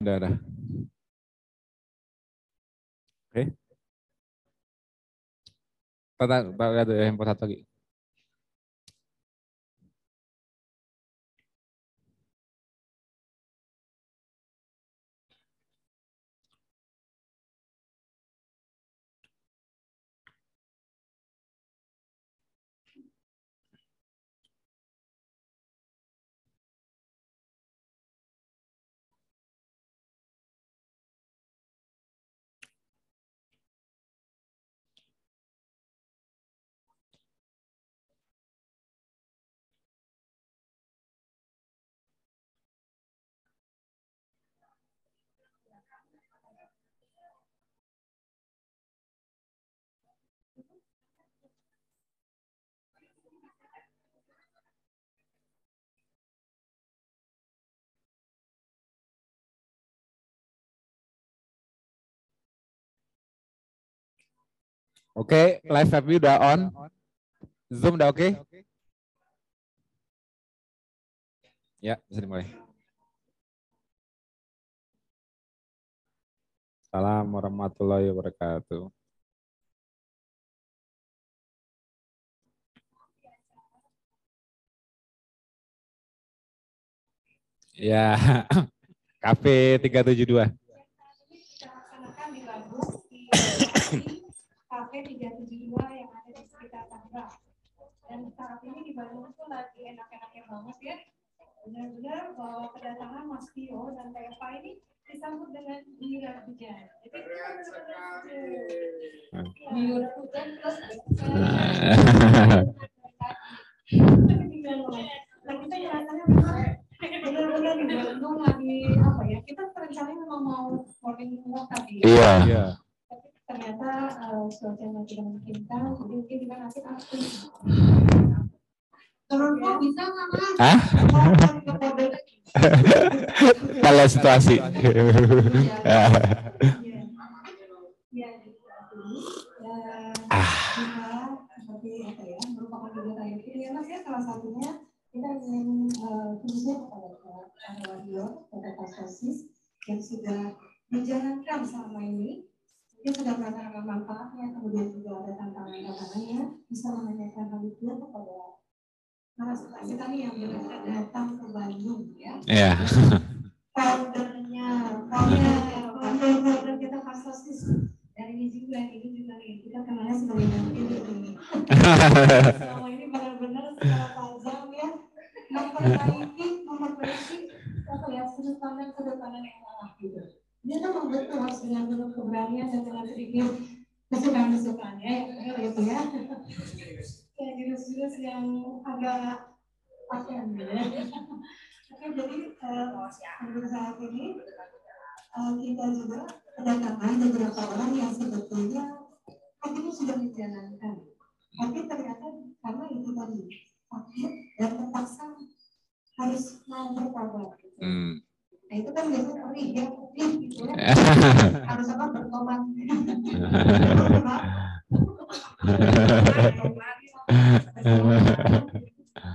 Udah, udah. Oke. Kita kita lihat ya handphone satu lagi. Oke, live view udah on. Zoom udah oke? Ya, bisa dimulai. Salam warahmatullahi wabarakatuh. Ya, KP 372. Cafe 372 yang ada di sekitar Tangerang. Dan saat ini di Bandung itu lagi enak-enaknya banget ya. Benar-benar bahwa kedatangan Mas Tio dan Teva ini disambut dengan guyuran hujan. Jadi benar-benar guyuran hujan terus Nah kita rasanya memang benar-benar di Bandung lagi apa ya? Kita rencananya memang mau morning walk tadi. ya. Iya. tapi ternyata uh, cuacanya tidak memungkinkan jadi mungkin kita nanti akan turun kok bisa nggak mas? Hah? Kalau situasi. Kita seperti apa ya merupakan kegiatan yang ini ya mas ya salah satunya kita ingin uh, khususnya kepada para yang sudah menjalankan selama ini mungkin sudah merasakan manfaatnya kemudian juga ada tantangan-tantangannya. Bisa menanyakan hal itu kepada kita nih yang datang ke Bandung ya. Iya. foundernya founder kita Pak sosis dan ini juga ini juga nih kita kenalnya sebagai mungkin ini selama ini benar-benar secara tajam ya. Memperbaiki memperbaiki apa ya sudut pandang sudut pandang yang gitu dia tuh membentuk harus dengan penuh keberanian dan dengan sedikit kesukaan kesukaannya ya gitu ya ya jurus-jurus yang agak pakaian ya oke jadi untuk saat ini eh, kita juga kedatangan beberapa orang yang sebetulnya akhirnya sudah menjalankan tapi ternyata karena itu tadi sakit dan terpaksa harus mau bertobat gitu. Hmm. Nah itu kan biasanya perih ya, perih gitu ya. harus apa bertobat.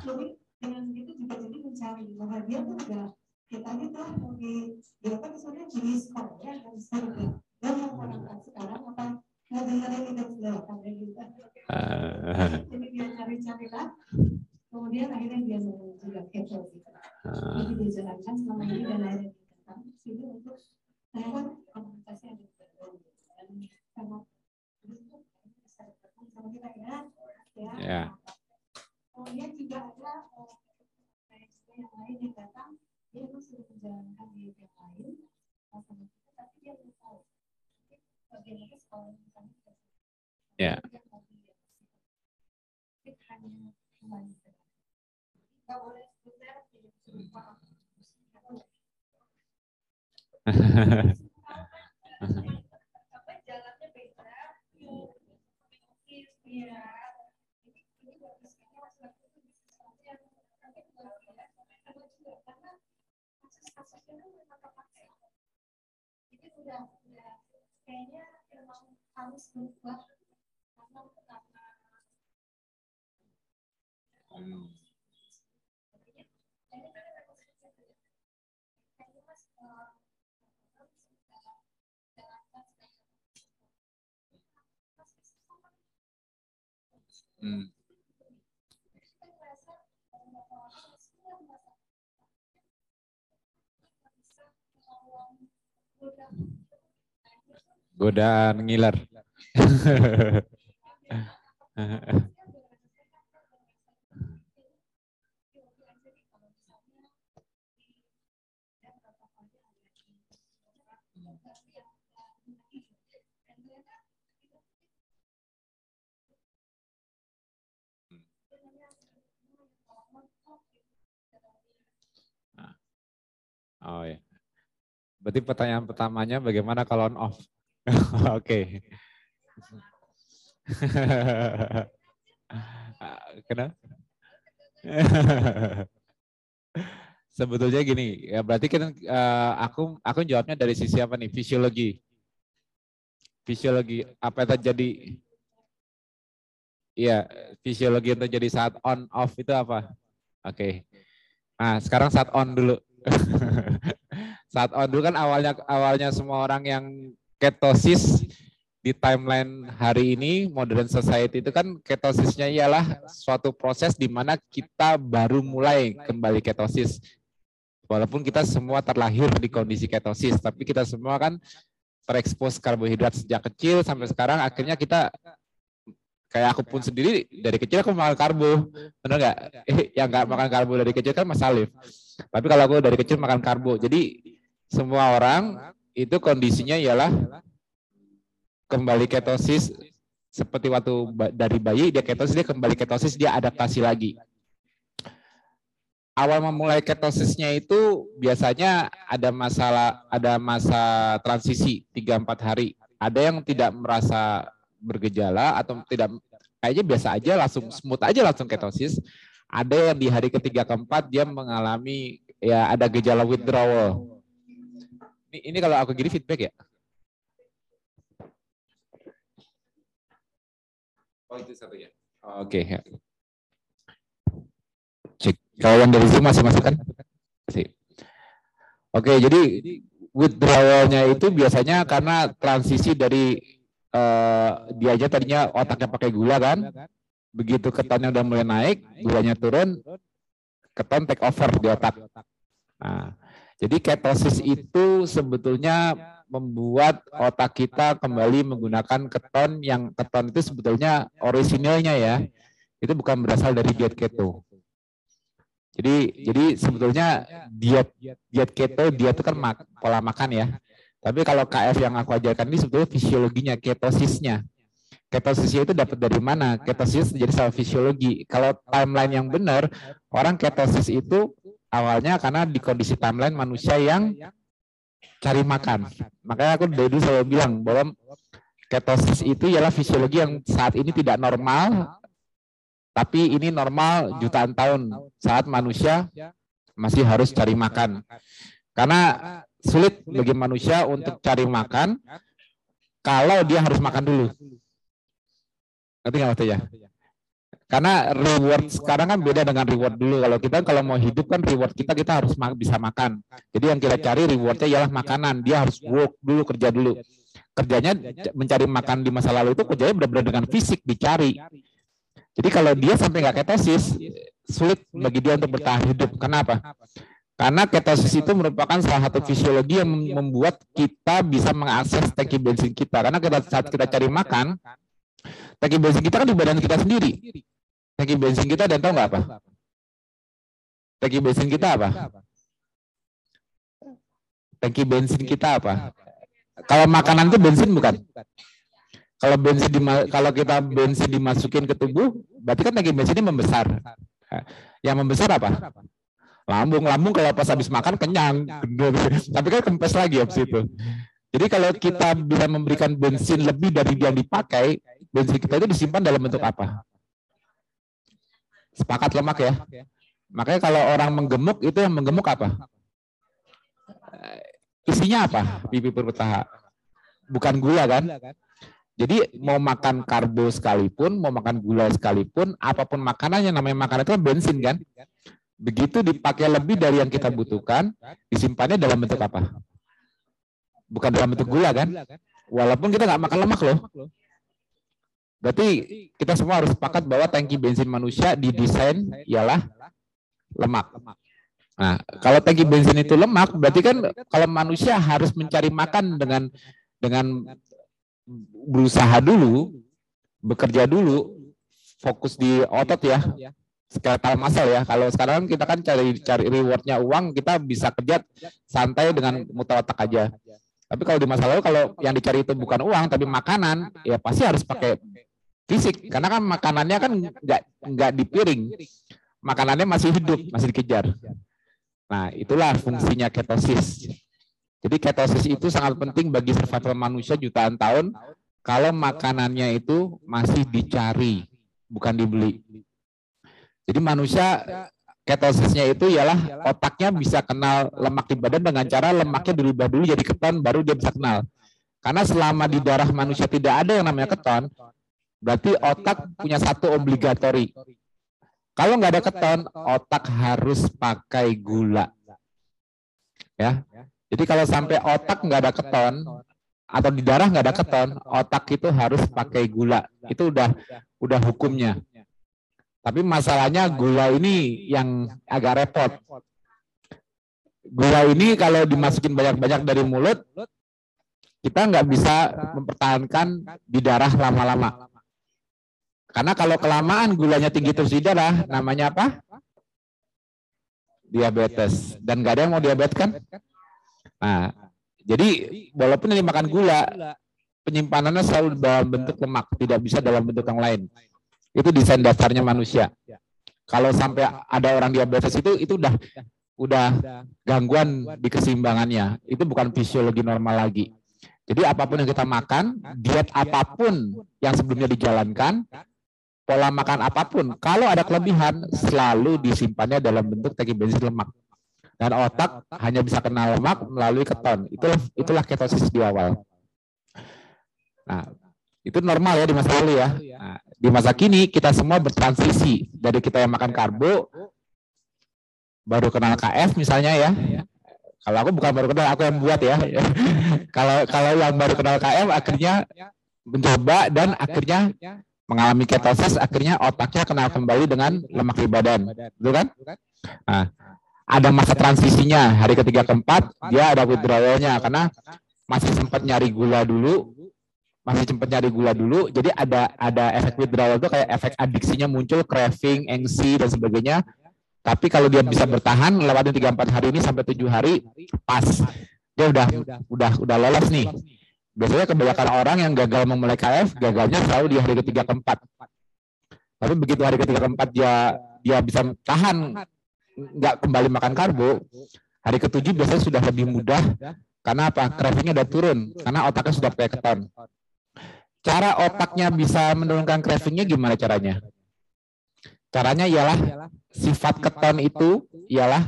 Jadi dengan begitu juga jadi mencari. Bahwa dia tuh udah kita gitu di dia kan jadi skor ya dan surga dan masyarakat sekarang apa nggak dengerin itu sudah kayak gitu. Jadi dia cari-cari lah. Kemudian akhirnya dia juga kepo gitu jadi dia jalankan selama ini dan datang ke sini untuk saya kan komunikasi ada di dan sama itu sama kita ya. Ya kemudian juga ada eh, yang lain yang datang dia sudah menjalankan di yang lain sama kita tapi dia belum tahu. Mungkin bagaimana sekolah kita Ya. mungkin hanya nggak boleh jadi kayaknya memang harus berubah karena karena Hmm. ini kan ada kasus kayaknya mas eh, Hmm. Godaan ngiler. Oh ya. Berarti pertanyaan pertamanya bagaimana kalau on off? Oke. Kenapa? Sebetulnya gini, ya berarti kan aku aku jawabnya dari sisi apa nih? Fisiologi. Fisiologi apa yang terjadi? Iya, fisiologi yang terjadi saat on off itu apa? Oke. Okay. Nah, sekarang saat on dulu. saat on dulu kan awalnya awalnya semua orang yang ketosis di timeline hari ini modern society itu kan ketosisnya ialah suatu proses di mana kita baru mulai kembali ketosis. Walaupun kita semua terlahir di kondisi ketosis, tapi kita semua kan terekspos karbohidrat sejak kecil sampai sekarang akhirnya kita kayak aku pun sendiri dari kecil aku makan karbo. Benar nggak? Yang nggak makan karbo dari kecil kan Mas Alif tapi kalau aku dari kecil makan karbo. Jadi semua orang itu kondisinya ialah kembali ketosis seperti waktu dari bayi dia ketosis dia kembali ketosis dia adaptasi lagi. Awal memulai ketosisnya itu biasanya ada masalah ada masa transisi 3 4 hari. Ada yang tidak merasa bergejala atau tidak kayaknya biasa aja langsung smooth aja langsung ketosis. Ada yang di hari ketiga keempat dia mengalami ya ada gejala withdrawal. Ini, ini kalau aku gini feedback ya. Oh itu satu ya. Oke. Okay. Ya. Cek. Kalau yang dari Zoom masih masuk kan? Oke, okay, jadi withdrawalnya itu biasanya karena transisi dari uh, dia aja tadinya otaknya pakai gula kan. Begitu ketonnya udah mulai naik, gulanya turun, keton take over di otak. Nah, jadi ketosis itu sebetulnya membuat otak kita kembali menggunakan keton yang keton itu sebetulnya orisinilnya ya. Itu bukan berasal dari diet keto. Jadi jadi sebetulnya diet diet keto dia itu kan pola makan ya. Tapi kalau KF yang aku ajarkan ini sebetulnya fisiologinya, ketosisnya. Ketosisnya itu dapat dari mana? Ketosis jadi salah fisiologi. Kalau timeline yang benar, orang ketosis itu awalnya karena di kondisi timeline manusia yang cari makan. Makanya aku dari dulu selalu bilang bahwa ketosis itu ialah fisiologi yang saat ini tidak normal, tapi ini normal jutaan tahun saat manusia masih harus cari makan. Karena sulit bagi manusia untuk cari makan kalau dia harus makan dulu. Ngerti nggak maksudnya? Karena reward sekarang kan beda dengan reward dulu. Kalau kita kalau mau hidup kan reward kita kita harus bisa makan. Jadi yang kita cari rewardnya ialah makanan. Dia harus work dulu kerja dulu. Kerjanya mencari makan di masa lalu itu kerjanya benar-benar dengan fisik dicari. Jadi kalau dia sampai nggak ketosis, sulit bagi dia untuk bertahan hidup. Kenapa? Karena ketosis itu merupakan salah satu fisiologi yang membuat kita bisa mengakses tangki bensin kita. Karena kita, saat kita cari makan, tangki bensin kita kan di badan kita sendiri. Tangki bensin kita dan tahu nggak apa? Tangki bensin kita apa? Tangki bensin kita apa? Kalau makanan itu bensin bukan? Kalau bensin kalau kita bensin dimasukin ke tubuh, berarti kan tangki bensinnya membesar. Yang membesar apa? lambung lambung kalau pas habis makan kenyang tapi kan kempes lagi habis itu jadi kalau kita bisa memberikan bensin lebih dari yang dipakai bensin kita itu disimpan dalam bentuk apa sepakat lemak ya makanya kalau orang menggemuk itu yang menggemuk apa isinya apa pipi perpetaha bukan gula kan jadi mau makan karbo sekalipun, mau makan gula sekalipun, apa pun makanannya namanya makanan itu kan bensin kan. Begitu dipakai lebih dari yang kita butuhkan, disimpannya dalam bentuk apa? Bukan dalam bentuk gula kan? Walaupun kita nggak makan lemak loh. Berarti kita semua harus sepakat bahwa tangki bensin manusia didesain ialah lemak. Nah, kalau tangki bensin itu lemak, berarti kan kalau manusia harus mencari makan dengan dengan berusaha dulu, bekerja dulu, fokus di otot ya, skeletal muscle ya. Kalau sekarang kita kan cari cari rewardnya uang, kita bisa kerja santai dengan muter otak aja. Tapi kalau di masa lalu kalau yang dicari itu bukan uang tapi makanan, ya pasti harus pakai fisik karena kan makanannya kan nggak nggak di piring, makanannya masih hidup, masih dikejar. Nah, itulah fungsinya ketosis. Jadi ketosis itu sangat penting bagi survival manusia jutaan tahun kalau makanannya itu masih dicari, bukan dibeli. Jadi manusia ketosisnya itu ialah otaknya bisa kenal lemak di badan dengan cara lemaknya dirubah dulu jadi keton baru dia bisa kenal. Karena selama di darah manusia tidak ada yang namanya keton, berarti otak punya satu obligatori, kalau nggak ada keton, otak harus pakai gula. Ya. Jadi kalau sampai otak nggak ada keton atau di darah nggak ada keton, otak itu harus pakai gula. Itu udah udah hukumnya. Tapi masalahnya gula ini yang agak repot. Gula ini kalau dimasukin banyak-banyak dari mulut, kita nggak bisa mempertahankan di darah lama-lama. Karena kalau kelamaan gulanya tinggi terus di darah, namanya apa? Diabetes. Dan gak ada yang mau diabetes kan? Nah, jadi walaupun ini makan gula, penyimpanannya selalu dalam bentuk lemak, tidak bisa dalam bentuk yang lain. Itu desain dasarnya manusia. Kalau sampai ada orang diabetes itu, itu udah udah gangguan di keseimbangannya. Itu bukan fisiologi normal lagi. Jadi apa pun yang kita makan, diet apa pun yang sebelumnya dijalankan, pola makan apa pun, kalau ada kelebihan, selalu disimpannya dalam bentuk tagi bensin lemak. Dan otak hanya bisa kenal lemak melalui keton. Itulah itulah ketosis di awal. Nah, itu normal ya di masa lalu ya. Nah, di masa kini kita semua bertransisi dari kita yang makan karbo baru kenal KF misalnya ya. Kalau aku bukan baru kenal, aku yang buat ya. kalau kalau yang baru kenal KF akhirnya mencoba dan akhirnya mengalami ketosis akhirnya otaknya kenal kembali dengan lemak di badan. Betul kan? Nah, ada masa transisinya. Hari ketiga keempat dia ada withdrawalnya. Karena masih sempat nyari gula dulu. Masih sempat nyari gula dulu. Jadi ada ada efek withdrawal itu kayak efek adiksinya muncul craving angst dan sebagainya. Tapi kalau dia bisa bertahan lewatin tiga empat hari ini sampai tujuh hari pas. Dia udah udah udah lolos nih Biasanya kebanyakan orang yang gagal memulai KF, gagalnya selalu di hari ketiga keempat. Tapi begitu hari ketiga keempat dia dia bisa tahan nggak kembali makan karbo, hari ketujuh biasanya sudah lebih mudah karena apa? Cravingnya udah turun karena otaknya sudah pakai keton. Cara otaknya bisa menurunkan cravingnya gimana caranya? Caranya ialah sifat keton itu ialah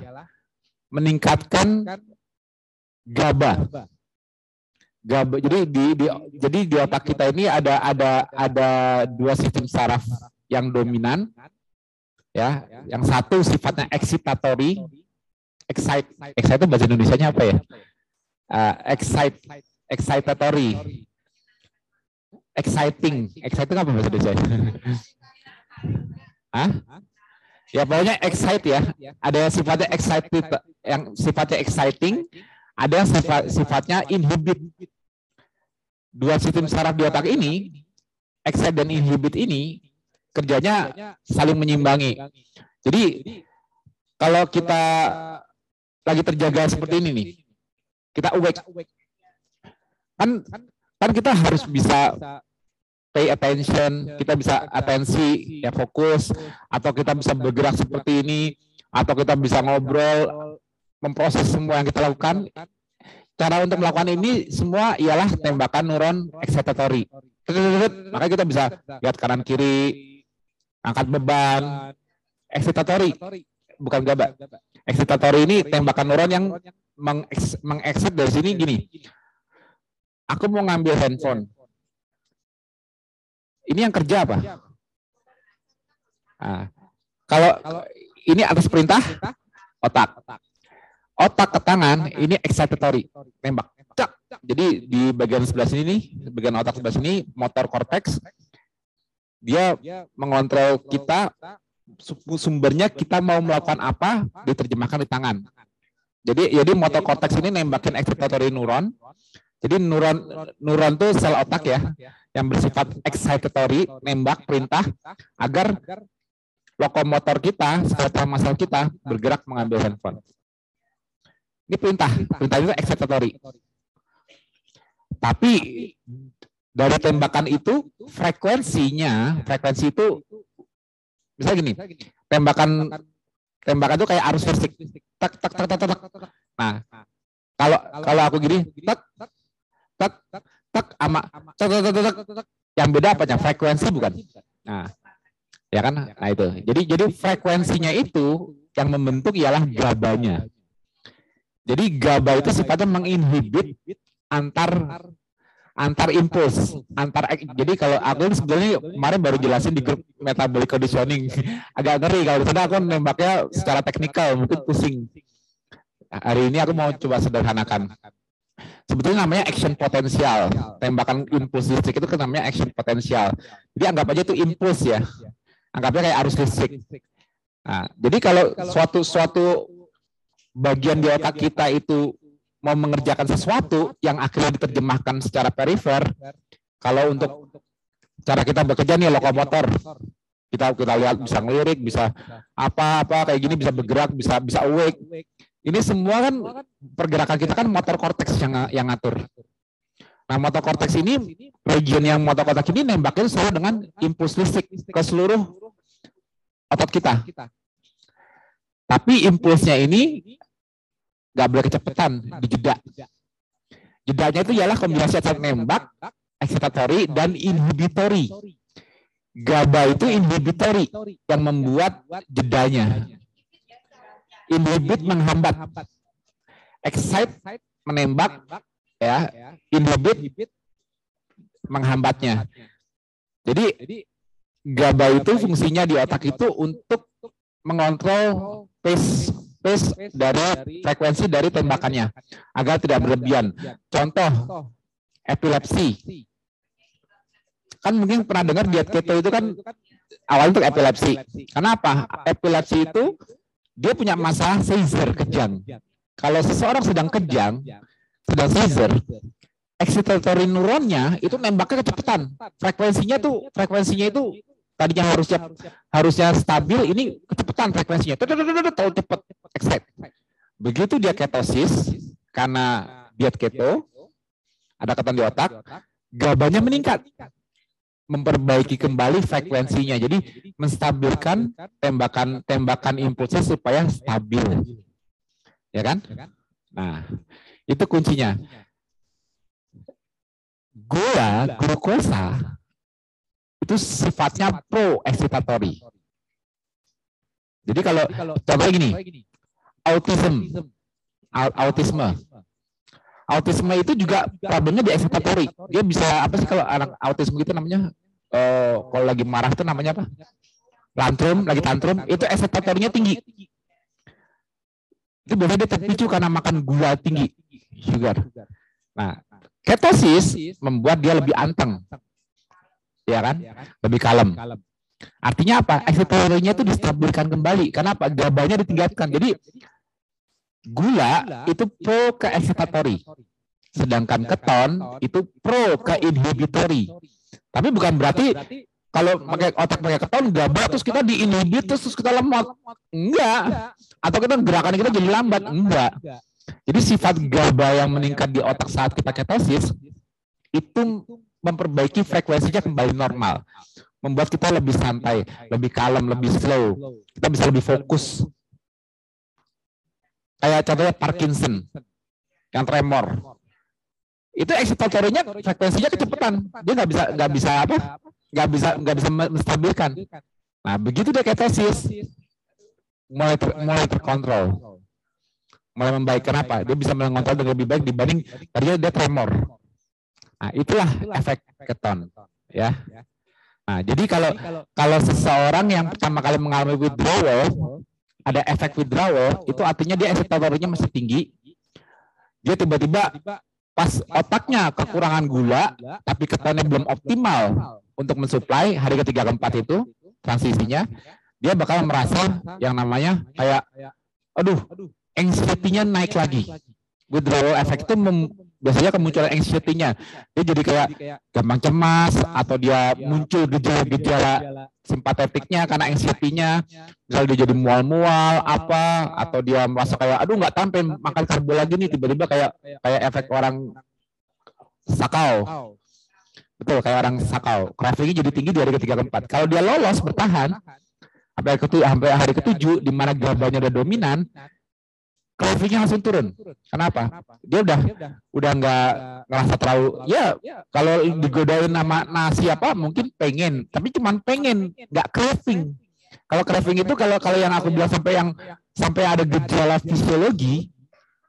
meningkatkan GABA GABA. Jadi di, di jadi di otak kita ini ada ada ada dua sistem saraf yang dominan ya. Yang satu sifatnya excitatory. Excite excite itu bahasa Indonesia-nya apa ya? Uh, excite excitatory. Exciting. Exciting apa bahasa Indonesia? Hah? Ya pokoknya excite ya. Ada yang sifatnya excited yang sifatnya exciting, ada yang sifat, sifatnya inhibit dua sistem saraf di otak ini, excite dan inhibit ini kerjanya saling menyimbangi. Jadi kalau kita lagi terjaga seperti ini nih, kita awake, kan kan kita harus bisa pay attention, kita bisa atensi, ya fokus, atau kita bisa bergerak seperti ini, atau kita bisa ngobrol, memproses semua yang kita lakukan, Cara untuk melakukan ini semua ialah tembakan neuron excitatory. Maka kita bisa lihat kanan kiri, angkat beban, excitatory, bukan GABA. Excitatory ini tembakan neuron yang mengexit dari sini gini. Aku mau ngambil handphone. Ini yang kerja apa? Nah, kalau ini atas perintah otak otak ke tangan ini excitatory. Tembak. Cak. Jadi di bagian sebelah sini nih bagian otak sebelah sini motor cortex. Dia mengontrol kita sumbernya kita mau melakukan apa diterjemahkan di tangan. Jadi jadi motor korteks ini nembakin excitatory neuron. Jadi neuron neuron itu sel otak ya yang bersifat excitatory, nembak perintah agar lokomotor kita, skeletal muscle kita bergerak mengambil handphone. Ini perintah, perintah itu excitatory. Tapi dari tembakan itu frekuensinya, frekuensi itu misalnya gini, tembakan tembakan itu kayak arus listrik. Tak tak tak tak tak. Nah, kalau kalau aku gini, tak tak tak ama tak tak tak tak tak. Yang beda apanya? Frekuensi bukan? Nah, ya kan? Nah itu. Jadi jadi frekuensinya itu yang membentuk ialah gabanya. Jadi GABA itu sifatnya menginhibit antar antar impuls, antar jadi kalau aku sebenarnya kemarin baru jelasin di grup metabolic conditioning agak ngeri kalau di sana aku nembaknya secara teknikal mungkin pusing. Hari ini aku mau coba sederhanakan. Sebetulnya namanya action potensial. Tembakan impuls listrik itu kan namanya action potensial. Jadi anggap aja itu impuls ya. Anggapnya kayak arus listrik. Nah, jadi kalau suatu suatu bagian di otak kita itu mau mengerjakan sesuatu yang akhirnya diterjemahkan secara perifer, kalau untuk cara kita bekerja nih lokomotor, kita kita lihat bisa ngelirik, bisa apa-apa kayak gini bisa bergerak, bisa bisa awake. Ini semua kan pergerakan kita kan motor korteks yang yang ngatur. Nah, motor korteks ini region yang motor korteks ini nembaknya selalu dengan impuls listrik ke seluruh otot kita. Tapi impulsnya ini nggak boleh kecepatan di jeda. Jedanya itu ialah kombinasi antara nembak, excitatory, dan inhibitory. GABA itu inhibitory yang membuat jedanya. Inhibit menghambat. Excite menembak, ya. Inhibit menghambatnya. Jadi GABA itu fungsinya di otak itu untuk mengontrol pace pace dari frekuensi dari tembakannya agar tidak berlebihan. Contoh epilepsi. Kan mungkin pernah dengar diet keto itu kan awal untuk epilepsi. Kenapa? Epilepsi itu dia punya masalah seizure kejang. Kalau seseorang sedang kejang, sedang seizure, excitatory neuronnya itu nembaknya kecepatan. Frekuensinya tuh frekuensinya itu tadinya harusnya harusnya stabil ini kecepatan frekuensinya terlalu cepat excite begitu dia ketosis karena diet keto ada keton di otak gabanya meningkat. memperbaiki kembali frekuensinya. jadi menstabilkan tembakan tembakan impulsnya supaya stabil. Ya kan? Nah itu kuncinya. Gula glukosa itu sifatnya pro excitatory. Jadi kalau contohnya gini, autism, autisme, autisme itu juga problemnya di excitatory. Dia bisa apa sih kalau anak autisme itu namanya uh, kalau lagi marah itu namanya apa? Tantrum, lagi tantrum, itu excitatorinya tinggi. Itu biasanya dia terpicu karena makan gula tinggi, sugar. Nah, ketosis membuat dia lebih anteng ya kan? Lebih kalem. Artinya apa? Excitatory-nya itu distabilkan kembali. Kenapa? Gabanya ditingkatkan. Jadi gula itu pro ke excitatory. Sedangkan keton itu pro ke inhibitory. Tapi bukan berarti kalau pakai otak pakai keton GABA terus kita diinhibit terus, terus kita lemot. Enggak. Atau kita gerakan kita jadi lambat. Enggak. Jadi sifat GABA yang meningkat di otak saat kita ketosis itu memperbaiki frekuensinya kembali normal. Membuat kita lebih santai, lebih kalem, lebih slow. Kita bisa lebih fokus. Kayak contohnya Parkinson, yang tremor. Itu excitatorinya frekuensinya kecepatan. Dia nggak bisa nggak bisa apa? Nggak bisa nggak bisa menstabilkan. Nah begitu dia ketosis, mulai ter, mulai terkontrol, mulai membaik. Kenapa? Dia bisa mengontrol dengan lebih baik dibanding tadinya dia tremor. Nah, itulah efek keton, ya. Nah, jadi kalau kalau seseorang yang pertama kali mengalami withdrawal, ada efek withdrawal, itu artinya dia excitatornya masih tinggi. Dia tiba-tiba pas otaknya kekurangan gula, tapi ketonnya belum optimal, untuk mensuplai hari ketiga keempat itu transisinya dia bakal merasa yang namanya kayak aduh anxiety-nya naik lagi. withdrawal effect itu biasanya kemunculan anxiety-nya. Dia jadi kayak gampang cemas atau dia muncul gejala-gejala simpatetiknya karena anxiety-nya. Misalnya dia jadi mual-mual apa atau dia merasa kayak aduh nggak tampil makan karbo lagi nih tiba-tiba kayak kayak efek orang sakau. Betul kayak orang sakau. Cravingnya jadi tinggi di hari ketiga keempat. Kalau dia lolos bertahan sampai sampai hari ketujuh di mana gabanya udah dominan, cravingnya langsung turun. Kenapa? Dia udah udah. nggak ngerasa terlalu ya kalau digodain nama nasi apa mungkin pengen, tapi cuman pengen, nggak craving. Kalau craving itu kalau kalau yang aku bilang sampai yang sampai ada gejala fisiologi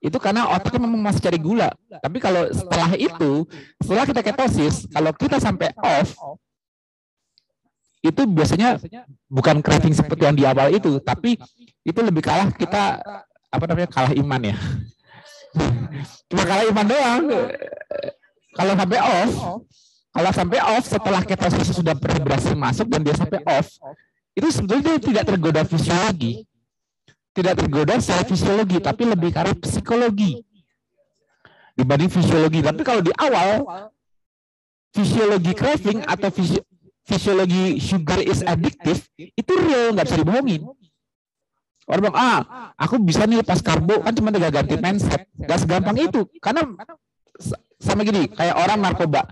itu karena otaknya memang masih cari gula. Tapi kalau setelah itu, setelah kita ketosis, kalau kita sampai off, itu biasanya bukan craving seperti yang di awal itu, tapi itu lebih kalah kita apa namanya kalah iman ya. Cuma kalah iman doang. Kalau sampai off, kalau sampai off setelah ketosis sudah berhasil masuk dan dia sampai off, itu sebetulnya tidak tergoda fisiologi. Tidak tergoda secara fisiologi, tapi lebih karena psikologi dibanding fisiologi. Tapi kalau di awal fisiologi craving atau fisiologi sugar is addictive itu real, nggak bisa dibohongin. Orang bilang, ah, aku bisa nih lepas karbo, kan cuma tinggal ganti mindset. Gak segampang itu. Karena sama gini, kayak orang narkoba.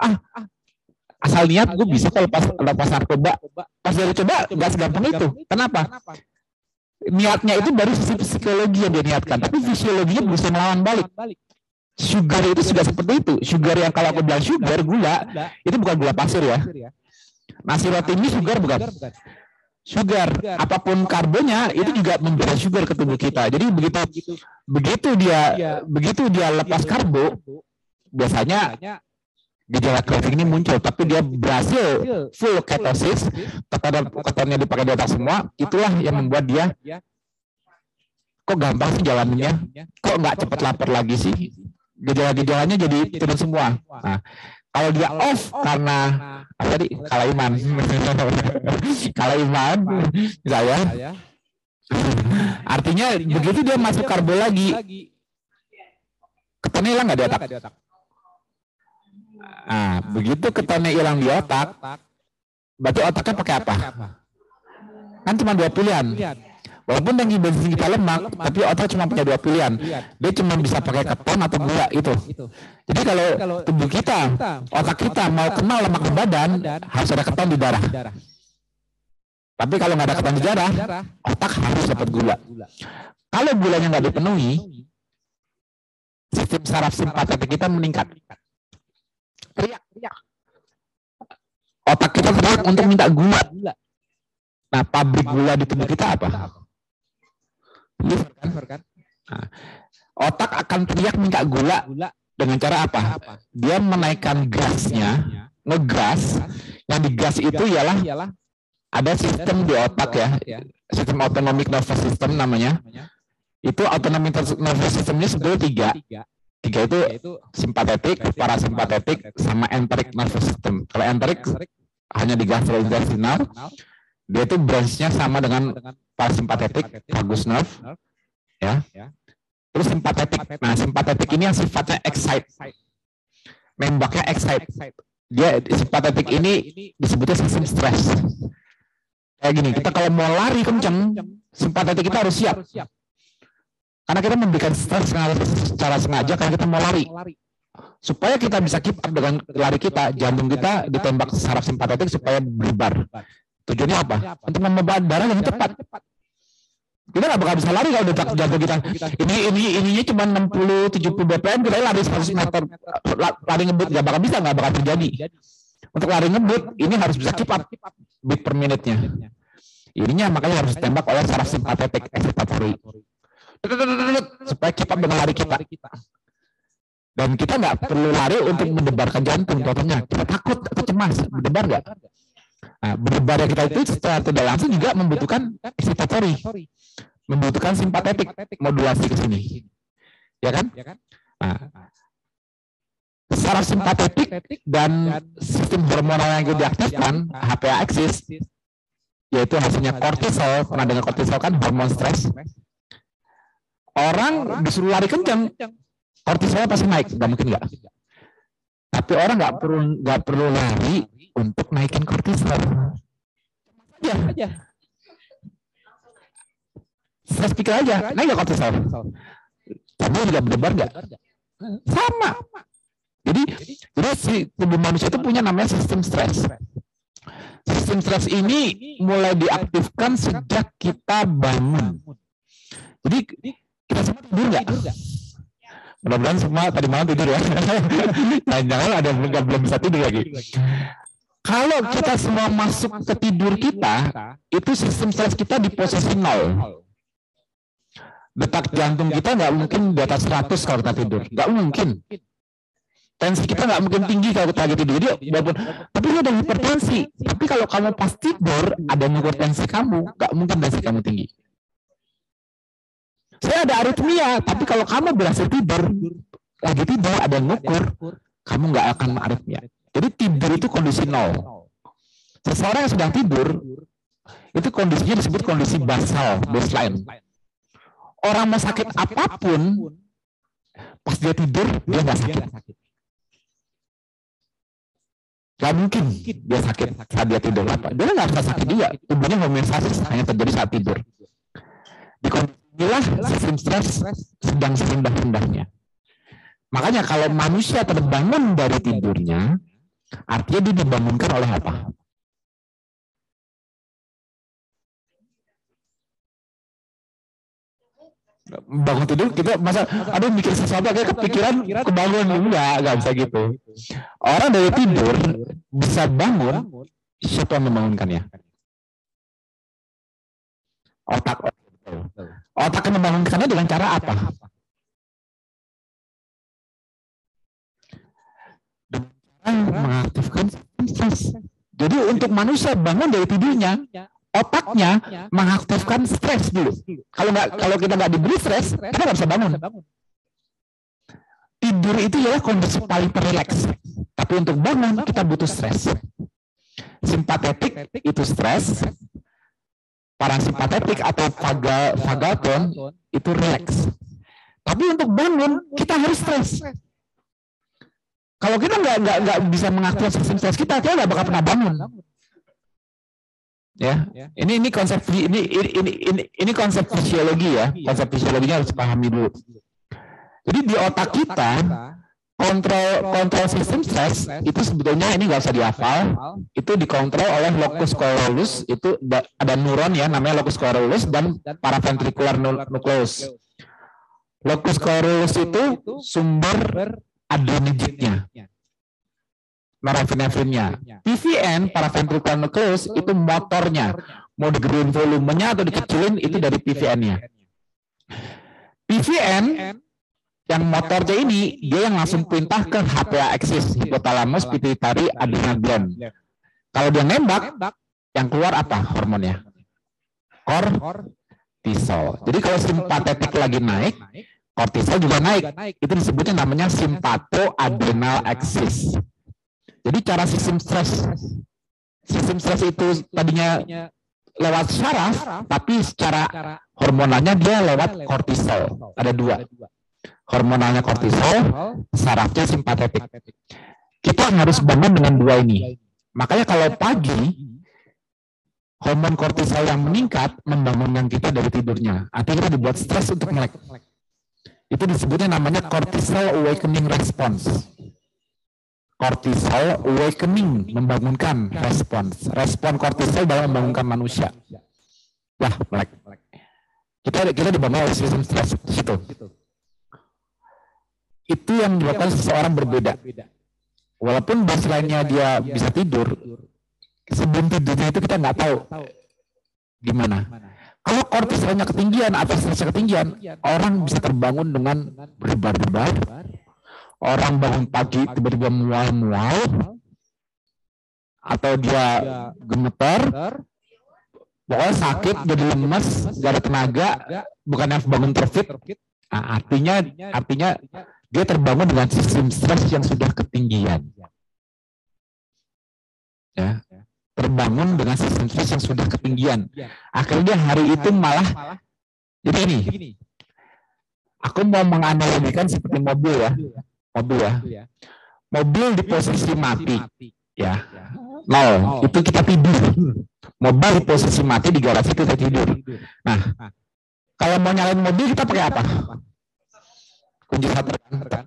Ah, asal niat gue bisa kok lepas, lepas narkoba. Pas dari coba, gak segampang itu. Kenapa? Niatnya itu baru sisi psikologi yang dia niatkan. Tapi fisiologinya bisa melawan balik. Sugar itu sudah seperti itu. Sugar yang kalau aku bilang sugar, gula, itu bukan gula pasir ya. Nasi roti ini sugar bukan? Sugar, apa pun karbonnya itu juga memberikan sugar ke tubuh kita. Jadi begitu begitu. dia begitu dia lepas karbo, biasanya gejala craving ini muncul, tapi dia berhasil full ketosis, tekanan ketonnya dipakai di otak semua, itulah yang membuat dia kok gampang sih jalannya, kok nggak cepat lapar lagi sih, gejala-gejalanya jadi turun semua. Nah, kalau dia off karena apa tadi? Kalah iman. Kalah iman saya artinya begitu dia masuk karbo lagi ketonnya hilang nggak di otak? nah begitu ketonnya hilang di otak berarti otaknya pakai apa? kan cuma dua pilihan Walaupun tinggi bensin kita lemak, tapi otak cuma punya dua pilihan. Dia cuma bisa pakai keton atau gula itu. Jadi kalau tubuh kita, otak kita mau kenal lemak di badan, harus ada keton di darah. Tapi kalau nggak ada keton di darah, otak harus dapat gula. Kalau gulanya nggak dipenuhi, sistem saraf simpatetik kita meningkat. Teriak, teriak. Otak kita teriak untuk minta gula. Nah, pabrik gula di tubuh kita apa? Liver kan? Nah, otak akan teriak minta gula dengan cara apa? Dia menaikkan gasnya, ngegas. Yang digas itu ialah ada sistem di otak ya, sistem autonomic nervous system namanya. Itu autonomic nervous systemnya sebetulnya tiga. Tiga itu simpatetik, parasimpatetik, sama enteric nervous system. Kalau enteric hanya di gastrointestinal, dia itu branchnya sama dengan parasimpatetik, vagus nerve, ya. Terus simpatetik. Nah, simpatetik ini yang sifatnya excite. Membaknya excite. Dia simpatetik ini disebutnya sistem stres. Kayak gini, kita kalau mau lari kenceng, simpatetik kita harus siap. Karena kita memberikan stres secara sengaja karena kita mau lari. Supaya kita bisa keep up dengan lari kita, jantung kita ditembak saraf simpatetik supaya berbar. Tujuannya apa? Untuk membawa darah yang cepat kita nggak bakal bisa lari kalau detak jantung kita. Ini ini ininya cuma 60 70 bpm kita lari 100 meter lari ngebut nggak bakal bisa nggak bakal terjadi. Untuk lari ngebut ini harus bisa keep up beat per menitnya. Ininya makanya harus tembak oleh saraf simpatetik excitatory supaya keep up dengan lari kita. Dan kita nggak perlu lari untuk mendebarkan jantung, contohnya kita takut atau cemas, mendebar nggak? Nah, berdebarnya kita itu secara tidak langsung juga membutuhkan excitatory, membutuhkan simpatetik modulasi ke sini, ya kan? Nah, parasimpatetik dan sistem hormonal yang diaktifkan HPA axis yaitu hasilnya kortisol. pernah dengar kortisol kan hormon stres. orang disuruh lari kencang kortisolnya pasti naik. Nggak mungkin nggak tapi orang nggak perlu nggak perlu lari untuk naikin kortisol. Aja aja. Stres pikir aja naik nggak kortisol? Tapi juga berdebar nggak? Sama. Jadi jadi si tubuh manusia itu punya namanya sistem stres. Sistem stres ini mulai diaktifkan sejak kita bangun. Jadi kita semua tidur nggak mudah-mudahan semua tadi malam tidur ya. Jangan-jangan ada yang belum bisa tidur lagi. Kalau kita semua masuk ke tidur kita itu sistem stres kita di posisi nol. Detak jantung kita nggak mungkin di atas 100 kalau kita tidur. nggak mungkin. tensi kita nggak mungkin tinggi kalau kita lagi tidur. Jadi walaupun tapi ini ada hipertensi. Tapi kalau kamu pas tidur ada ngukur tensi kamu nggak mungkin tensi kamu tinggi saya ada aritmia tapi kalau kamu berhasil tidur lagi tidur ada yang ngukur kamu nggak akan aritmia jadi tidur itu kondisi nol seseorang yang sedang tidur itu kondisinya disebut kondisi basal baseline orang mau sakit apa pun pas dia tidur dia nggak sakit Gak mungkin dia sakit saat dia tidur apa. Dia nggak bisa sakit juga. Tubuhnya homeostasis hanya terjadi saat tidur. Di kondisi inilah sistem stres sedang serendah-rendahnya. Makanya kalau manusia terbangun dari tidurnya, artinya dia dibangunkan oleh apa? bangun tidur kita masa ada mikir sesuatu kayak kepikiran kebangun. enggak enggak bisa gitu. Orang dari tidur bisa bangun siapa yang membangunkannya. Otak otak membangunkannya dengan cara apa dengan mengaktifkan stres jadi untuk manusia bangun dari tidurnya otaknya mengaktifkan stres dulu. Kalau nggak kalau kita nggak diberi stres, kita nggak bisa bangun. Tidur itu ya kondisi paling terrelaks. Tapi untuk bangun kita butuh stres. Simpatetik itu stres. Parasimpatetik atau vagal, vagaton itu relax. Tapi untuk bangun kita harus stres. Kalau kita nggak nggak nggak bisa mengaktifkan sistem stres kita, kita nggak bakal pernah bangun. Ya. ya, ini ini konsep ini ini ini ini, ini konsep fisiologi ya. Konsep fisiologinya harus pahami dulu. Jadi di otak kita kontrol kontrol sistem stres itu sebetulnya ini nggak usah dihafal. Itu dikontrol oleh locus coeruleus itu ada neuron ya namanya locus coeruleus dan paraventricular nucleus. locus coeruleus itu sumber adrenergiknya norepinefrinnya. PVN, paraventricular nucleus, itu motornya. Mau digedein volumenya atau dikecilin, itu dari PVN-nya. PVN, yang motornya ini, dia yang langsung perintah ke HPA axis, hipotalamus, pituitary, adrenal gland. Kalau dia nembak, yang keluar apa hormonnya? Kortisol. Jadi kalau simpatetik lagi naik, kortisol juga naik. Itu disebutnya namanya simpato-adrenal axis. Jadi cara sistem stres, sistem stres itu tadinya lewat syaraf, tapi secara hormonalnya dia lewat kortisol. Ada dua. Hormonalnya kortisol, sarafnya simpatetik. Kita harus bangun dengan dua ini. Makanya kalau pagi, hormon kortisol yang meningkat membangunkan kita dari tidurnya. Artinya kita dibuat stres untuk melek. Itu disebutnya namanya cortisol awakening response kortisol awakening membangunkan respons respon kortisol dalam membangunkan manusia wah melek kita kita dibangun oleh sistem stres situ itu yang menyebabkan seseorang berbeda. walaupun baseline-nya dia bisa tidur sebelum tidurnya itu kita nggak tahu gimana. Kalau kortisolnya ketinggian atau stresnya ketinggian orang bisa terbangun dengan berdebar-debar. orang bangun pagi tiba-tiba mual-mual. Atau dia gemeter. pokoknya sakit jadi lemes gak ada tenaga bukannya bangun terfit. Nah, artinya artinya dia terbangun dengan sistem stres yang sudah ketinggian. Ya, terbangun dengan sistem stres yang sudah ketinggian. Akhirnya hari itu malah jadi ini. Aku mau menganalogikan seperti mobil ya, mobil ya. Mobil di posisi mati, ya. Nol, itu kita tidur. Mobil di posisi mati di garasi kita tidur. Nah, kalau mau nyalain mobil kita pakai apa? Kunci starter kan?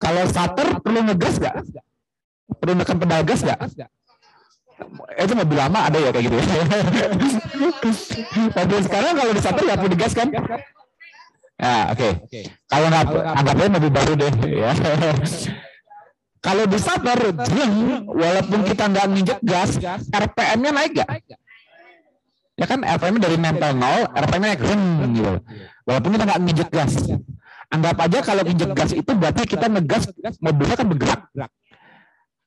Kalau starter perlu ngegas nggak? Perlu nekan pedal gas nggak? Itu mobil lama ada ya kayak gitu ya. mobil sekarang kalau di starter nggak perlu digas kan? Ya, oke. Okay. Kalau nggak anggapnya mobil baru deh ya. Kalau di starter, walaupun kita nggak nginjek gas, RPM-nya naik nggak? Ya kan RPM dari nempel nol, RPM-nya naik gitu. Walaupun kita nggak nginjek gas. Anggap aja kalau injek gas itu berarti kita ngegas mobilnya kan bergerak.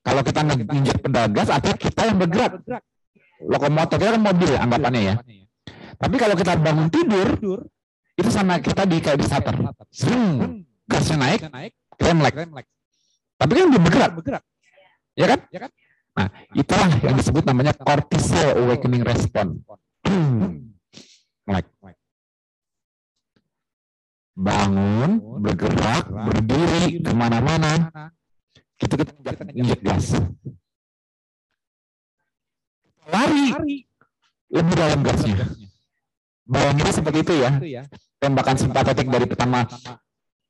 Kalau kita nginjek pedal gas artinya kita yang bergerak. Lokomotor kita kan mobil ya anggapannya ya. Tapi kalau kita bangun tidur, itu sama kita di kayak di starter. Sering gasnya naik, kita melek. Tapi kan dia bergerak. Ya kan? Nah, itulah yang disebut namanya cortisol awakening response. melek bangun, bergerak, berdiri, ke mana-mana. Kita kita injek gas. Lari, lebih dalam gasnya. Bayanginnya seperti itu ya. Tembakan simpatetik dari pertama.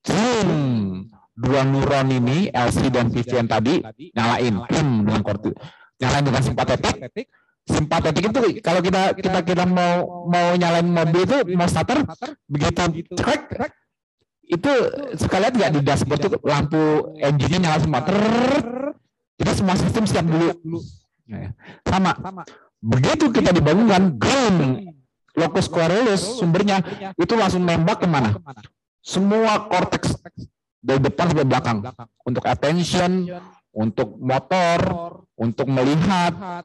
Hmm, dua neuron ini, LC dan PCN tadi, nyalain. Hmm, dengan kortis. Nyalain dengan simpatetik, simpatetik itu kalau kita kita kita mau mau nyalain mobil itu mau starter begitu crack itu sekalian nggak di dashboard itu lampu engine-nya nyala semua ter kita semua. Sistem siap dulu. Ya, sama. Begitu kita dibangunkan ground locus coeruleus sumbernya itu langsung nembak ke mana semua korteks dari depan sampai belakang. Untuk attention untuk motor untuk melihat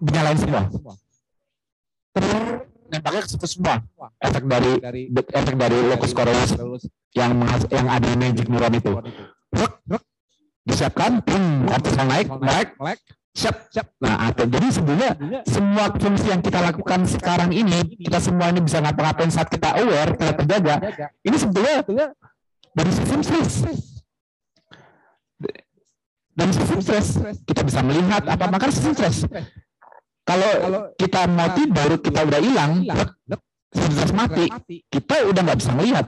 dinyalain semua. Nembaknya ke situ semua. Efek dari efek dari locus coeruleus yang yang ada di magic neuron itu. Truk, disiapkan, pun kortisol naik, naik, siap, siap. Nah, atau jadi sebenarnya semua fungsi yang kita lakukan sekarang ini, kita semua ini bisa ngapa-ngapain saat kita aware, kita terjaga, ini sebetulnya dari sistem stres dan sistem stres kita bisa melihat apa makanya sistem stres kalau kita mau tidur, kita udah hilang, stres mati, kita udah nggak bisa melihat.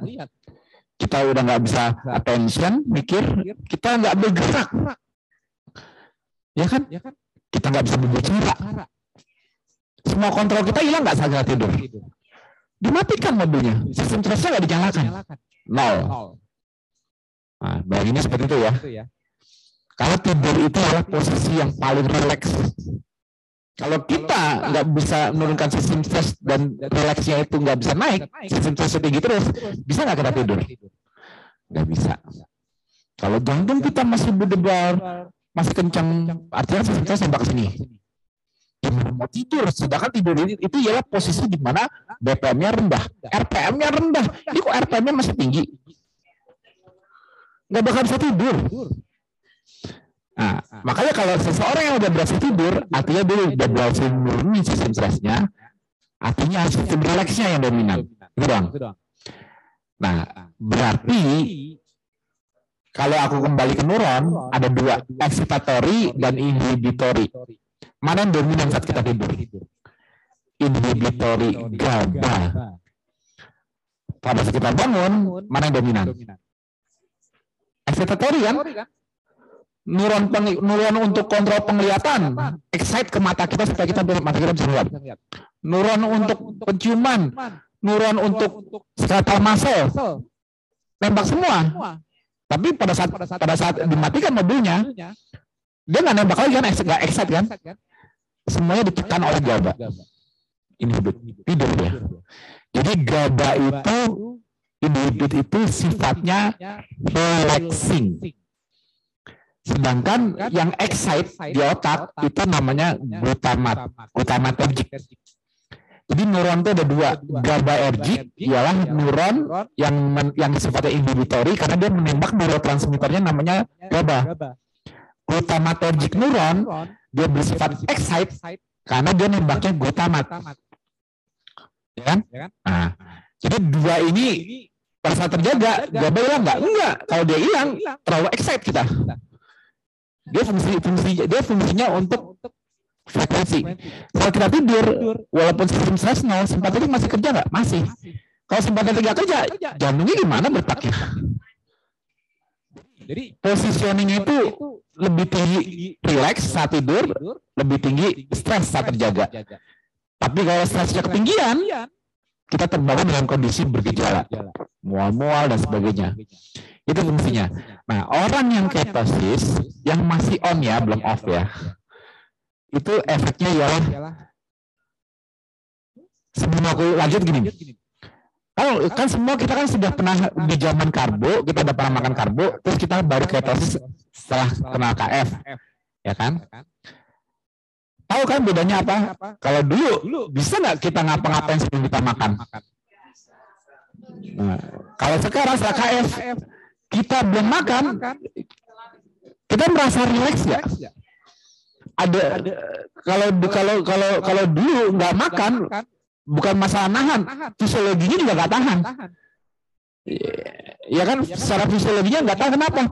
Kita udah nggak bisa attention, mikir, kita nggak bergerak. Ya kan? Kita nggak bisa berbicara. Semua kontrol kita hilang nggak saat tidur. Dimatikan mobilnya. Sistem stresnya nggak dinyalakan. Nol. Nah, bayanginnya seperti itu ya. Kalau tidur itu adalah posisi yang paling rileks kalau kita nggak bisa menurunkan sistem stres dan relaksnya itu nggak bisa naik, sistem stres tinggi terus, bisa nggak kita tidur? Nggak bisa. Kalau jantung kita masih berdebar, masih kencang, artinya sistem stres nembak ke sini. Gimana mau tidur? Sedangkan tidur ini itu ialah posisi di mana BPM-nya rendah, RPM-nya rendah. Ini kok RPM-nya masih tinggi? Nggak bakal bisa tidur. Nah, makanya kalau seseorang yang udah berhasil tidur, artinya dia udah berhasil menurunin sistem stresnya, artinya sistem relaksnya yang dominan. Itu doang. Nah, berarti kalau aku kembali ke neuron, ada dua, excitatory dan inhibitory. Mana yang dominan saat kita tidur? Inhibitory GABA. Pada saat kita bangun, mana yang dominan? Excitatory kan? Neuron neuron untuk kontrol penglihatan, excite ke mata kita supaya kita mata kita bisa lihat. Neuron untuk penciuman, neuron untuk skeletal muscle, tembak semua. Tapi pada saat pada saat dimatikan mobilnya, dia nggak nembak lagi kan, nggak excite kan? Semuanya ditekan oleh GABA. Ini hidup, tidur ya. Jadi GABA itu inhibit itu sifatnya relaxing Sedangkan yang excite di otak itu namanya glutamat, glutamatergic. Jadi neuron itu ada dua. GABAergic ialah neuron yang men, yang sifatnya inhibitory karena dia menembak neurotransmitternya namanya GABA. Glutamatergic neuron dia bersifat excite karena dia nembaknya glutamat. Ya kan? Nah, jadi dua ini pada saat terjaga, GABA hilang nggak? Enggak. Kalau dia hilang, terlalu excite kita. Dia fungsi fungsi dia fungsinya untuk frekuensi. Kalau kita tidur, walaupun sistem stres nol, simpatetik masih kerja nggak? Masih. Kalau simpatetik nggak kerja, jantungnya gimana bertaknya? Jadi positioningnya itu lebih tinggi relax saat tidur, lebih tinggi stres saat terjaga. Tapi kalau stresnya ketinggian, kita terbangun dengan kondisi bergejala, mual-mual dan sebagainya. Itu fungsinya. Nah, orang yang ketosis, yang masih on ya, belum off ya, itu efeknya ialah sebelum aku lanjut gini. Kalau kan semua kita kan sudah pernah di zaman karbo, kita udah pernah makan karbo, terus kita baru ketosis setelah kenal KF, ya kan? Tahu kan bedanya apa? Kalau dulu bisa nggak kita ngapa-ngapain sebelum kita makan? Nah, kalau sekarang setelah KF kita belum makan, kita merasa rileks nggak? ada, ada. kalau kalau kalau kalau dulu nggak makan bukan masalah nahan fisiologinya juga nggak tahan. Ya kan? Secara fisiologinya nggak tahan kenapa?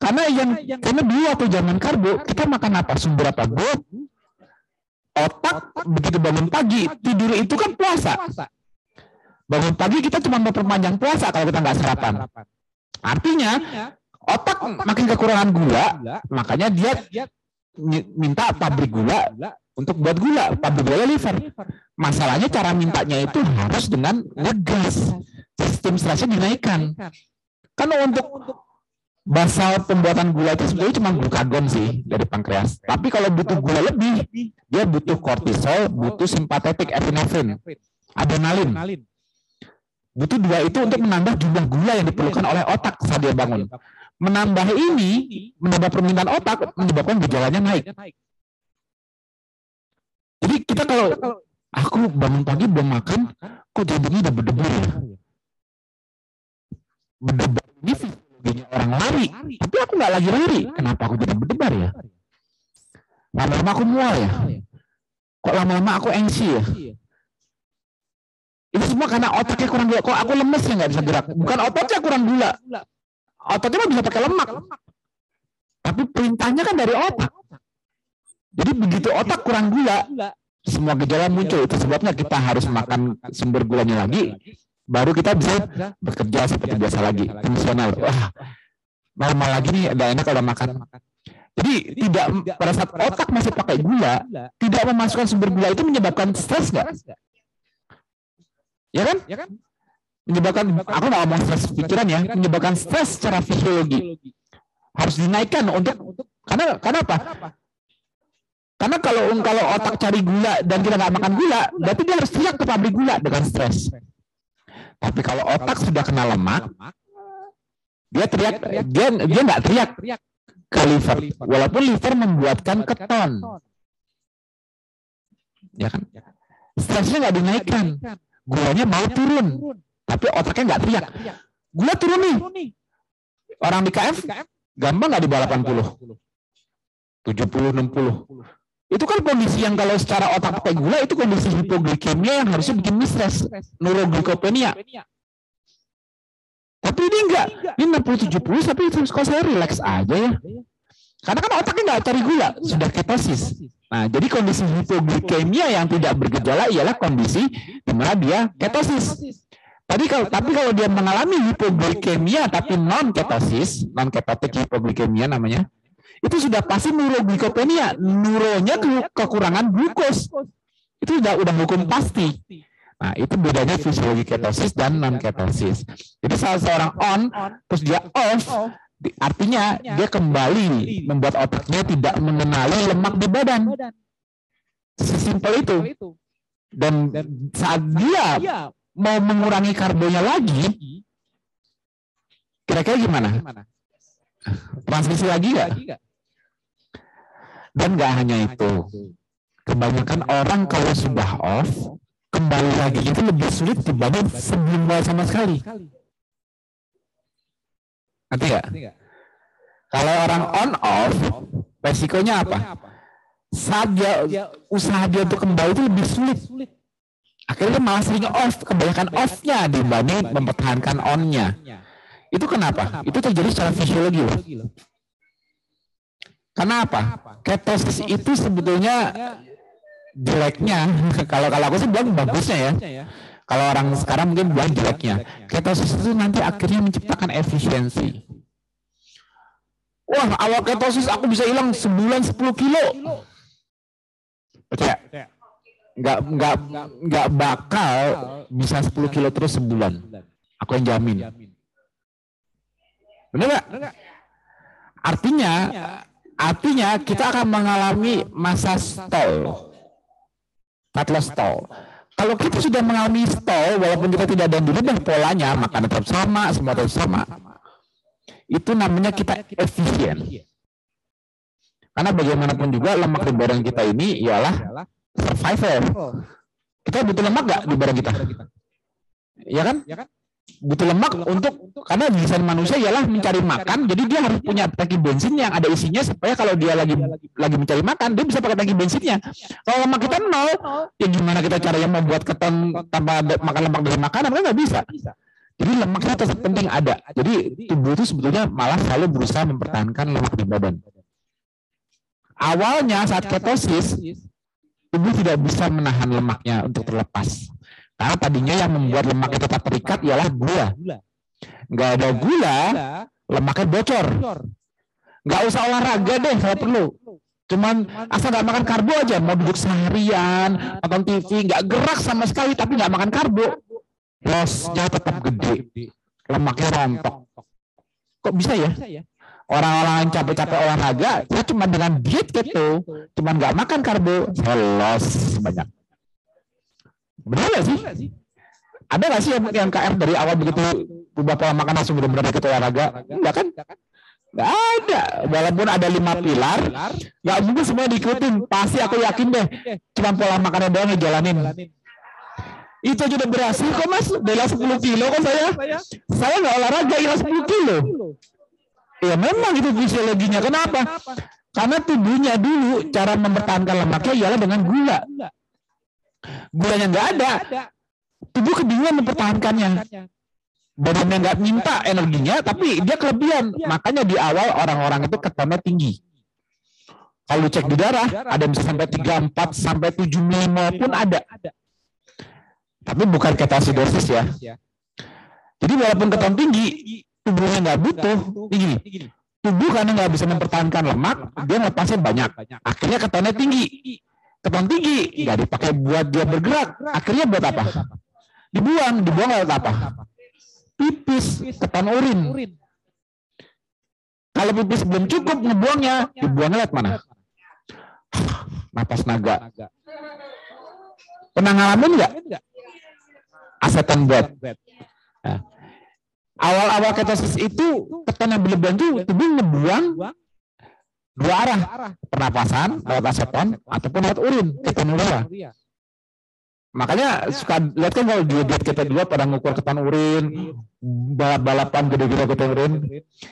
Karena yang karena dulu waktu zaman karbo kita makan apa? Sumber apa? Bot? Otak? Begitu bangun pagi tidur itu kan puasa. Bangun pagi kita cuma memperpanjang puasa kalau kita nggak sarapan artinya otak makin kekurangan gula makanya dia minta pabrik gula untuk buat gula, pabrik gula liver. Masalahnya cara mintanya itu harus dengan ngegas. Sistem stresnya dinaikkan. Karena untuk basal pembuatan gula itu sebenarnya cuma glukagon sih dari pankreas. Tapi kalau butuh gula lebih, dia butuh kortisol, butuh simpatetik epinefrin, adrenalin. Butuh dua itu untuk menambah jumlah gula yang diperlukan oleh otak saat dia bangun menambah ini, menambah permintaan otak, menyebabkan gejalanya naik. Jadi kita kalau aku bangun pagi belum makan, kok jantungnya udah berdebar ya? Berdebar ini fisiologinya orang lari, tapi aku nggak lagi lari. Kenapa aku jadi berdebar ya? Lama-lama aku mual ya? Kok lama-lama aku engsi ya? Itu semua karena otaknya kurang gula. Kok aku lemes ya nggak bisa gerak? Bukan ototnya kurang gula, ototnya mah bisa pakai lemak. Tapi perintahnya kan dari otak. Jadi begitu otak kurang gula, semua gejala muncul. Itu sebabnya kita harus makan sumber gulanya lagi, baru kita bisa bekerja seperti biasa lagi, fungsional. Wah, normal lagi nih, ada enak kalau makan. Jadi tidak pada saat otak masih pakai gula, tidak memasukkan sumber gula itu menyebabkan stres nggak? Ya kan? Ya kan? menyebabkan aku nggak ngomong stres pikiran ya. menyebabkan stres secara fisiologi. Harus dinaikkan untuk karena karena apa? Karena kalau kalau otak cari gula dan kita nggak makan gula berarti dia harus teriak ke pabrik gula dengan stres tapi kalau otak sudah kena lemak dia teriak dia dia nggak teriak ke liver. Walaupun liver membuatkan keton. ya kan? Stresnya nggak dinaikkan gulanya mau turun tapi otaknya nggak teriak. Gula turun nih. Orang di KF gampang nggak di bawah 80? 70, 60. Itu kan kondisi yang kalau secara otak pakai gula itu kondisi hipoglikemia yang harusnya bikin stres, neuroglikopenia. Tapi ini enggak, ini 60 70 tapi kok saya relax aja ya. Karena kan otaknya nggak cari gula, sudah ketosis. Nah, jadi kondisi hipoglikemia yang tidak bergejala ialah kondisi di mana dia ketosis. Tadi kalau tapi kalau dia mengalami hipoglikemia tapi non ketosis, non ketotik hipoglikemia namanya, itu sudah pasti neuroglikopenia, neuronya ke, kekurangan glukos. Itu sudah udah hukum pasti. Nah, itu bedanya fisiologi ketosis dan non ketosis. Jadi salah seorang on terus dia off artinya dia kembali membuat otaknya tidak mengenali lemak di badan. Sesimpel itu. Dan saat dia mau mengurangi karbonya lagi, kira-kira gimana? Transmisi lagi nggak? Dan nggak hanya itu, kebanyakan orang kalau sudah off, kembali lagi itu lebih sulit dibanding sebelum mulai sama sekali. Nanti ya? Kalau orang on off, resikonya apa? Saat dia usaha dia untuk kembali itu lebih sulit. Akhirnya malah sering off, kebanyakan off-nya dibanding mempertahankan on-nya. Itu kenapa? Itu terjadi secara fisiologi loh. Karena apa? Ketosis itu sebetulnya jeleknya. kalau kalau aku sih bilang bagusnya ya. Kalau orang sekarang mungkin bilang jeleknya. Ketosis itu nanti akhirnya menciptakan efisiensi. Wah, awal ketosis aku bisa hilang sebulan 10 kilo. Percaya? Nggak, nggak, nggak bakal bisa 10 kilo terus sebulan. Aku yang jamin. Benar nggak? Artinya, artinya kita akan mengalami masa stall. Fat loss stall. Kalau kita sudah mengalami stall, walaupun kita tidak ada dan polanya, makan tetap sama, semua tetap sama itu namanya kita efisien. Karena bagaimanapun juga lemak di badan kita ini ialah survival. Kita butuh lemak gak di badan kita? Ya kan? Butuh lemak untuk karena desain manusia ialah mencari makan, jadi dia harus punya tangki bensin yang ada isinya supaya kalau dia lagi lagi mencari makan, dia bisa pakai tangki bensinnya. Kalau lemak kita nol, ya gimana kita caranya membuat keton tanpa makan lemak dari makanan? Kan nggak bisa. Jadi lemaknya tetap penting ada. Jadi tubuh itu sebetulnya malah selalu berusaha mempertahankan lemak di badan. Awalnya saat ketosis, tubuh tidak bisa menahan lemaknya untuk terlepas. Karena tadinya yang membuat lemaknya tetap terikat ialah gula. Nggak ada gula, lemaknya bocor. Nggak usah olahraga deh kalau perlu. Cuman asal nggak makan karbo aja, mau duduk seharian, nonton TV, nggak gerak sama sekali tapi nggak makan karbo, lossnya tetap gede, lemaknya rontok. Kok bisa ya? Orang-orang yang capek-capek olahraga, saya cuma dengan diet gitu, cuma nggak makan karbo, saya loss banyak. Benar nggak sih? Ada nggak sih yang, yang KR dari awal begitu berubah pola makan langsung benar-benar ikut olahraga? Enggak kan? Nggak ada. Walaupun ada lima pilar, nggak mungkin semua diikutin. Pasti aku yakin deh, cuma pola makannya doang ngejalanin. Itu aja udah berhasil kok mas, bela 10 kilo kok saya. Saya nggak olahraga hilang 10 kilo. Ya memang itu fisiologinya. Kenapa? Karena tubuhnya dulu cara mempertahankan lemaknya ialah dengan gula. Gulanya nggak ada, tubuh kebingungan mempertahankannya. Badannya nggak minta energinya, tapi dia kelebihan. Makanya di awal orang-orang itu ketonnya tinggi. Kalau cek di darah, ada bisa sampai 3, 4, sampai 7 milimo pun ada. Tapi bukan ketosidosis ya. Jadi walaupun keton tinggi, tubuhnya nggak butuh. Tinggi. Tubuh karena nggak bisa mempertahankan lemak, dia ngepasnya banyak. Akhirnya ketonnya tinggi. Keton tinggi, nggak dipakai buat dia bergerak. Akhirnya buat apa? Dibuang. Dibuang lewat apa? Pipis, keton urin. Kalau pipis belum cukup ngebuangnya, dibuang lewat mana? Napas naga. Pernah ngalamin nggak? aseton bed. Nah, awal-awal ketosis itu keton yang berlebihan itu tubuh ngebuang dua arah, pernapasan lewat aseton ataupun lewat urin, keton udara. Makanya suka lihat kan kalau diet kita dua pada ngukur keton urin, balap-balapan gede-gede keton urin,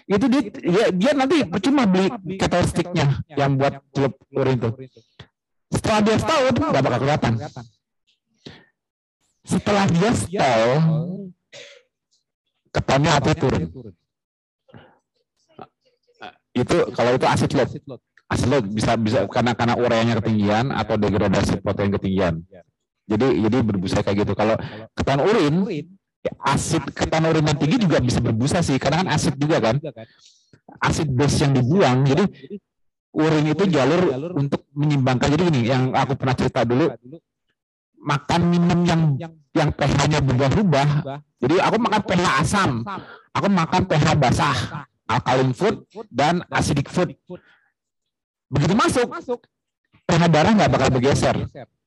itu dia, dia, dia nanti percuma beli ketostiknya yang buat celup urin itu. Setelah dia setahun nggak bakal kelihatan. Setelah dia stall, ketonnya hati turun. Itu kalau itu asid load. Asid load bisa bisa karena karena ureanya ketinggian atau degradasi protein ketinggian. Jadi jadi berbusa kayak gitu. Kalau keton urin, ya asid keton urin yang tinggi juga bisa berbusa sih, karena kan asid juga kan. Asid base yang dibuang, jadi urin itu jalur untuk menyimbangkan. Jadi ini yang aku pernah cerita dulu, makan minum yang yang pH-nya berubah-ubah. Jadi aku makan pH asam, aku makan pH basah, alkaline food dan acidic food. Begitu masuk, pH darah nggak bakal bergeser.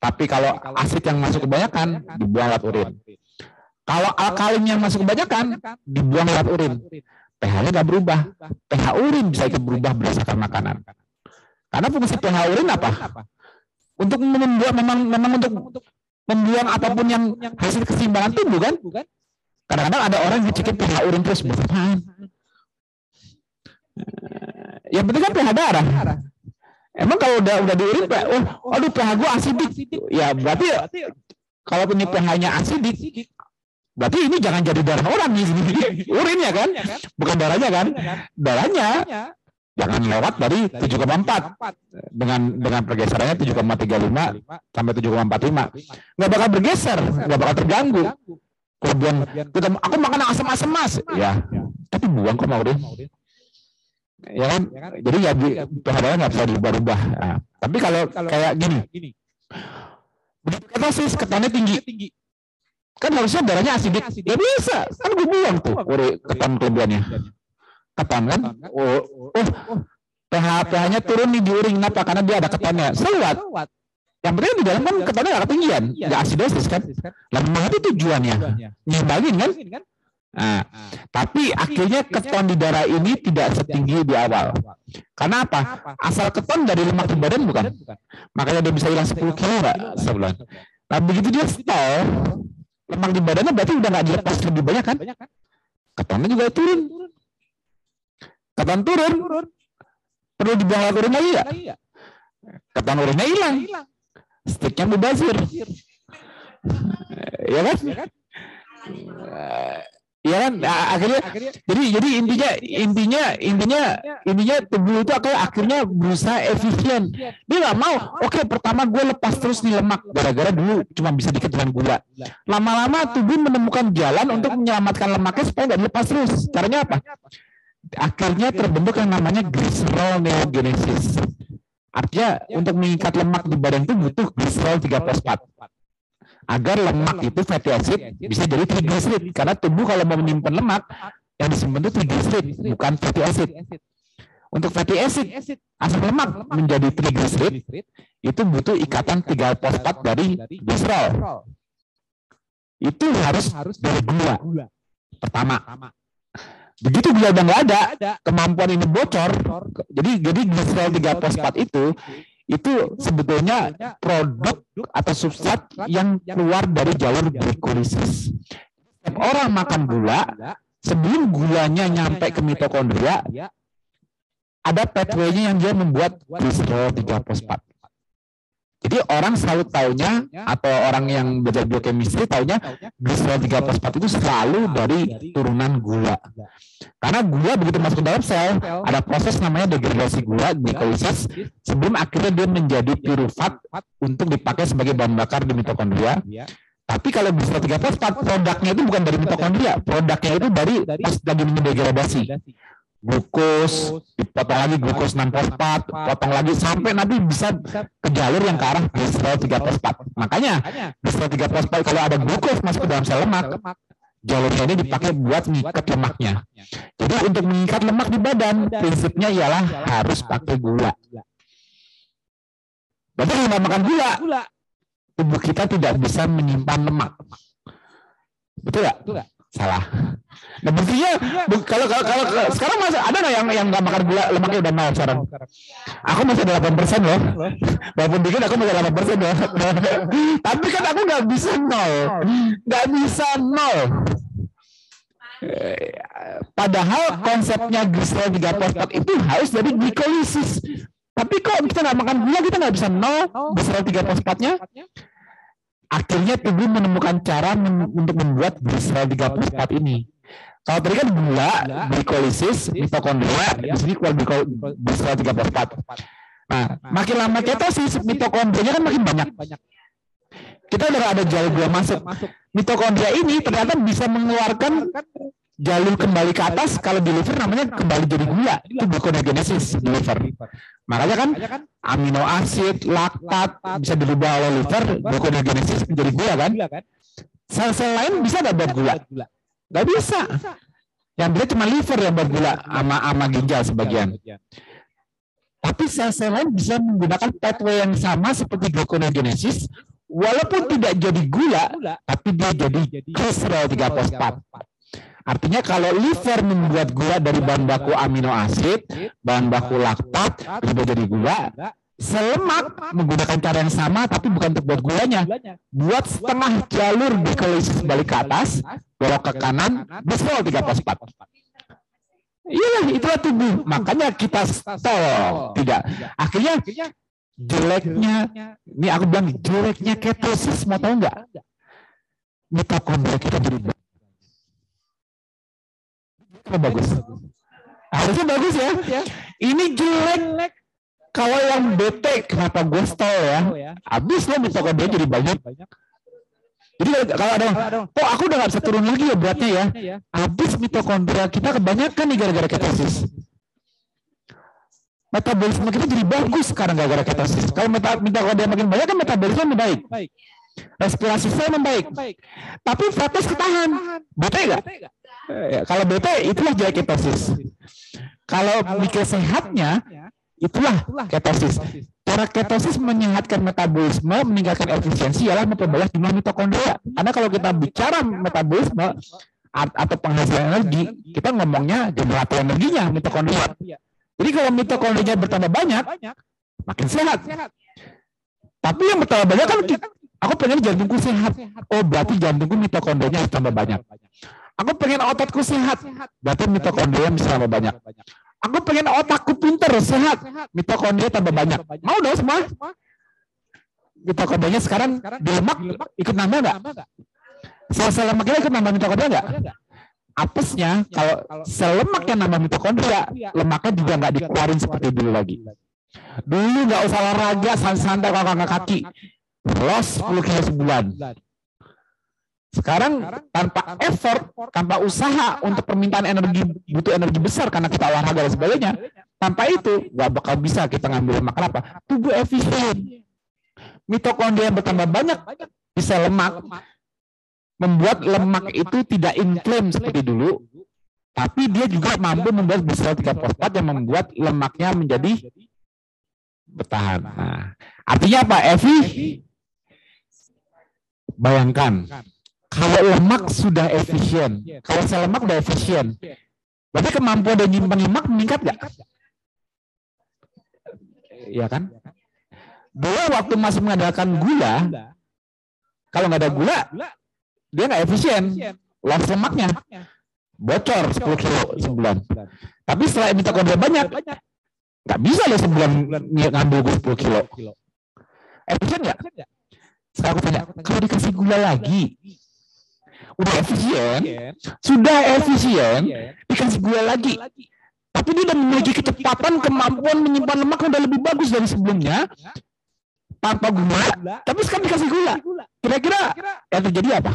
Tapi kalau asid yang masuk kebanyakan, dibuang lewat urin. Kalau alkalin yang masuk kebanyakan, dibuang lewat urin. pH-nya nggak berubah. pH urin bisa ikut berubah berdasarkan makanan. Karena fungsi pH urin apa? Untuk membuat memang memang untuk membuang apa pun yang hasil keseimbangan tubuh kan? Kadang-kadang ada orang yang ngecekin pH urin terus berapaan? Yang penting kan pH darah. Emang kalau udah udah di urin, oh, aduh pH gua asidik. Ya berarti kalau ini pH-nya asidik, berarti ini jangan jadi darah orang nih urinnya kan, bukan darahnya kan, darahnya. Jangan lewat dari 7,4 dengan dengan pergeserannya 7,35 sampai 7,45 nggak bakal bergeser nggak bakal terganggu. Kemudian kita aku makan asam-asam mas ya. Tapi buang kok mau deh ya kan? jadi ya pH nggak bisa. diubah-ubah. Nah, tapi kalau kayak gini. begitu kata sih ketannya tinggi. Kan harusnya darahnya asidik ya bisa. Kan gue buang tuh ketan kelebihannya. Ketan kan? Oh, oh, pH pH-nya turun nih di urin kenapa? Karena dia ada ketannya. Selewat. Yang penting di dalam kan ketannya nggak ketinggian, nggak asidosis kan? Lalu itu tujuannya, nyimbangin kan? Nah, tapi akhirnya keton di darah ini tidak setinggi di awal. Karena apa? Asal keton dari lemak di badan bukan? Makanya dia bisa hilang 10 kilo nggak sebulan. Nah begitu dia stall, lemak di badannya berarti udah nggak dilepas lebih banyak kan? Ketonnya juga turun. Kapan turun? Perlu dibuang urin lagi ya? Kapan urinnya hilang? Sticknya mubazir. Ya kan? Iya kan? Nah, akhirnya, jadi jadi intinya intinya intinya intinya tubuh itu akhirnya akhirnya berusaha efisien. Dia nggak mau. Oke, okay, pertama gue lepas terus nih lemak gara-gara dulu cuma bisa dikit dengan gula. Lama-lama tubuh menemukan jalan untuk menyelamatkan lemaknya supaya nggak dilepas terus. Caranya apa? akhirnya terbentuk yang namanya glycerol neogenesis. Artinya untuk mengikat lemak di badan itu butuh glycerol 3 fosfat. Agar lemak itu fatty acid bisa jadi triglycerid. Karena tubuh kalau mau menyimpan lemak, yang disimpan itu triglycerid, bukan fatty acid. Untuk fatty acid, asam lemak menjadi triglycerid, itu butuh ikatan 3 fosfat dari glycerol. Itu harus dari gula. Pertama. Begitu dia udah nggak ada, kemampuan ini bocor. Jadi jadi glycerol 3 fosfat itu itu sebetulnya produk atau substrat yang keluar dari jalur glikolisis. Setiap orang makan gula, sebelum gulanya nyampe ke mitokondria, ada pathway-nya yang dia membuat glycerol 3 fosfat. Jadi orang selalu taunya atau orang yang belajar biokemistri taunya glycerol 3 fosfat itu selalu dari turunan gula. Karena gula begitu masuk ke dalam sel, ada proses namanya degradasi gula, glikolisis, sebelum akhirnya dia menjadi pirufat untuk dipakai sebagai bahan bakar di mitokondria. Tapi kalau glycerol 3 fosfat, produknya itu bukan dari mitokondria, produknya itu dari pas lagi mendegradasi glukos, dipotong lagi glukos 6 fosfat, potong lagi sampai nanti bisa ke jalur yang ke arah glycerol 3 fosfat. Makanya glycerol 3 fosfat kalau ada glukos masuk ke dalam sel lemak, jalurnya ini dipakai buat mengikat lemaknya. Jadi untuk mengikat lemak di badan, prinsipnya ialah harus pakai gula. Berarti kalau makan gula, tubuh kita tidak bisa menyimpan lemak. Betul nggak? Salah. Nah buktinya bu, kalau kalau kalau sekarang masih ada nggak yang yang nggak makan gula lemaknya udah nol sekarang? Aku masih ada delapan persen loh. Walaupun dikit aku masih delapan persen loh. Tapi kan aku nggak bisa nol, nggak bisa nol. Padahal konsepnya glycerol 3 fosfat itu harus dari glikolisis. Tapi kok kita nggak makan gula kita nggak bisa nol glycerol 3 fosfatnya? Akhirnya tubuh menemukan cara men untuk membuat glycerol 3 fosfat ini. Kalau tadi kan gula, glikolisis, mitokondria, di sini keluar glycerol 3 fosfat. Nah, makin lama ketosis, mitokondrianya kan makin banyak. Kita udah ada jalur gula masuk. Mitokondria ini ternyata bisa mengeluarkan jalur kembali ke atas kalau di liver namanya kembali jadi gula. Itu gluconeogenesis di liver. makanya kan amino asid laktat bisa dirubah oleh liver gluconeogenesis menjadi gula kan? Sel-sel lain bisa nggak buat gula? Nggak bisa. Yang dia cuma liver yang buat gula ama ama ginjal sebagian. Tapi sel-sel lain bisa menggunakan pathway yang sama seperti gluconeogenesis walaupun tidak jadi gula tapi dia jadi glycerol 3 fosfat Artinya kalau liver membuat gula dari bahan baku amino asid, bahan baku laktat, berubah jadi gula, selemak menggunakan cara yang sama tapi bukan untuk buat gulanya. Buat setengah jalur glikolisis balik ke atas, belok ke kanan, bisphenol 3 fosfat. Iya, itulah tubuh. Makanya kita stop. Tidak. Akhirnya jeleknya, ini aku bilang jeleknya ketosis, mau tahu nggak? Mitokondria kita jadi bagus. Harusnya bagus ya. Ini jelek kalau yang bete kenapa gue stall ya? Abis lo mitokondria jadi banyak. Jadi kalau ada kok aku udah gak bisa turun lagi ya beratnya ya. Abis mitokondria kita kebanyakan nih gara-gara ketosis. Metabolisme kita jadi bagus sekarang gara-gara ketosis. Kalau mitokondria makin banyak kan metabolisme membaik. Respirasi saya membaik. Tapi fat ketahan. Bete gak? Eh, kalau bete itulah jadi ketosis. Kalau mikir sehatnya, Itulah ketosis. Cara ketosis menyehatkan metabolisme, meningkatkan efisiensi ialah memperbanyak jumlah mitokondria. Karena kalau kita bicara metabolisme atau penghasilan energi, kita ngomongnya generator energinya mitokondria. Jadi kalau mitokondria bertambah banyak, makin sehat. Tapi yang bertambah banyak kan aku pengen jantungku sehat. Oh berarti jantungku mitokondrianya harus tambah banyak. Aku pengen ototku sehat. Berarti mitokondria bisa tambah banyak. Aku pengen otakku pinter, sehat. Mitokondria tambah banyak. Mau dong semua? Mitokondrianya sekarang di lemak ikut nambah nggak? Sel-sel lemaknya ikut nambah mitokondria nggak? Apesnya kalau sel lemak yang nambah mitokondria, lemaknya juga nggak dikeluarin seperti dulu lagi. Dulu nggak usah olahraga, santai-santai kalau kaki. Loss 10 kilo sebulan. Sekarang tanpa effort, tanpa usaha untuk permintaan energi butuh energi besar karena kita olahraga dan sebagainya. Tanpa itu nggak bakal bisa kita ngambil lemak apa. Tubuh efisien. Mitokondria yang bertambah banyak bisa lemak membuat lemak itu tidak inflame seperti dulu, tapi dia juga mampu membuat besar tiga fosfat yang membuat lemaknya menjadi bertahan. Nah, artinya apa? Evi? Bayangkan kalau lemak sudah efisien, kalau sel lemak sudah efisien, berarti kemampuan dan nyimpan lemak meningkat nggak? Iya kan? Dulu waktu masih mengadakan gula, kalau nggak ada gula, dia nggak efisien, loss lemaknya bocor 10 kilo sebulan. Tapi setelah mitokondria banyak, nggak bisa loh sebulan ngambil gue 10 kilo. Efisien nggak? Sekarang aku tanya, kalau dikasih gula lagi, udah efisien, sudah efisien, dikasih gula lagi. Tapi dia udah memiliki kecepatan, kemampuan menyimpan lemak udah lebih bagus dari sebelumnya, tanpa gula, tapi sekarang dikasih gula. Kira-kira yang terjadi apa?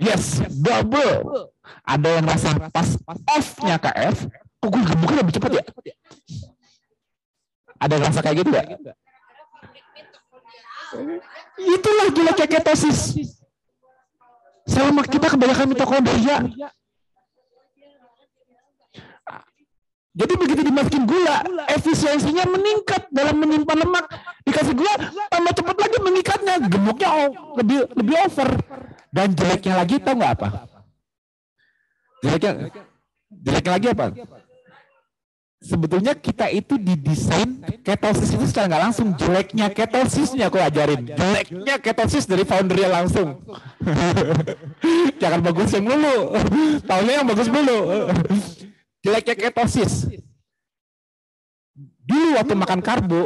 Yes, double. Ada yang rasa pas F-nya ke F, kok gue gemuknya lebih cepat ya? Ada yang rasa kayak gitu gak? Itulah gila ketosis. Selama kita kebanyakan mitokondria. Jadi begitu dimasukin gula, efisiensinya meningkat dalam menyimpan lemak. Dikasih gula, tambah cepat lagi mengikatnya. Gemuknya lebih lebih over. Dan jeleknya lagi tahu nggak apa? Jeleknya, jeleknya lagi apa? Sebetulnya kita itu didesain ketosis itu secara nggak langsung. Jeleknya ketosisnya aku ajarin. Jeleknya ketosis dari foundernya langsung. Jangan bagus yang dulu. Tahunya yang bagus dulu. Jeleknya ketosis. Dulu waktu makan karbo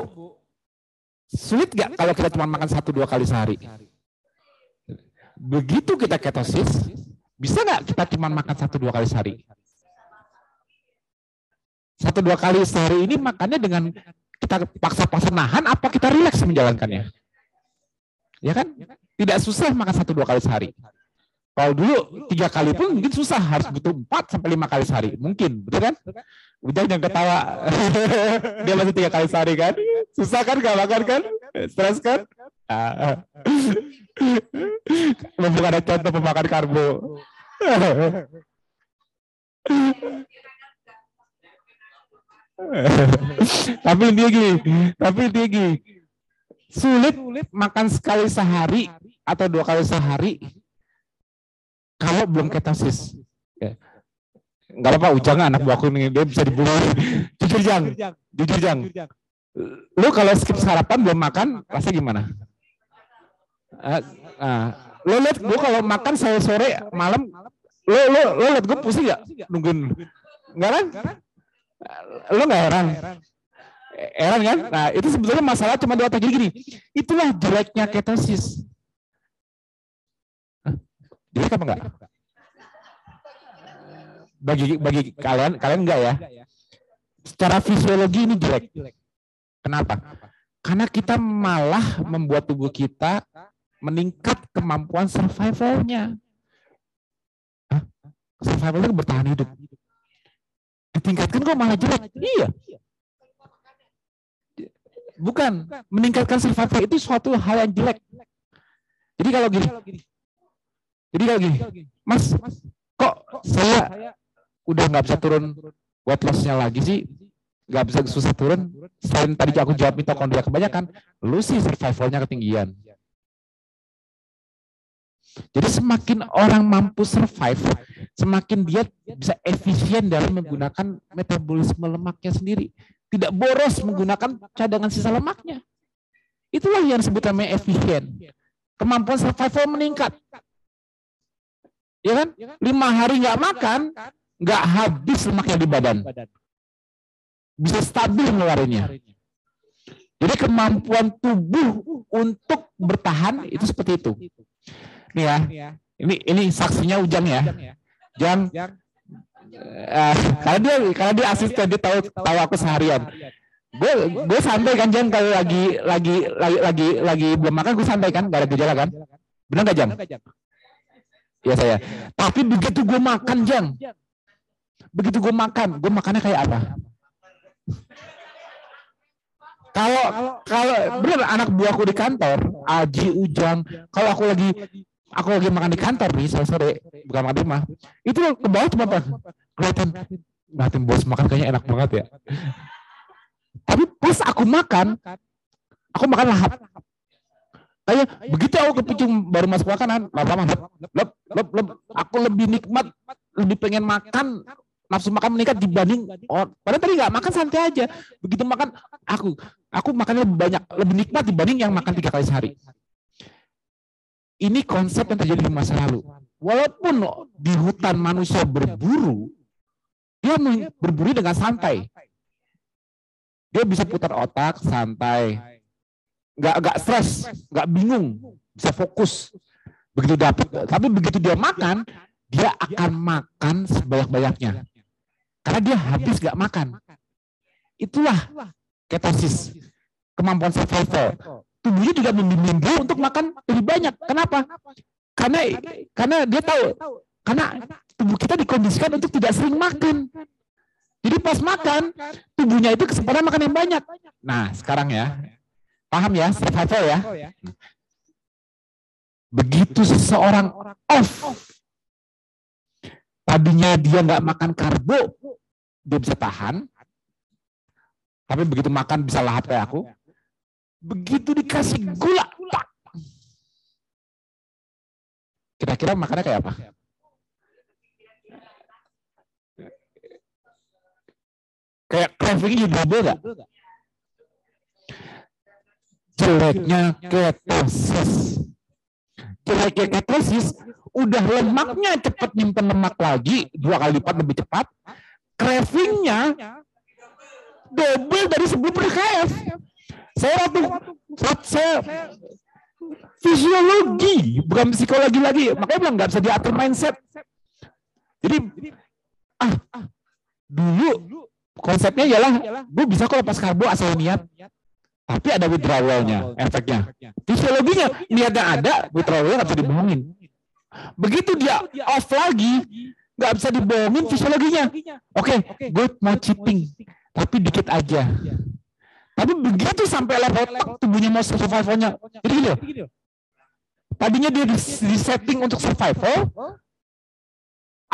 sulit gak kalau kita cuma makan satu dua kali sehari? Begitu kita ketosis bisa nggak kita cuma makan satu dua kali sehari satu dua kali sehari ini makannya dengan kita paksa-paksa nahan apa kita rileks menjalankannya? Ya kan? Tidak susah makan satu dua kali sehari. Kalau dulu tiga kali pun mungkin susah, harus butuh empat sampai lima kali sehari. Mungkin, betul kan? Udah jangan ketawa. Dia masih tiga kali sehari kan? Susah kan gak makan kan? Stres kan? Mumpung ada contoh pemakan karbo. tapi dia gini, tapi dia gini, sulit makan sekali sehari atau dua kali sehari kalau belum ketosis. Ya. Enggak apa-apa, Ujang anak buahku nih, dia bisa dibunuh. jujur Jang, jujur Jang. Lu kalau skip sarapan belum makan, rasanya gimana? Uh, uh, lo lihat gue kalau makan sore sore malam, lo lo lo lihat gue pusing gak nungguin? Enggak kan? Lo nggak heran? Heran kan? Nah itu sebetulnya masalah cuma di otak gini. Itulah jeleknya ketosis. Jelek apa enggak? Bagi bagi kalian kalian enggak ya? Secara fisiologi ini jelek. Kenapa? Karena kita malah membuat tubuh kita meningkat kemampuan survivalnya. Survival itu bertahan hidup. Ditingkatkan kok malah jelek. Iya. Bukan. Meningkatkan survival itu suatu hal yang jelek. Jadi kalau gini. Jadi kalau gini. Mas, kok saya udah nggak bisa turun weight loss-nya lagi sih? nggak bisa susah turun. Selain tadi aku jawab mitokondria kebanyakan, lu sih survivalnya ketinggian. Jadi semakin orang mampu survive, semakin dia bisa efisien dalam menggunakan metabolisme lemaknya sendiri. Tidak boros menggunakan cadangan sisa lemaknya. Itulah yang disebut namanya efisien. Kemampuan survival meningkat. Ya kan? Lima hari nggak makan, nggak habis lemaknya di badan bisa stabil ngeluarinnya. Jadi kemampuan tubuh untuk bertahan itu seperti itu. Nih ya, ini ini saksinya Ujang ya. Jang, uh, karena dia karena dia asisten dia tahu tahu aku seharian. Gue gue santai kan Jang kalau lagi lagi lagi lagi lagi belum makan gue santai kan gak ada gejala kan? Benar gak Jang? Iya saya. Tapi begitu gue makan Jang, begitu gue makan, gue makannya kayak apa? Kalau kalau benar anak buahku di kantor, Aji Ujang, kalau aku lagi aku lagi makan di kantor nih sore sore bukan makan di rumah, itu ke bawah cuma apa? Kelihatan, ngeliatin bos makan kayaknya enak banget ya. Tapi pas aku makan, aku makan lahap. Kayak begitu aku kepincung baru masuk makanan, lama-lama lep, lep, lep, lep, aku lebih nikmat, lebih pengen makan nafsu makan meningkat dibanding oh, padahal tadi nggak makan santai aja begitu makan aku aku makannya banyak lebih nikmat dibanding yang makan tiga kali sehari ini konsep yang terjadi di masa lalu walaupun di hutan manusia berburu dia berburu dengan santai dia bisa putar otak santai nggak nggak stres nggak bingung bisa fokus begitu dapat tapi begitu dia makan dia akan makan sebanyak-banyaknya karena dia habis gak makan. Itulah ketosis. Kemampuan survival. Tubuhnya juga membimbing dia untuk makan lebih banyak. Kenapa? Karena karena dia tahu. Karena tubuh kita dikondisikan untuk tidak sering makan. Jadi pas makan, tubuhnya itu kesempatan makan yang banyak. Nah, sekarang ya. Paham ya, survival ya. Begitu seseorang off tadinya dia nggak makan karbo, dia bisa tahan. Tapi begitu makan bisa lahap kayak aku. Begitu dikasih gula. Kira-kira makannya kayak apa? Kayak craving jadi double gak? Jeleknya ketosis. Jeleknya ketosis, udah lemaknya cepat nyimpen lemak lagi, dua kali lipat lebih cepat, cravingnya double dari sebelum PKF. Saya waktu saya fisiologi bukan psikologi lagi, makanya bilang nggak bisa diatur mindset. Jadi ah dulu konsepnya ialah gue bisa kok lepas karbo asal niat, tapi ada withdrawalnya, efeknya. Fisiologinya niatnya ada, withdrawalnya nggak bisa dibohongin. Begitu dia off lagi, nggak bisa dibohongin fisiologinya. Oke, okay, gue mau cheating, tapi dikit aja. Tapi begitu sampai level tubuhnya mau survivalnya. Jadi gini Tadinya dia di, di setting untuk survival,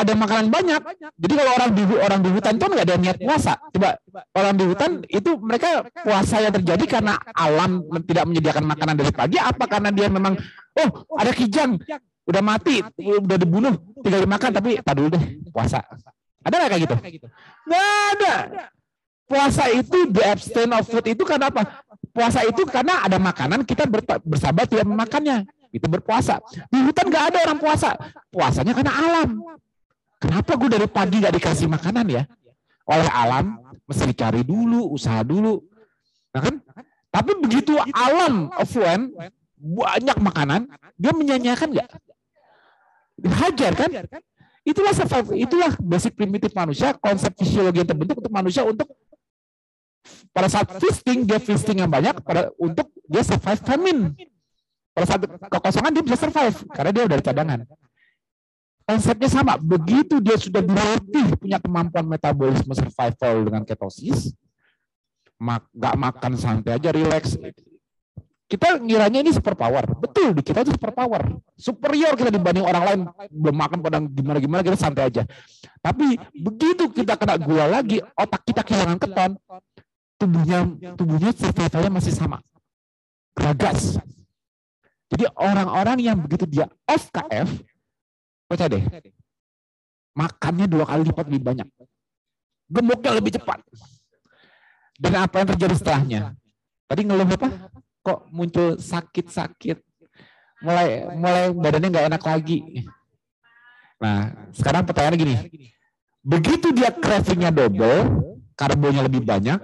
ada makanan banyak. Jadi kalau orang di orang di hutan itu nggak ada niat puasa. Coba orang di hutan itu mereka puasa yang terjadi karena alam tidak menyediakan makanan dari pagi. Apa karena dia memang oh ada kijang, udah mati, udah dibunuh, tinggal dimakan tapi tak dulu deh. puasa. Ada nggak kayak gitu? Nggak ada. Puasa itu the abstain of food itu karena apa? Puasa itu karena ada makanan kita bersabar tidak memakannya. Itu berpuasa. Di hutan nggak ada orang puasa. Puasanya karena alam. Kenapa gue dari pagi nggak dikasih makanan ya? Oleh alam, mesti dicari dulu, usaha dulu. Nah kan? Tapi begitu alam affluent, banyak makanan, dia menyanyikan nggak? Hajar kan? Itulah survive, itulah basic primitif manusia, konsep fisiologi yang terbentuk untuk manusia untuk pada saat feasting dia feasting yang banyak pada untuk dia survive famine. Pada saat kekosongan dia bisa survive karena dia udah ada cadangan. Konsepnya sama. Begitu dia sudah dilatih punya kemampuan metabolisme survival dengan ketosis, mak gak makan santai aja, relax. Kita ngiranya ini super power. Betul, di kita itu super power. Superior kita dibanding orang lain. Belum makan pada gimana-gimana, kita santai aja. Tapi begitu kita kena gula lagi, otak kita kehilangan keton, tubuhnya tubuhnya survivalnya masih sama. Geragas. Jadi orang-orang yang begitu dia off KF, baca deh, makannya dua kali lipat lebih banyak. Gemuknya lebih cepat. Dan apa yang terjadi setelahnya? Tadi ngeluh apa? Kok muncul sakit-sakit? Mulai mulai badannya nggak enak lagi. Nah, sekarang pertanyaannya gini. Begitu dia cravingnya double, karbonya lebih banyak,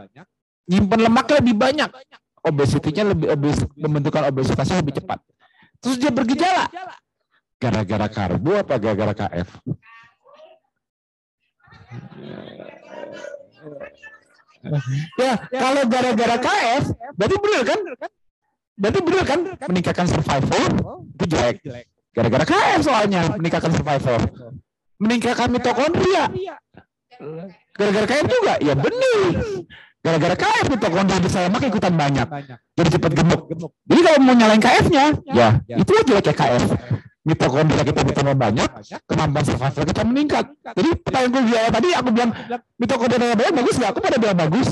nyimpan lemaknya lebih banyak, obesitinya lebih obes, pembentukan obesitasnya lebih cepat. Terus dia bergejala. Gara-gara karbo apa gara-gara KF? Ya, kalau gara-gara KF, berarti benar kan? Berarti benar kan? Meningkatkan survival itu jelek. Gara-gara KF soalnya meningkatkan survival. Meningkatkan mitokondria. Gara-gara KF juga? Ya benar. Gara-gara KF mitokondria bisa lemak ikutan banyak. Jadi cepat gemuk. Jadi kalau mau nyalain KF-nya, ya, ya itu aja kayak KF. Mitokondria kita bertambah banyak, kemampuan survival kita meningkat. Jadi pertanyaan gue bilang tadi, aku bilang mitokondria banyak bagus nggak? Aku pada bilang bagus.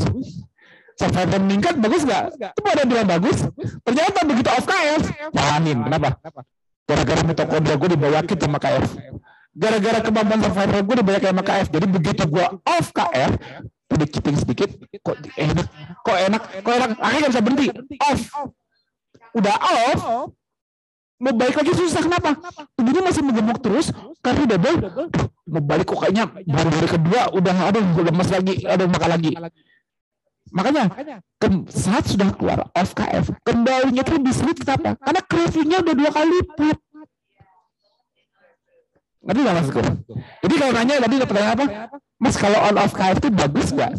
Survival meningkat bagus nggak? Itu pada bilang bagus. Ternyata begitu off KF, jalanin. Kenapa? Gara-gara mitokondria gue dibawakin sama KF gara-gara kemampuan survival gue dibayar sama KF. Jadi begitu gue off KF, udah keeping sedikit, kok enak, kok enak, kok enak, akhirnya gak bisa berhenti, off, udah off, mau balik lagi susah kenapa? Tubuhnya masih menggemuk terus karena double, mau balik kok kayaknya baru hari kedua udah aduh lemas lagi, aduh makan lagi. Makanya saat sudah keluar off KF, kembalinya tuh lebih kenapa? Karena cravingnya udah dua kali lipat. Ngerti nggak maksudku? Jadi kalau nanya tadi pertanyaan apa? Mas kalau on off KF itu bagus nggak?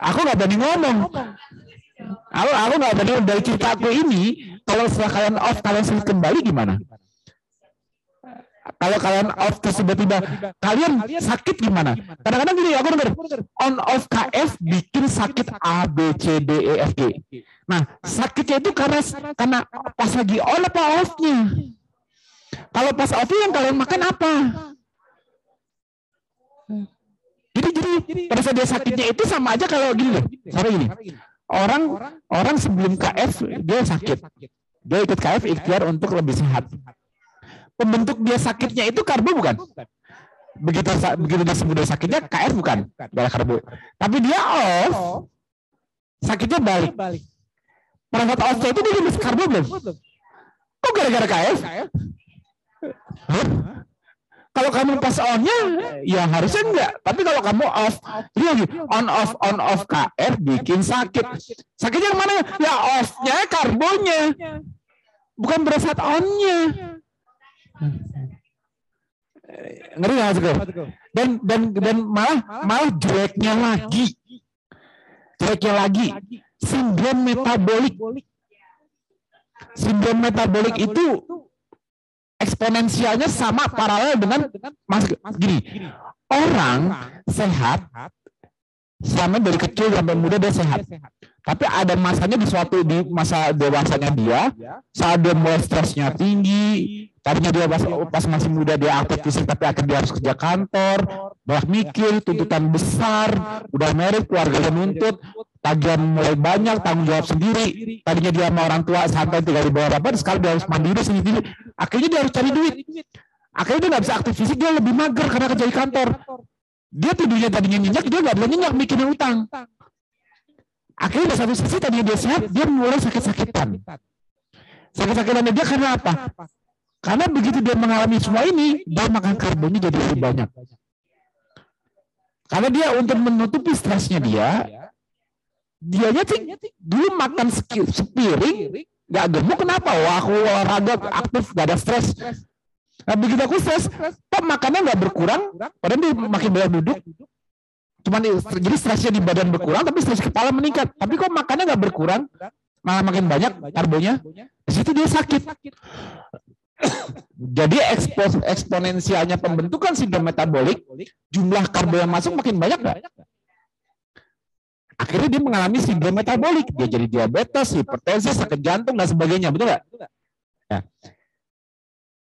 Aku nggak berani ngomong. Aku aku nggak berani dari cerita aku ini. Kalau setelah kalian off kalian sulit kembali gimana? Kalau kalian off terus tiba-tiba kalian sakit gimana? Kadang-kadang gini aku dengar on off KF bikin sakit A B C D E F G. Nah sakitnya itu karena karena pas lagi on apa offnya? Kalau pas off yang kalian makan apa? Jadi jadi pada saat dia sakitnya itu sama aja kalau gini loh. Sama gini. Orang orang sebelum KF dia sakit. Dia ikut KF ikhtiar untuk lebih sehat. Pembentuk dia sakitnya itu karbo bukan? Begitu begitu dia sembuh dari sakitnya KF bukan? Darah karbo. Tapi dia off sakitnya balik. Saat off itu dia bisa karbo belum? Kok gara-gara KF? Kalau kamu pas onnya, ya harusnya enggak. Tapi kalau kamu off, jadi lagi on off on off KF bikin sakit. Sakitnya yang mana? Ya offnya karbonya, bukan berasat onnya. Ngeri nggak sih Dan dan dan malah malah jeleknya lagi, jeleknya lagi sindrom metabolik. Sindrom metabolik itu eksponensialnya sama paralel dengan mas gini. Orang sehat sama dari kecil sampai muda dia sehat. Tapi ada masanya di suatu di masa dewasanya dia saat dia mulai stresnya tinggi tadinya dia pas, pas masih muda dia aktif fisik tapi akhirnya dia harus kerja kantor banyak mikir tuntutan besar udah merit keluarganya nuntut tagihan mulai banyak tanggung jawab sendiri. Tadinya dia sama orang tua santai tinggal di bawah apa sekarang dia harus mandiri sendiri akhirnya dia harus cari duit akhirnya dia nggak bisa aktif fisik dia lebih mager karena kerja di kantor Dia tidurnya tadinya nyenyak, dia nggak bisa nyenyak mikirin utang. Akhirnya satu sisi tadinya dia sehat, dia mulai sakit-sakitan. Sakit-sakitan dia karena apa? Karena begitu dia mengalami semua ini, dia makan karbonnya jadi lebih banyak. Karena dia untuk menutupi stresnya dia, dianya sih dulu makan sepiring, nggak gemuk kenapa? Wah aku olahraga aktif, gak ada stres. Nah begitu aku stres, kok makannya nggak berkurang, padahal dia makin banyak duduk. Cuman jadi stresnya di badan berkurang, tapi stres kepala meningkat. Tapi kok makannya nggak berkurang, malah makin banyak karbonya. Di situ dia sakit. Jadi ekspos, eksponensialnya pembentukan sindrom metabolik, jumlah karbo yang masuk makin banyak nggak? Akhirnya dia mengalami sindrom metabolik, dia jadi diabetes, hipertensi, sakit jantung dan sebagainya, betul nggak? Nah,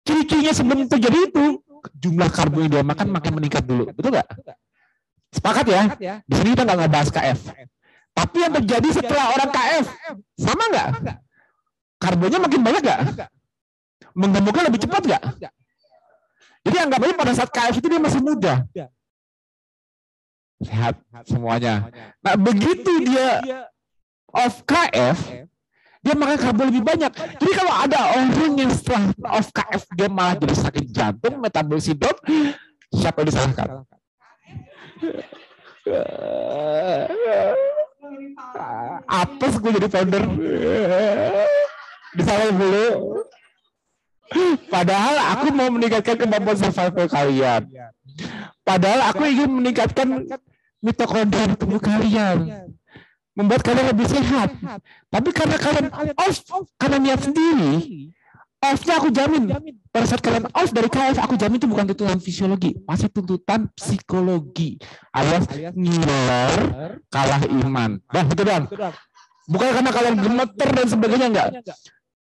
ciri-cirinya sebelum terjadi itu, jumlah karbo yang dia makan makin meningkat dulu, betul nggak? Sepakat ya? Di sini kita nggak ngebahas KF. Tapi yang terjadi setelah orang KF, sama nggak? Karbonya makin banyak nggak? Menggemuknya lebih cepat nggak? Jadi anggap aja pada saat KF itu dia masih muda. Sehat semuanya. Nah begitu dia off KF, dia makan karbo lebih banyak. Jadi kalau ada orang yang setelah off KF dia malah jadi sakit jantung, metabolisme drop, siapa yang disalahkan? Apes gue jadi founder. Disalahin dulu. Padahal aku mau meningkatkan kemampuan survival kalian. Padahal aku ingin meningkatkan mitokondria tubuh kalian. Membuat kalian lebih sehat. Tapi karena kalian off, karena niat sendiri, off-nya aku jamin. Pada saat kalian off dari KF, aku jamin itu bukan tuntutan fisiologi, pasti tuntutan psikologi. Alias ngiler, kalah iman. Bang, betul bang? Bukan karena kalian gemeter dan sebagainya, enggak.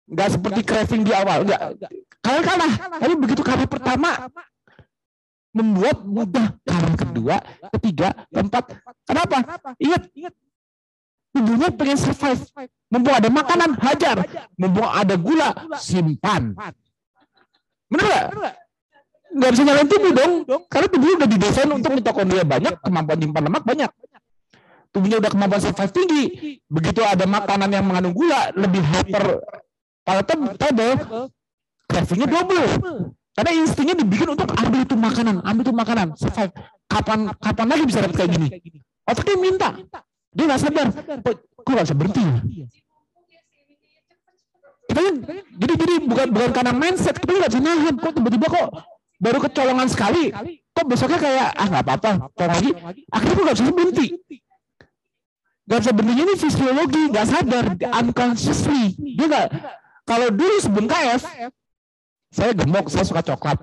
Enggak seperti craving di awal, enggak. Kalian kalah. Tapi begitu kali pertama, membuat mudah. Karena kedua, ketiga, keempat. Kenapa? Ingat, tubuhnya pengen survive. Mumpung ada makanan, hajar. Mumpung ada gula, simpan. Benar nggak? Nggak bisa nyalain tubuh dong. Karena tubuh udah didesain untuk mitokondria banyak, kemampuan nyimpan lemak banyak. Tubuhnya udah kemampuan survive tinggi. Begitu ada makanan yang mengandung gula, lebih hyper palatable, cravingnya double. Karena instingnya dibikin untuk ambil itu makanan, ambil itu makanan, survive. Kapan kapan lagi bisa dapat kayak gini? Otaknya minta. Dia nggak sadar. Kok, nggak bisa berhenti? Kita kan, jadi jadi bukan bukan karena mindset, kita nggak bisa nahan. Kok tiba-tiba kok baru kecolongan sekali, kok besoknya kayak ah nggak apa-apa, colong lagi. Akhirnya kok nggak bisa berhenti. Nggak bisa berhenti ini fisiologi, nggak sadar, unconsciously. Dia nggak. Kalau dulu sebelum KF, saya gemuk, saya suka coklat.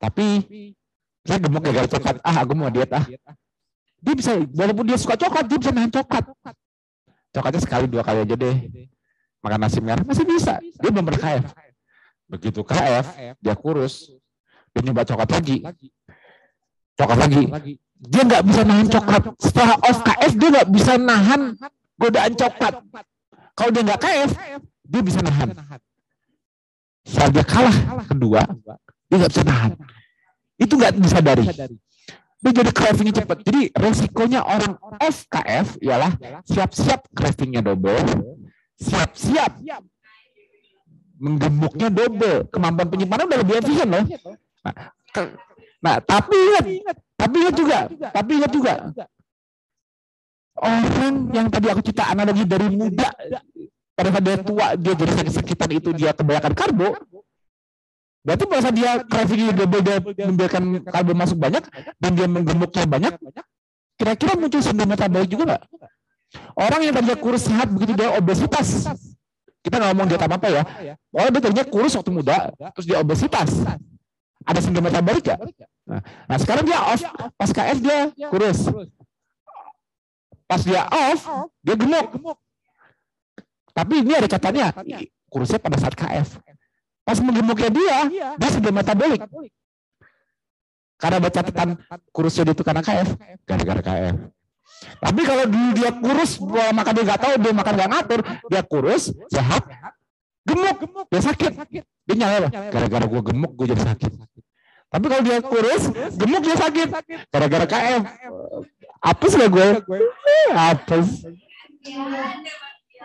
Tapi saya gemuk ya gara coklat. Ah, aku mau diet ah. Dia bisa, walaupun dia suka coklat, dia bisa nahan coklat. Coklatnya sekali dua kali aja deh. Makan nasi merah masih bisa. Dia belum pernah. Begitu KF, dia kurus. Dia nyoba coklat lagi. Coklat lagi. Dia nggak bisa nahan coklat. Setelah off KF, dia nggak bisa nahan godaan coklat. Kalau dia nggak KF, dia bisa nahan. Dia kalah kedua, dia nggak bisa nahan. Itu nggak disadari. Dia jadi cravingnya cepat. Jadi resikonya orang FKF ialah siap-siap cravingnya double, siap-siap menggemuknya double. Kemampuan penyimpanan udah lebih efisien loh. Nah, nah tapi ingat, tapi ingat juga, tapi ingat juga. Orang yang tadi aku cerita analogi dari muda pada dia tua dia jadi sakit-sakitan itu dia kebanyakan karbo, Berarti pada dia craving double dia membiarkan karbo masuk banyak dan dia menggemuknya banyak, kira-kira muncul sindrom metabolik juga nggak? Orang yang tadinya kurus sehat begitu dia obesitas, kita nggak ngomong dia apa apa ya. Orang dia tadinya kurus waktu muda, terus dia obesitas. Ada sindrom metabolik nggak? Nah, nah sekarang dia off, pas KF dia kurus. Pas dia off, dia gemuk. Tapi ini ada catatannya, kurusnya pada saat KF. Pas menggemuknya dia, dia sudah metabolik. Karena ada catatan kurusnya itu karena KF, gara-gara KF. Tapi kalau dulu dia kurus, makan dia nggak tahu, dia makan nggak ngatur, dia kurus, sehat, gemuk, dia sakit. Dia nyala Gara-gara gue gemuk, gue jadi sakit. Tapi kalau dia kurus, gemuk dia sakit. Gara-gara KF. Apes gak gue? Apes.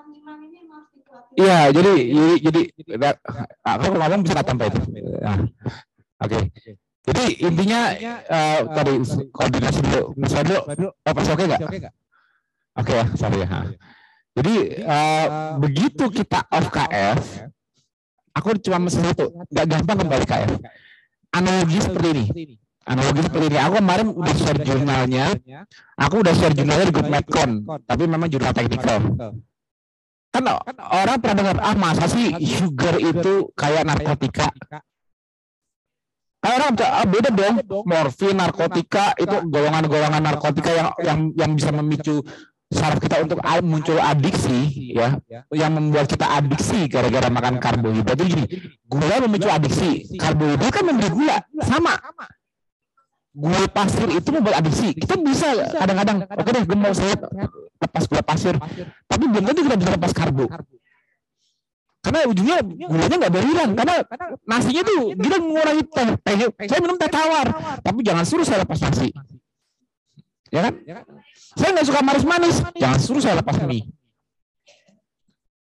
ini harus dikuatin. Iya, jadi jadi jadi aku ngomong bisa kata tanpa itu. Nah, Oke. Jadi intinya eh, tadi koordinasi dulu. Mas dulu. Oh, pas oke nggak? Oke ya, sorry ya. Jadi eh, begitu kita off KF, aku cuma mesen satu, nggak gampang kembali KF. Analogi seperti ini. Analogi seperti ini. Aku kemarin udah share jurnalnya. Aku udah share jurnalnya di grup Medcon, tapi memang jurnal teknikal. Kan orang pernah dengar, ah masa sih sugar itu kayak narkotika? Kan orang ah, beda dong. Morfin, narkotika itu golongan-golongan narkotika yang yang yang bisa memicu saraf kita untuk muncul adiksi ya. Yang membuat kita adiksi gara-gara makan karbohidrat. Gini gula memicu adiksi. karbohidrat kan memberi gula. Sama gula pasir itu membuat adiksi. Kita bisa kadang-kadang. Oke deh gue mau saya lepas gula pasir. Tapi belum tentu kita bisa lepas karbo. Karena ujungnya gulanya nggak berhilang. Karena nasinya tuh kita mengurangi teh. Teh saya minum teh tawar. Tapi jangan suruh saya lepas nasi. Ya kan? Saya nggak suka manis-manis. Jangan suruh saya lepas mie.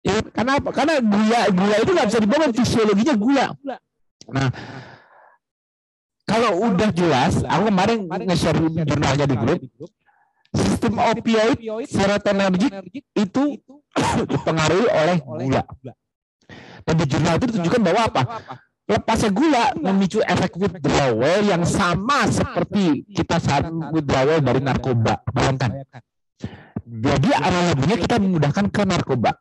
ya, karena apa? Karena gula gula itu nggak bisa dibohong fisiologinya gula. Nah kalau udah jelas aku kemarin nge-share jurnalnya di grup sistem opioid serotonergic itu dipengaruhi oleh gula dan di jurnal itu ditunjukkan bahwa apa lepasnya gula memicu efek withdrawal yang sama seperti kita saat withdrawal dari narkoba. Bayangkan. Jadi analoginya kita memudahkan ke narkoba.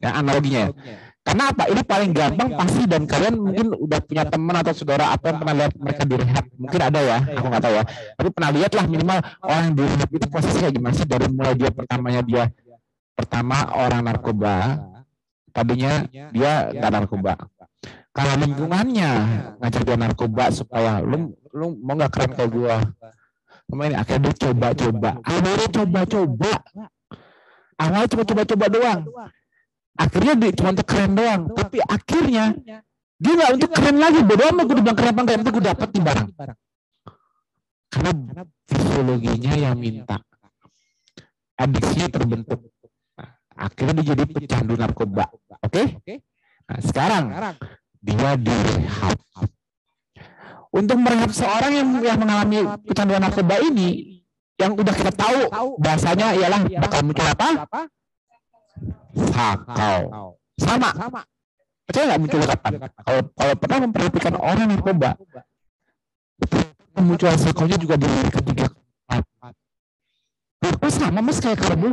Ya, analoginya. ya. Karena apa? Ini paling gampang pasti dan kalian mungkin udah punya teman atau saudara atau yang pernah lihat mereka di rehab. Mungkin ada ya, aku nggak tahu ya. Tapi pernah lihat lah minimal orang yang di rehab itu posisi kayak gimana sih? Dari mulai dia pertamanya dia pertama orang narkoba, tadinya dia nggak narkoba. Kalau lingkungannya ngajak dia narkoba supaya lu lu mau nggak keren kayak gua? Ini akhirnya dia coba-coba. Awalnya coba-coba. Awalnya cuma coba-coba doang akhirnya dia cuma untuk keren doang. Tapi akhirnya dia nggak untuk keren lagi. bodoh amat gue dibilang keren apa enggak penting gue dapet nih barang. Karena fisiologinya yang minta. Adiksinya terbentuk. Nah, akhirnya dia jadi pecandu narkoba. Oke? Nah sekarang dia direhab. Untuk merehab seorang yang yang mengalami kecanduan narkoba ini, yang udah kita tahu bahasanya ialah bakal muncul apa? Sakau. Sama. Percaya nggak muncul kapan? Kalau kalau pernah memperhatikan orang narkoba, munculnya sakaunya juga di ketiga. Kok sama mas kayak karbo?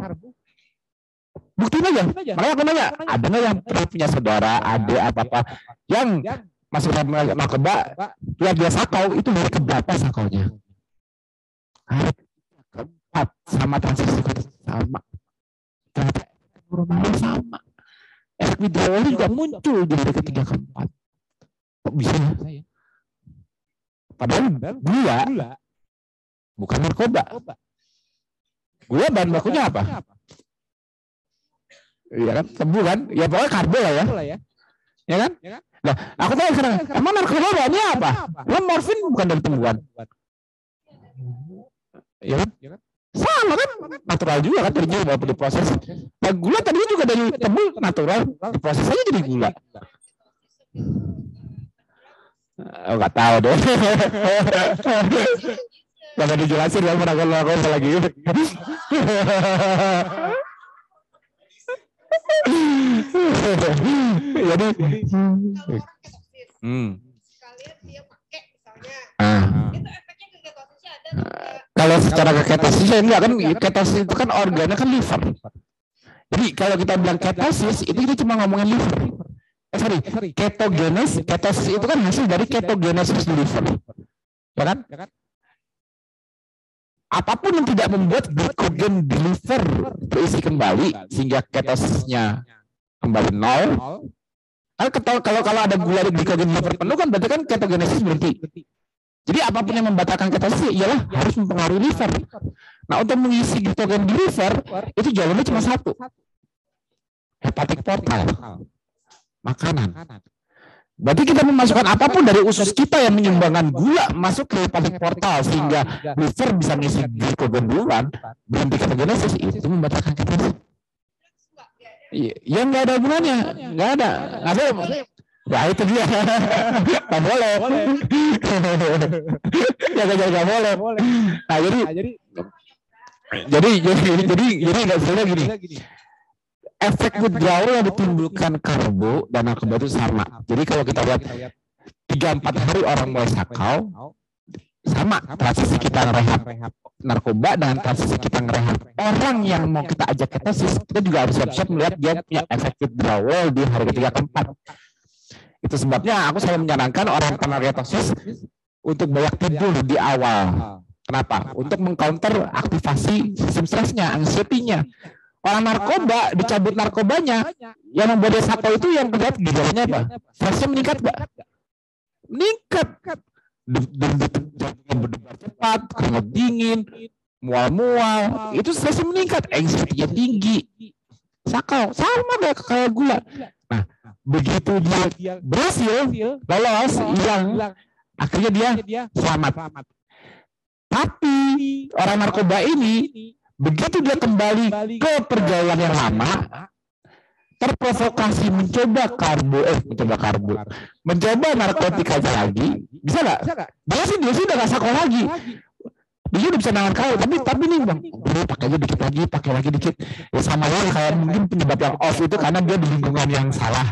Buktiin aja. Makanya aku nanya, ada nggak yang pernah punya saudara, adik apa apa yang masuk dalam narkoba, yang dia sakau itu hari keberapa sakaunya? Keempat sama transisi sama. Ternyata normalnya sama. Efek withdrawalnya juga muncul di hari ketiga keempat. Kok bisa ya? Padahal gula bukan narkoba. Gula bahan bakunya apa? Iya kan, tebu kan? Ya pokoknya karbo lah ya. Ya kan? Nah, aku tanya sekarang, emang narkoba bahannya apa? Lo morfin bukan dari tumbuhan. Ya kan? Sama kan? Natural juga kan tadinya walaupun diproses. Nah, gula tadinya juga dari tebu natural, diproses aja jadi gula. Oh, nggak tahu deh. Gak dijelasin ya pernah kalau aku lagi. Jadi, ketosis, hmm. sekalian dia pakai misalnya, ah. itu efeknya ke ketosisnya ada atau enggak? Kalau secara ke ketosis ya enggak kan ketosis itu kan organnya kan liver. Jadi kalau kita bilang ketosis itu kita cuma ngomongin liver. Eh, sorry, ketogenesis, ketosis itu kan hasil dari ketogenesis liver. Ya kan? Apa pun yang tidak membuat glikogen di liver terisi kembali sehingga ketosisnya kembali nol. Kan ketol- kalau kalau ada gula di glikogen di liver penuh kan berarti kan ketogenesis berhenti. Jadi apa pun yang membatalkan ketosis ialah harus mempengaruhi liver. Nah untuk mengisi glikogen di liver itu jalannya cuma satu, hepatic portal, makanan. Berarti kita memasukkan apa pun dari usus kita yang menyumbangkan gula masuk ke hepatic portal sehingga liver bisa mengisi glikogen duluan, berhenti ketogenesis itu membatalkan ketosis. Ya, ya. Iya, ya nggak ada hubungannya, nggak ada. Nggak ada. Ya itu dia. Nggak boleh. ya nggak nggak boleh. Nah jadi jadi jadi jadi jadi nggak sebenarnya gini. Efek withdrawal yang ditimbulkan karbo dan narkoba itu sama. Jadi kalau kita lihat tiga empat hari orang mulai sakau, sama transisi kita ngerehab narkoba dengan transisi kita ngerehab orang yang mau kita ajak ketosis kita juga harus siap-siap melihat dia punya efek withdrawal di hari ketiga keempat itu sebabnya aku selalu menyarankan orang yang pernah ketosis untuk banyak tidur di awal. Kenapa? Untuk mengcounter aktivasi sistem stresnya anxiety-nya. Orang narkoba dicabut narkobanya yang membuat dia sakau itu yang terlihat gejalanya apa? Stresnya meningkat nggak? Meningkat. Berdebar cepat, keringat dingin, mual-mual, itu stresnya meningkat, anxiety-nya tinggi, sakau, sama kayak kayak gula. Nah, begitu dia berhasil, lolos, hilang, akhirnya dia selamat. Tapi orang narkoba ini begitu dia kembali ke pergaulan yang lama, terprovokasi mencoba karbo, eh mencoba karbo, mencoba narkotika lagi, bisa nggak? Dia sih dia sih udah nggak sakau lagi. Dia udah bisa nangan kau, tapi tapi nih bang, udah pakai aja dikit lagi, pakai lagi dikit. Ya sama lah kayak mungkin penyebab yang off itu karena dia di lingkungan yang salah.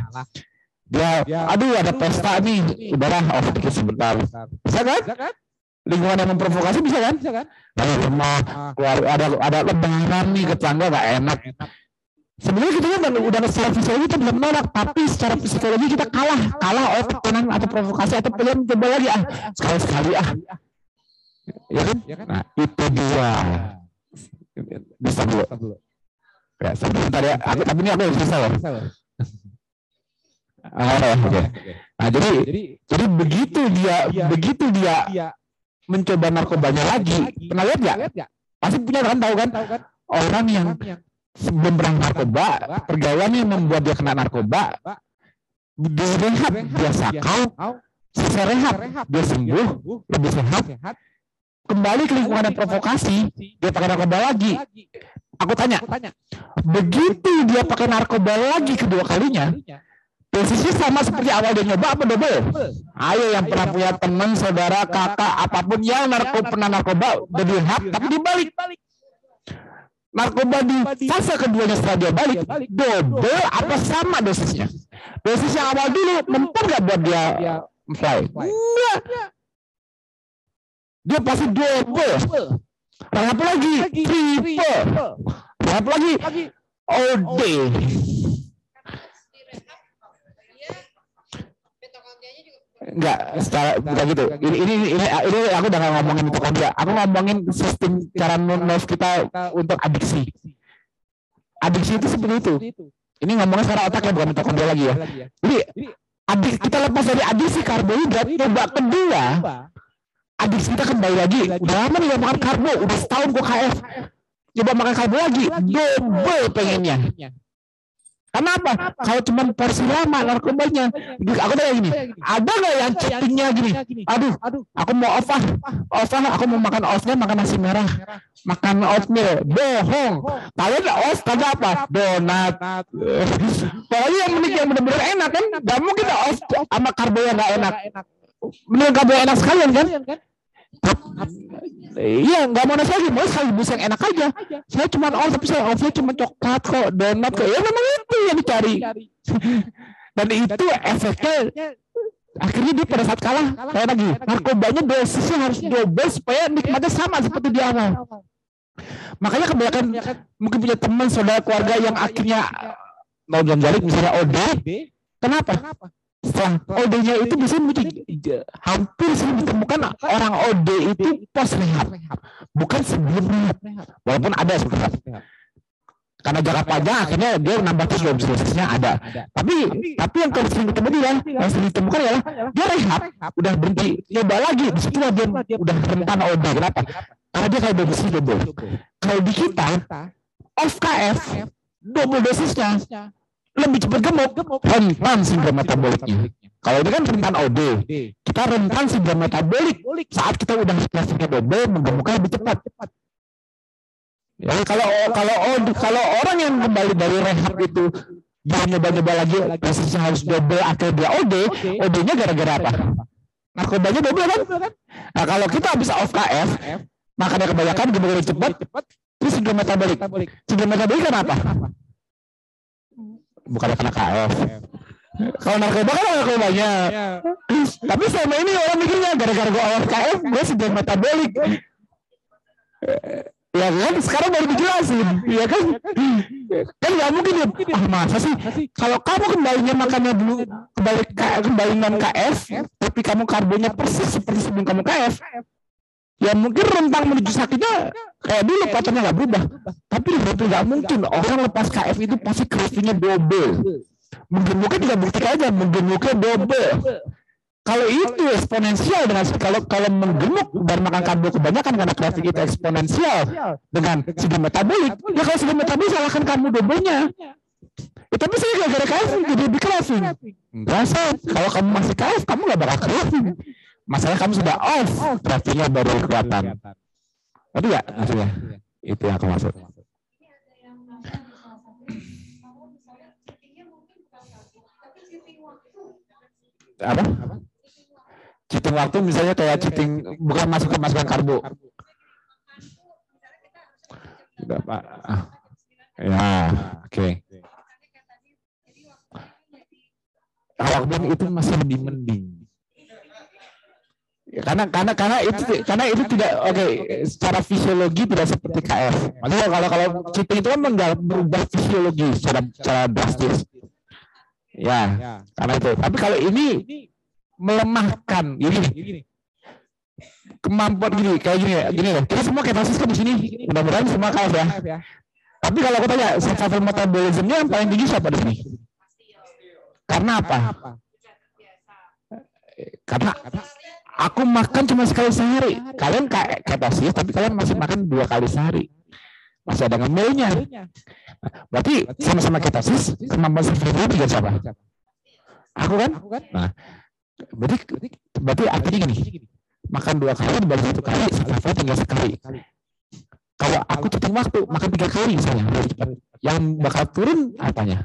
Dia, aduh ada pesta nih, udahlah off dikit sebentar. Bisa kan? Lingkungan yang memprovokasi bisa kan? Dari rumah, keluar, ada ada lebaran nih ke tetangga nggak enak. Sebenarnya kita kan udah, secara fisiologi kita belum menolak, tapi secara psikologi kita kalah, kalah oleh tekanan atau provokasi atau pengen coba lagi ah. sekali sekali ah, ya kan? Nah itu dia. Bisa dulu. Ya, sebentar ya. Aku, tapi ini aku yang bisa loh. Ah, ya, oke. Nah jadi jadi begitu dia begitu dia mencoba narkobanya lagi, pernah lihat nggak? Pasti punya kan? Tahu kan? Orang yang sebelum pernah narkoba, pergaulan yang membuat dia kena narkoba, dia rehat, dia sakau, selesai rehat, dia sembuh, lebih sehat, kembali ke lingkungan yang provokasi, dia pakai narkoba lagi. Aku tanya, begitu dia pakai narkoba lagi kedua kalinya, dosisnya sama seperti awal dia nyoba apa double? Ayo yang pernah punya teman, saudara, kakak, apa pun yang narkoba pernah narkoba, udah direhat, tapi dibalik narkoba di fase keduanya setelah dia balik double apa sama dosisnya? Dosis yang awal dulu mempan nggak buat dia fly? enggak dia pasti double apa lagi? Triple apa lagi? OD Enggak, secara bukan gitu. Ini ini ini ini aku udah ngomongin mitokondria. Aku ngomongin sistem cara nerve kita untuk adiksi. Adiksi itu seperti itu. Ini ngomongnya secara otak ya bukan mitokondria lagi ya. Jadi adik kita lepas dari adiksi karbohidrat, coba kedua adiksi kita kembali lagi. Udah lama nih gak makan karbo, udah setahun gua KF. Coba makan karbo lagi, double pengennya. Karena apa? Kalau cuma porsi lama narkobanya, aku tanya gini, ada nggak yang chattingnya gini? Aduh, aku mau off ah, off ah, aku mau makan offnya makan nasi merah, makan oatmeal, bohong. Kalian off kagak apa? Donat. Pokoknya yang menik yang benar-benar enak kan, gak mungkin off sama karbo yang gak enak. Bener karbo yang enak sekalian kan? Iya, nggak mau nasi lagi, mau sekaligus yang enak aja. Saya cuma oh tapi saya off cuma coklat kok, donat kok. Ya memang itu yang dicari. Dan itu efeknya akhirnya dia pada saat kalah kayak lagi narkobanya dosisnya harus double supaya nikmatnya sama seperti di awal. Makanya kebanyakan mungkin punya teman saudara keluarga yang akhirnya mau jalik misalnya OD. Kenapa? Setelah OD-nya itu bisa hampir sering ditemukan orang OD itu pos rehab, bukan sebelum rehab. Walaupun ada sebenarnya. Karena jarak panjang akhirnya dia nambah terus web dosisnya ada. Tapi tapi yang kalau sering ketemu dia yang sering ditemukan adalah dia rehab. udah berhenti. Nyoba lagi. Di situ dia udah rentan OD. Kenapa? Karena dia kayak dosis double. Kalau di kita off KF double dosisnya lebih cepat gemuk, rentan sindrom metaboliknya. Kalau ini kan rentan OD, kita rentan sindrom metabolik. Saat kita udah grafiknya double, menggemuknya lebih cepat. Ya, kalau kalau kalau orang yang kembali dari rehab itu dia nyoba-nyoba lagi dosisnya harus double akhirnya dia OD, OD-nya gara-gara apa? Narkobanya double kan? Nah kalau kita habis off KF, makanya kebanyakan gemuk lebih cepat, terus sindrom metabolik. Sindrom metabolik kenapa? Bukan karena KF. Kalau narkoba kan narkobanya. Tapi selama ini orang mikirnya gara-gara gue awal KF, gue sudah metabolik. Ya kan, sekarang baru dijelasin, ya kan? Kan nggak mungkin ya, ah masa sih? Kalau kamu kembalinya makannya dulu kembali kembali non KF, tapi kamu karbonnya persis seperti sebelum kamu KF, ya mungkin rentang menuju sakitnya kayak dulu pacarnya nggak berubah. Tapi itu nggak mungkin orang lepas KF itu pasti cravingnya double. Mungkin tidak buktikan aja mungkin double. Kalau itu eksponensial dengan kalau kalau menggemuk dan makan karbo kebanyakan karena craving itu eksponensial dengan segi metabolik. Ya kalau segi metabolik salahkan kamu doublenya. Ya, tapi saya gara-gara KF jadi lebih craving enggak kalau kamu masih KF kamu nggak bakal craving masalah kamu sudah off cravingnya baru kelihatan tapi ya maksudnya itu yang aku maksud apa? Cheating waktu misalnya kayak cheating bukan masuk ke masukan karbo. Tidak pak. Ya, oke. Okay. Kalau itu masih lebih mending. Ya, karena karena karena itu karena itu tidak oke okay, secara fisiologi tidak seperti KF. Maksudnya kalau kalau cheating itu kan berubah fisiologi secara secara drastis. Ya, karena itu. Tapi kalau ini melemahkan gini, kemampuan gini kayak gini gini loh. Kita semua ketosis kan di sini. Mudah-mudahan semua KF ya. Tapi kalau aku tanya survival metabolismnya yang paling tinggi siapa di sini? Karena apa? Karena aku makan cuma sekali sehari. Kalian kayak ketosis, tapi kalian masih makan dua kali sehari. Masih ada ngemilnya. Berarti sama-sama ketosis, kemampuan survival juga siapa? Aku kan? Nah, berarti berarti artinya gini. Makan dua kali dibagi satu kali, survival tinggal sekali. Kalau aku cepat waktu, makan tiga kali misalnya, lebih cepat. Yang bakal turun apanya?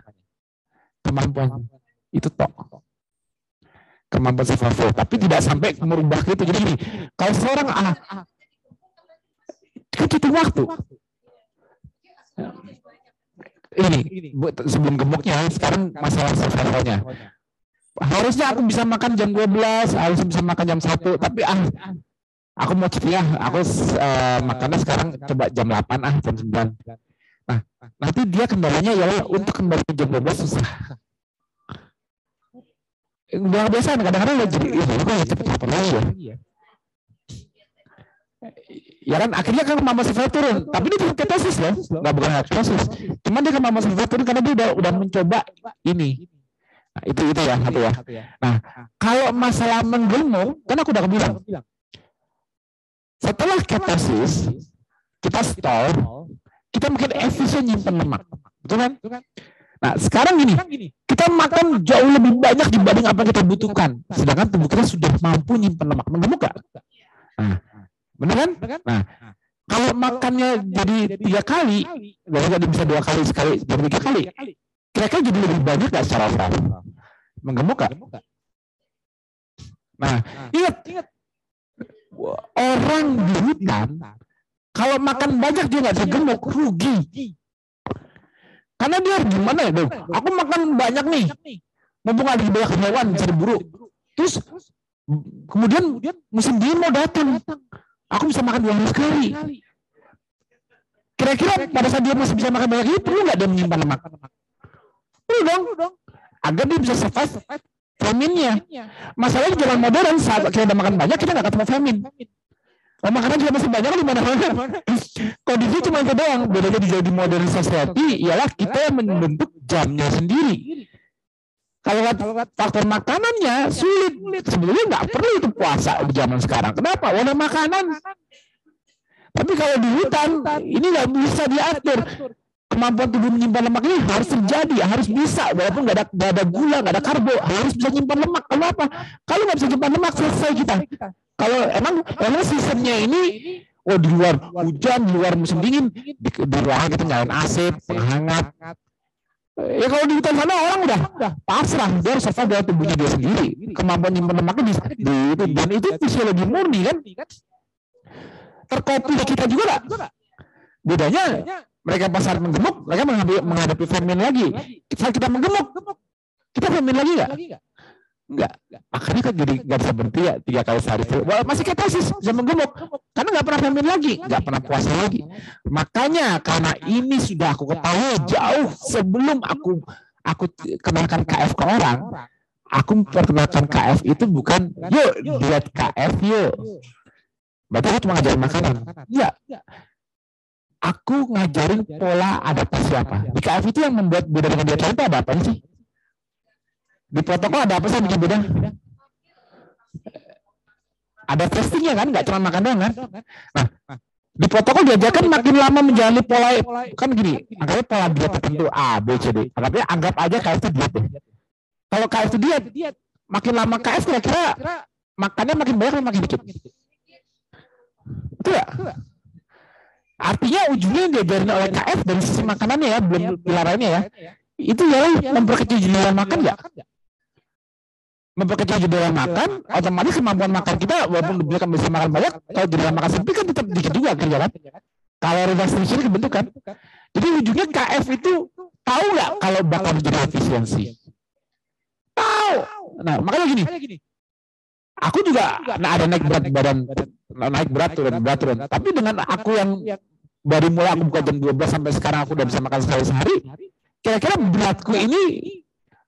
Kemampuan itu tok kemampuan survival, tapi tidak sampai merubah itu. Jadi gini, kalau seorang ah, kan itu waktu. Ini sebelum gemuknya, sekarang masalah survivalnya. Harusnya aku bisa makan jam 12, harus bisa makan jam 1, tapi ah aku mau cepat ya, aku uh, makannya sekarang coba jam 8 ah, jam 9. Nah, nanti dia kendalanya ya untuk kembali ke jam 12 susah luar biasa kadang-kadang udah jadi ya kok ya cepet lapor lagi ya. Ya kan akhirnya kan mama survival turun. Tapi dia bukan ketosis loh. nggak bukan ketosis. Cuman dia kan mama survival turun karena dia udah udah mencoba ini. Nah, itu itu ya satu ya. Nah kalau masalah menggemuk kan aku udah bilang. Setelah ketosis kita stall kita mungkin efisien nyimpen lemak. betul kan Nah, sekarang gini, kita makan jauh lebih banyak dibanding apa yang kita butuhkan. Sedangkan tubuh kita sudah mampu nyimpan lemak. Menggemuk gak? Nah, benar kan? Nah, kalau makannya jadi tiga kali, berarti jadi bisa dua kali sekali, jadi tiga kali. Kira-kira jadi lebih banyak gak secara overall? Menggemuk gak? Nah, ingat, ingat. orang di hutan kalau makan banyak dia nggak bisa gemuk rugi karena dia gimana ya dong aku makan banyak nih. Mumpung ada banyak hewan bisa diburu terus kemudian musim dingin mau datang. Aku bisa makan dua sekali kira-kira pada saat dia masih bisa makan banyak itu perlu nggak dia menyimpan lemak? Perlu dong. Agar dia bisa survive famine-nya masalahnya di zaman modern saat kita udah makan banyak kita nggak ketemu famine Oh, makanan juga masih banyak di mana-mana. Kondisi cuma itu doang. Bedanya di jadi modern society ialah kita yang membentuk jamnya sendiri. Kalau faktor makanannya sulit. Sebetulnya nggak perlu itu puasa di zaman sekarang. Kenapa? Warna makanan. Tapi kalau di hutan ini nggak bisa diatur. Kemampuan tubuh menyimpan lemak ini harus terjadi, harus bisa. Walaupun nggak ada, nggak ada gula, nggak ada karbo, harus bisa nyimpan lemak. Kenapa? Kalau nggak bisa nyimpan lemak, selesai kita. Kalau emang emang seasonnya ini oh di luar hujan, di luar musim dingin, di, di ruangan kita nyalain AC, penghangat. Ya kalau di hutan sana orang udah pasrah, dia harus survive dengan tubuhnya dia sendiri. Kemampuan nyimpan lemaknya di, di itu dan itu fisiologi murni kan. Terkopi kita juga gak? Bedanya mereka pasar menggemuk, mereka menghadapi, menghadapi lagi. Saat kita menggemuk, kita famine lagi gak? Enggak. Makanya kan jadi nggak bisa berhenti ya tiga kali sehari. Wah, masih ketosis, bisa menggemuk. Karena nggak pernah famine lagi, nggak pernah puasa lagi. Makanya karena ini sudah aku ketahui jauh sebelum aku aku kenalkan KF ke orang, aku perkenalkan KF itu bukan yuk diet KF yuk. Berarti aku cuma ngajarin makanan. Iya. Aku ngajarin pola adaptasi apa. Di KF itu yang membuat beda dengan diet lain apa sih? Di protokol ada apa sih bikin beda? Ada testingnya kan, nggak cuma makan doang kan? Nah, di protokol diajarkan makin lama menjalani pola kan gini, anggapnya pola diet tertentu A, B, C, D. Anggapnya anggap aja KF itu diet deh. Kalau KF itu diet, makin lama KF kira-kira makannya makin banyak atau makin dikit? Itu ya? Artinya ujungnya yang diajarin oleh KF dari sisi makanannya ya, belum pilar lainnya ya. Itu ya memperkecil jumlah makan nggak? Memperkecil jendela makan, otomatis kemampuan makan kita walaupun dibilang bisa makan banyak, kalau jendela makan sempit kan tetap dikit juga kerja kan. Kalori restriction kebentuk kan. Jadi ujungnya KF itu tahu nggak kalau bakal menjadi efisiensi? Tahu. Nah makanya gini, aku juga nah ada naik berat badan, naik berat turun berat turun. Tapi dengan aku yang dari mulai aku buka jam 12 sampai sekarang aku udah bisa makan sekali sehari, kira-kira beratku ini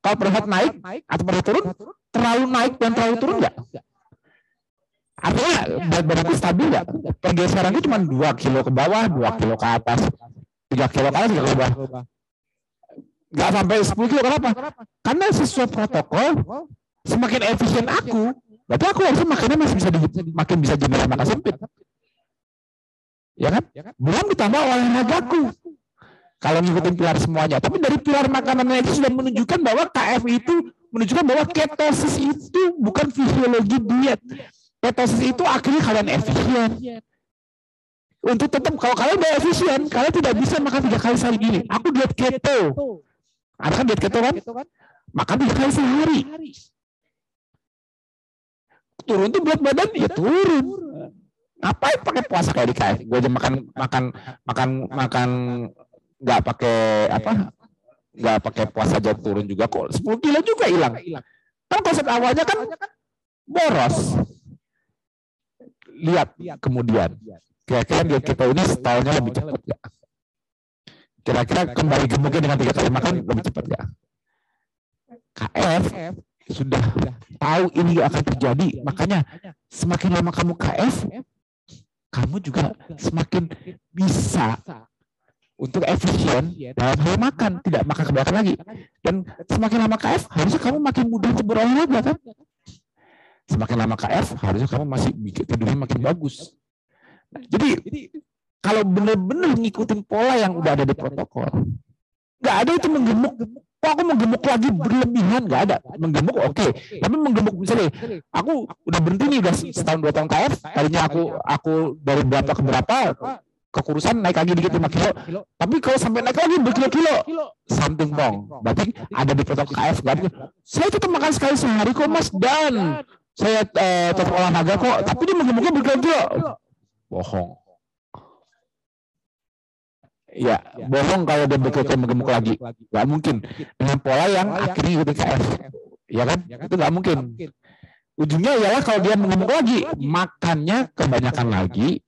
kalau berat naik atau berat turun, terlalu naik dan terlalu turun nggak? Artinya berat badanku stabil nggak? Pergeseranku cuma 2 kilo ke bawah, 2 kilo ke atas, 3 kilo ke atas, 3 kilo ke bawah. Nggak sampai 10 kilo, kenapa? Karena sesuai protokol, semakin efisien aku, berarti aku harusnya makannya masih bisa di, makin bisa jendela makan sempit. Ya kan? Belum ditambah olahragaku kalau ngikutin pilar semuanya. Tapi dari pilar makanannya itu sudah menunjukkan bahwa KF itu menunjukkan bahwa ketosis itu bukan fisiologi diet. Ketosis itu akhirnya kalian efisien. Untuk tetap kalau kalian udah efisien, kalian tidak bisa makan tiga kali sehari gini. Aku diet keto. Ada kan diet keto kan? Makan tiga kali sehari. Turun tuh berat badan ya turun. Ngapain pakai puasa kayak di KF? Gue aja makan makan makan makan nggak pakai apa? Nggak pakai puasa jam turun juga kok. 10 kilo juga hilang. Kan konsep awalnya kan boros. Lihat kemudian. Kira-kira dia kita ini stylenya lebih cepat nggak? Kira-kira kembali gemuknya dengan tiga kali makan lebih cepat nggak? KF sudah tahu ini akan terjadi. makanya semakin lama kamu KF kamu juga semakin bisa untuk efisien dalam hal makan, tidak makan kebanyakan lagi. Dan semakin lama KF, harusnya kamu makin mudah untuk berolahraga kan? Semakin lama KF, harusnya kamu masih tidurnya makin bagus. Nah, jadi kalau benar-benar ngikutin pola yang udah ada di protokol, nggak ada itu menggemuk. Kok aku menggemuk lagi berlebihan? Nggak ada. Menggemuk oke. Okay. Tapi menggemuk misalnya, aku udah berhenti nih udah setahun dua tahun KF. Tadinya aku aku dari berapa ke berapa, kekurusan naik lagi dikit 5 kilo. Tapi kalau sampai naik lagi berkilo-kilo, something wrong. Berarti ada di protokol KF. Berarti, saya tetap makan sekali sehari kok mas dan saya eh, tetap olahraga kok, tapi dia mungkin bekerja. Bohong. Ya, bohong kalau dia bekerja gemuk lagi. Gak mungkin. Dengan pola yang akhirnya ikut KF. Ya kan? Itu gak mungkin. Ujungnya ialah kalau dia mengemuk lagi, makannya kebanyakan lagi,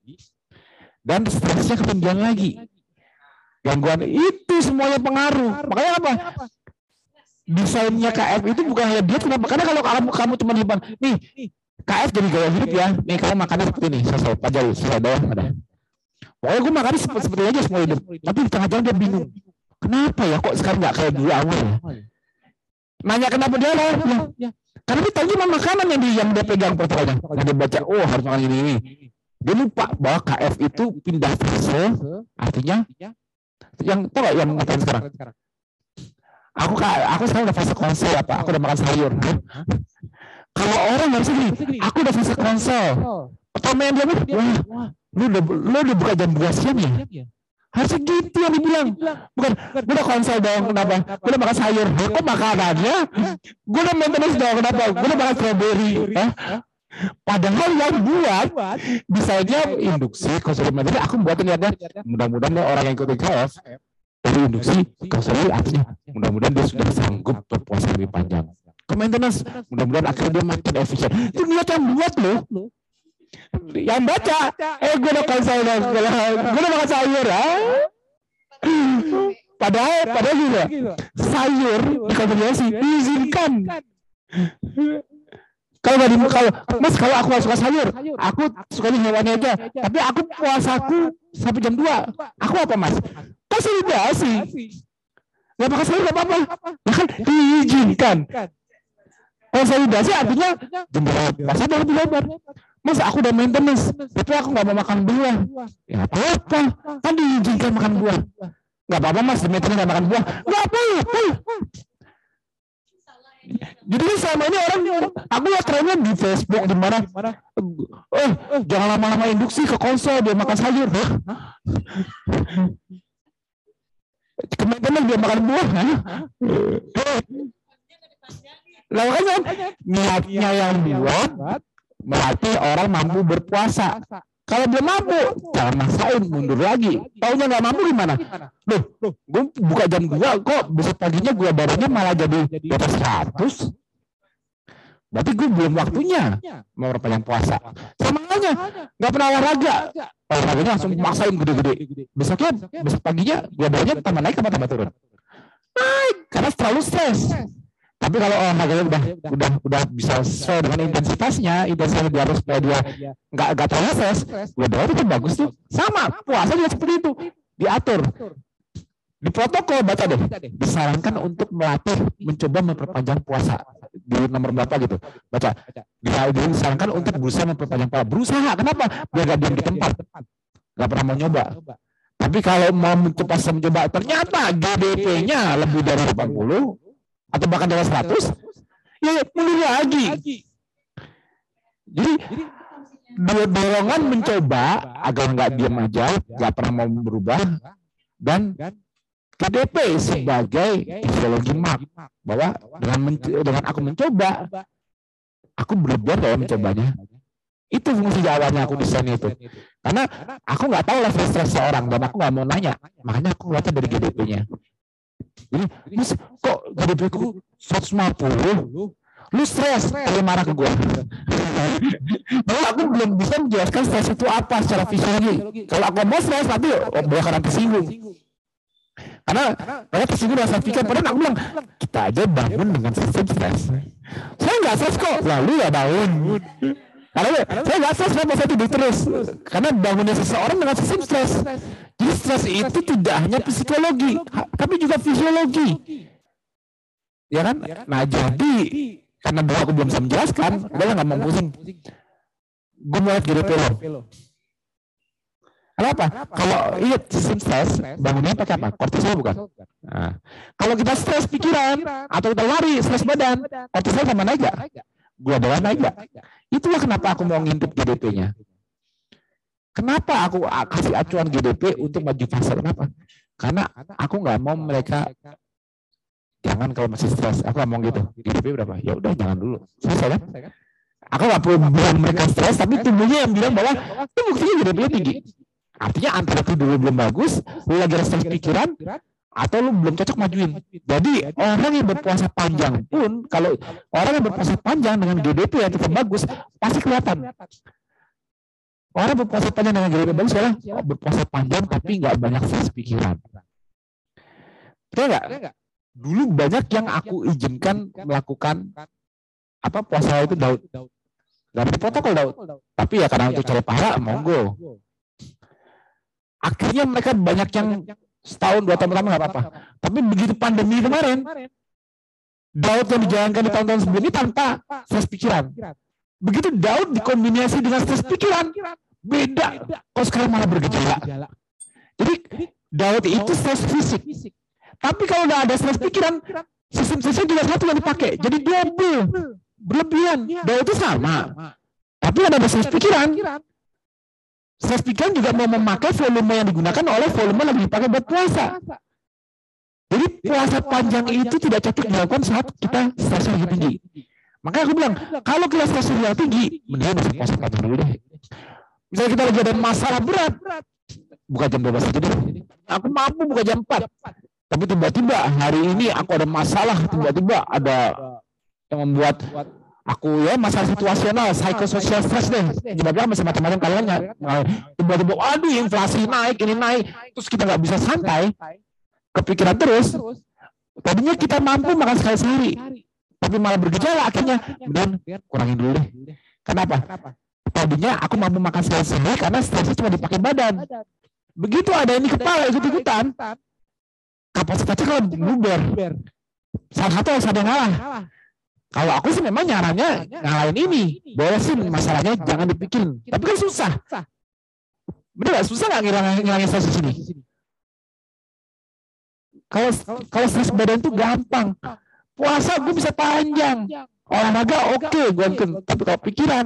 dan stresnya ketinggian lagi. Gangguan itu semuanya pengaruh. Makanya apa? Desainnya KF itu bukan hanya diet. Kenapa? Karena kalau kamu kamu cuma hidup, nih KF jadi gaya hidup ya. Nih kamu makannya seperti ini. Selesai. Pajari. Selesai. Bawah ada. Pokoknya gue makannya seperti, seperti aja semua hidup. Tapi di tengah jalan dia bingung. Kenapa ya kok sekarang nggak kayak dulu awal ya? Nanya kenapa dia lah? Ya. Karena dia tahu cuma makanan yang dia, yang dia pegang portofolionya. Yang dia baca, oh harus makan ini, ini. Dia lupa bahwa KF itu pindah fase, artinya yang tahu gak yang ngapain sekarang? Aku aku sekarang udah fase konsel apa? Aku udah makan sayur. Kalau orang harus gini, aku udah fase konsel. Pertama yang dia bilang, wah, lu udah lu udah buka jam 2 siang ya? Harusnya gitu yang dibilang. Bukan, gue udah konsol dong, kenapa? Gue udah makan sayur. Kok makanannya? Gue udah maintenance dong, kenapa? Gue udah makan strawberry. Padahal yang buat bisanya induksi konsumsi Jadi aku buatin ya Mudah-mudahan orang yang ikut KF dari induksi konsumsi artinya mudah-mudahan dia sudah sanggup berpuasa lebih panjang. Ke maintenance, mudah-mudahan akhirnya dia makin efisien. Itu niat yang buat loh yang baca. Eh gue udah konsul dong gue udah makan sayur ah. padahal padahal juga sayur di kombinasi diizinkan kalau nggak kalau mas kalau aku suka sayur aku suka hewannya aja. Tapi aku puasaku sampai jam 2 aku apa mas? Konsolidasi nggak makan sayur nggak apa-apa. Ya kan diizinkan. Konsolidasi artinya jemput masa lebih lebar? Mas aku udah maintenance, tapi aku nggak mau makan buah. Ya apa-apa, kan diizinkan makan buah. Nggak apa-apa mas, di maintenance nggak makan buah. Nggak apa-apa. Jadi selama ini orang, aku lihat trennya di Facebook di mana, eh jangan lama-lama induksi ke konsol dia makan sayur. Ke maintenance dia makan buah. Lalu kan niatnya yang buat, berarti orang mampu berpuasa. Kalau dia mampu, jangan maksain mundur lagi. Taunya nggak mampu gimana? Loh, gue buka jam 2 kok besok paginya gue badannya malah jadi di atas 100. Berarti gue belum waktunya mau yang puasa. Sama aja, nggak pernah olahraga. Olahraganya langsung maksain gede-gede. Besoknya, besok paginya gue badannya tambah naik apa tambah turun? Naik, karena terlalu stres. Tapi kalau olahraganya udah udah udah bisa sesuai dengan intensitasnya, intensitasnya dia harus supaya dia nggak nggak terlalu stres, udah doa itu bagus tuh. Sama puasa juga seperti itu, diatur. Di protokol baca deh, disarankan untuk melatih mencoba memperpanjang puasa di nomor berapa gitu. Baca. Disarankan untuk berusaha memperpanjang puasa. Berusaha, kenapa? Biar gak diam di tempat. Gak pernah mau nyoba. Tapi kalau mau mencoba mencoba ternyata GDP-nya lebih dari 80, atau bahkan dari 100 ya mundur lagi. Jadi dorongan mencoba agar nggak diam aja nggak pernah mau berubah dan KDP sebagai fisiologi map bahwa dengan dengan aku mencoba aku berlebihan dalam mencobanya. itu fungsi jawabannya aku desain itu. karena aku nggak tahu level stres seorang dan aku nggak mau nanya. Makanya aku ngeliatnya dari GDP-nya mas kok GDP ku 150? Lu stres, dia marah ke gue. Bahwa aku belum bisa menjelaskan stres itu apa secara fisiologi. Kalau aku mau stres, nanti oh, bakal tersinggung. Karena mereka tersinggung rasa pikir. Padahal aku bilang, kita aja bangun dengan sistem stres. Saya nggak stres kok, lalu ya bangun. Karena saya nggak stres kenapa saya tidur terus. Karena bangunnya seseorang dengan sistem stres. Jadi stres itu tidak hanya psikologi, tapi juga fisiologi. Ya kan? Nah jadi karena dulu aku belum bisa menjelaskan, gue nggak mau pusing. Gue mau lihat GDP lo. Kenapa? Kalau iya sistem stres, bangunnya pakai apa? Kortisol bukan? Nah, kalau kita stres pikiran atau kita lari, stres badan, kortisol sama naik gak? Darah naik gak? Itulah kenapa aku mau ngintip GDP-nya. Kenapa aku kasih acuan GDP untuk maju fase? Kenapa? Karena aku nggak mau mereka jangan kalau masih stres. Aku nggak mau gitu. GDP berapa? Ya udah jangan dulu. Selesai kan? Aku nggak perlu bilang mereka stres, tapi tubuhnya yang bilang bahwa itu buktinya GDP tinggi. Artinya antara tidur lu belum bagus, lu lagi stres pikiran, atau lu belum cocok majuin. Jadi orang yang berpuasa panjang pun, kalau orang yang berpuasa panjang dengan GDP yang tetap bagus, pasti kelihatan. Orang berpuasa panjang dengan GDP bagus adalah oh, berpuasa panjang tapi nggak banyak stres pikiran. Betul nggak? Dulu banyak yang aku izinkan melakukan apa puasa itu Daud. Gak ada protokol Daud. Tapi ya karena untuk cari pahala, monggo. Akhirnya mereka banyak yang setahun dua tahun pertama nggak apa-apa. Tapi begitu pandemi kemarin, Daud yang dijalankan di tahun-tahun sebelumnya tanpa stres pikiran. Begitu Daud dikombinasi dengan stres pikiran, beda. Kok sekarang malah bergejala. Jadi Daud itu stres fisik. Tapi kalau udah ada stres pikiran, sistem-sistem juga satu yang dipakai. Jadi double, berlebihan. Daud itu sama. Tapi ada stres pikiran. Stres pikiran juga mau memakai volume yang digunakan oleh volume yang dipakai buat puasa. Jadi puasa panjang itu tidak cocok dilakukan saat kita stres lagi tinggi. Makanya aku bilang, kalau kita stres yang tinggi, mendingan masih puasa panjang dulu deh. Misalnya kita lagi ada masalah berat, buka jam 12 aja deh. Aku mampu buka jam 4. Tapi tiba-tiba hari ini aku ada masalah, tiba-tiba ada yang membuat aku ya masalah situasional, psikososial stress deh. Tiba-tiba masih macam-macam kalian ya. Tiba-tiba, aduh inflasi naik, ini naik. Terus kita nggak bisa santai, kepikiran terus. Tadinya kita mampu makan sekali sehari, tapi malah bergejala akhirnya. Dan kurangin dulu deh. Kenapa? Tadinya aku mampu makan sekali sehari karena stresnya cuma dipakai badan. Begitu ada ini kepala ikut-ikutan, kapasitasnya kalau luber. Salah satu harus ada yang ngalah. Kalau aku sih memang nyarannya ngalahin ini. Beresin masalahnya jangan dipikirin. Tapi kan susah. Bener gak? Susah gak ngilangin, ngilangin stres di sini? Kalau kalau stres badan itu gampang. Puasa gue bisa panjang. Olahraga oke okay, gue Tapi kalau pikiran,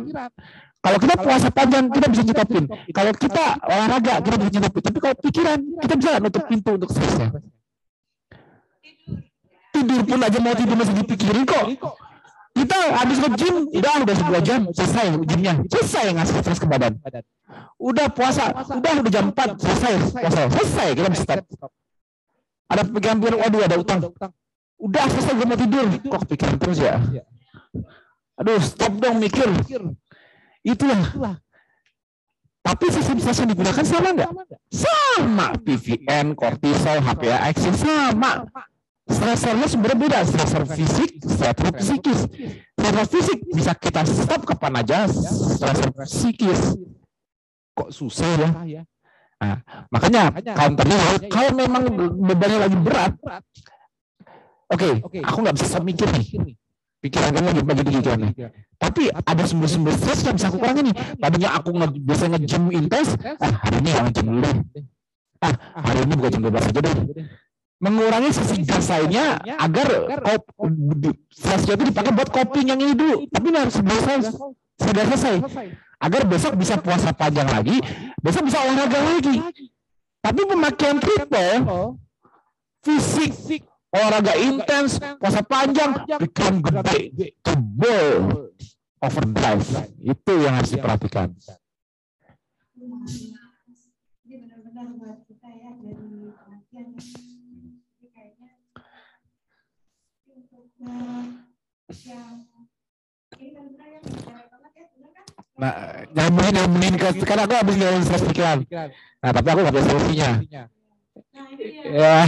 kalau kita puasa panjang kita bisa nyetopin. Kalau kita olahraga kita bisa nyetopin. Tapi kalau pikiran kita bisa nutup pintu untuk stresnya. Tidur pun aja mau tidur masih dipikirin kok. Kita habis nge-gym, udah udah sebuah jam selesai gymnya, selesai ngasih stres ke badan. Udah puasa, udah udah jam 4 selesai puasa, selesai kita bisa stop. Ada pikiran-pikiran, waduh ada utang. Udah selesai gue mau tidur, kok kepikiran terus ya. Aduh stop dong mikir. Itulah. Tapi sistem stres yang digunakan sama nggak? Sama. PVN, kortisol, HPA, action sama. Stresornya sebenarnya beda. Stresor fisik, stresor psikis. Stresor fisik bisa kita stop kapan aja. Stresor psikis. Kok susah ya? Nah, makanya counternya kalau memang bebannya lagi berat, oke, okay, aku nggak bisa stop mikir nih. Pikiran kamu lagi bagi pikiran nih. Tapi ada sumber-sumber stres yang bisa aku kurangi nih. Tadinya aku nge, biasa nge-gym intens, ah hari ini yang nge-gym dulu deh. Ah, hari ini bukan jam 12 aja deh mengurangi sisi gas lainnya agar kop, stresnya itu dipakai buat coping yang ini dulu. Tapi harus selesai, sudah selesai. Agar besok bisa puasa panjang lagi, besok bisa olahraga lagi. Tapi pemakaian triple, fisik, olahraga intens, puasa panjang, pikiran gede, tebal, overdrive. Itu yang harus diperhatikan. Ini benar-benar buat kita ya dari pengertian Nah, nyambungin nyambungin ke karena aku habis ngelain stres pikiran. Nah, tapi aku nggak ada solusinya. Ya.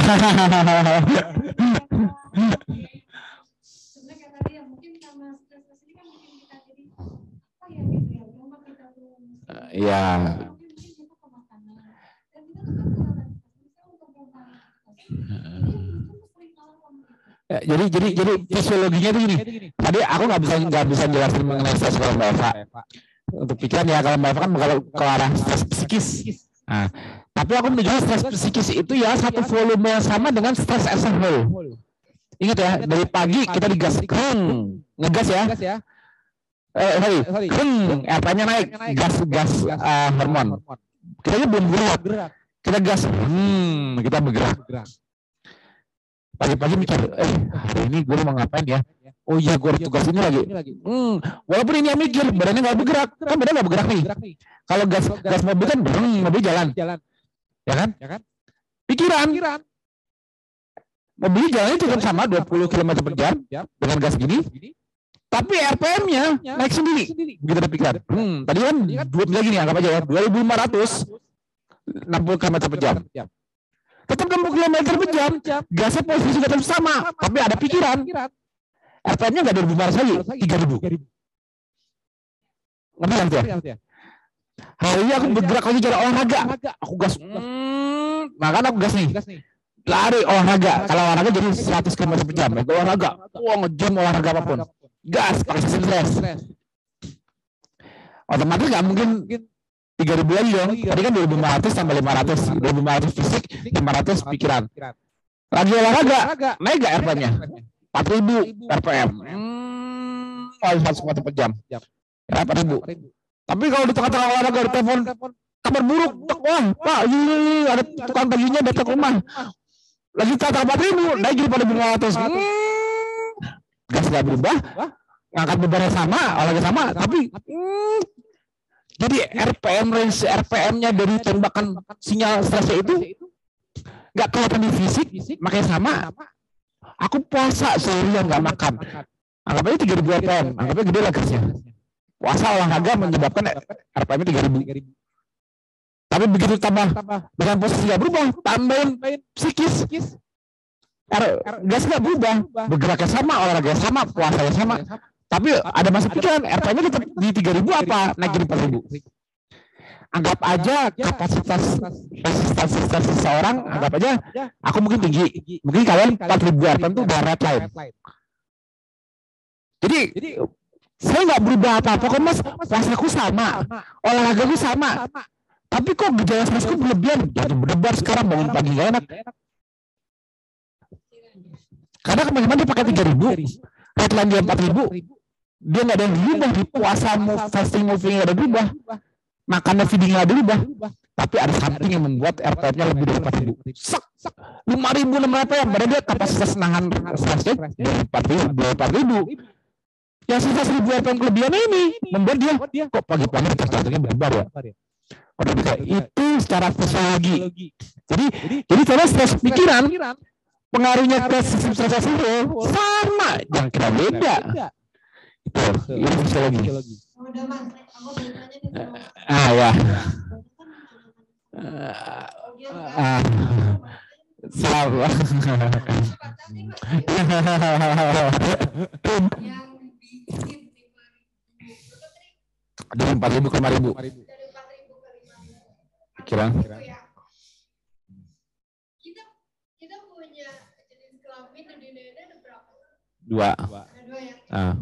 Iya. Ya, jadi jadi jadi fisiologinya itu gini. Tadi aku nggak bisa nggak bisa jelasin mengenai stres kalau Mbak Eva. Untuk pikiran ya kalau Mbak Eva kan kalau ke arah stres psikis. Nah, tapi aku menunjukkan stres psikis itu ya satu volume yang sama dengan stres as a whole. Ingat ya, dari pagi kita digas, hmm, ngegas ya. Eh, sorry, hmm, RPM-nya naik, gas gas uh, hormon. Kita belum gerak, kita gas, hmm, kita bergerak. Pagi-pagi mikir, eh hari ini gue mau ngapain ya? Oh iya, gue harus tugas ini lagi. Hmm, walaupun ini yang mikir, badannya nggak bergerak, kan badan nggak bergerak nih. Kalau gas gas mobil kan, breng, mobil jalan, ya kan? Pikiran, mobil jalannya cukup sama 20 km per jam dengan gas gini, tapi RPM-nya naik sendiri. Begitu ada pikiran. Hmm, tadi kan dua lagi nih anggap aja ya, 2500 60 km per jam. Tetap 60 km per jam, gasnya posisi tetap sama, tapi ada pikiran. RPM-nya nggak 2500 lagi, 3000. Ngerti kan ya? Hari ini aku bergerak lagi cara olahraga. Aku gas. Hmm, makanya aku gas nih. Lari olahraga. Kalau olahraga jadi 100 km per jam. Aku olahraga. Wah ngejam olahraga apa pun. Gas pakai sistem stres. Otomatis nggak mungkin 3000 lagi dong. Tadi kan 2500 tambah 500. 2500 fisik, 500 pikiran. Lagi olahraga, naik nggak RPM-nya? 4000 RPM. Hmm, 100 km per jam. Ya, 4000. Tapi kalau di tengah-tengah olahraga di telepon kabar buruk, wah pak, ini, ini, ada tukang paginya datang ke rumah. Lagi kata empat ribu, naik jadi pada lima ratus. Gas nggak berubah, ngangkat bebannya sama, olahraga sama, tapi hmm, jadi RPM range RPM-nya dari tembakan sinyal stresnya itu nggak kelihatan di fisik, makanya sama. Aku puasa seharian nggak makan. Anggap aja 3000 RPM, anggapnya gede lah gasnya. Puasa olahraga menyebabkan RPM 3000. Tapi begitu tambah dengan posisi nggak berubah, tambahin psikis. R, gas nggak berubah, bergeraknya sama, olahraga sama, puasanya sama. Tapi ada masa pikiran, RPM-nya tetap di 3000 apa naik jadi 4000. Anggap aja kapasitas resistansi seseorang, anggap aja aku mungkin tinggi. Mungkin kalian 4000 RPM itu udah red line. Jadi saya nggak berubah apa-apa kok mas. Puasaku sama. Olahragaku sama. Tapi kok gejala stresku berlebihan? Jatuh berdebar sekarang bangun pagi gak enak. karena kemarin dia pakai tiga ribu. Headline dia empat ribu dia nggak ada yang berubah. Di puasa move, fasting moving nggak ada berubah. Makannya feeding nggak ada berubah. Tapi ada something yang membuat RPM-nya lebih dari empat ribu sak. lima ribu enam RPM berarti dia kapasitas nahan stresnya dari empat ribu empat ribu yang sisa seribu RPM kelebihan ini membuat dia kok pagi-pagi terjatuhnya berbar ya. Pada bisa itu secara fisiologi. Jadi jadi cara stres pikiran pengaruhnya ke sistem stres itu sama, jangan kira beda. Udah mas, aku boleh tanya nih sama Ah ya. Ah, sama. ribu Dari empat ribu ke lima ribu. Kira. Itu ya. kita kita punya jenis kelamin di dunia ada berapa? Dua. dua ya? Ah,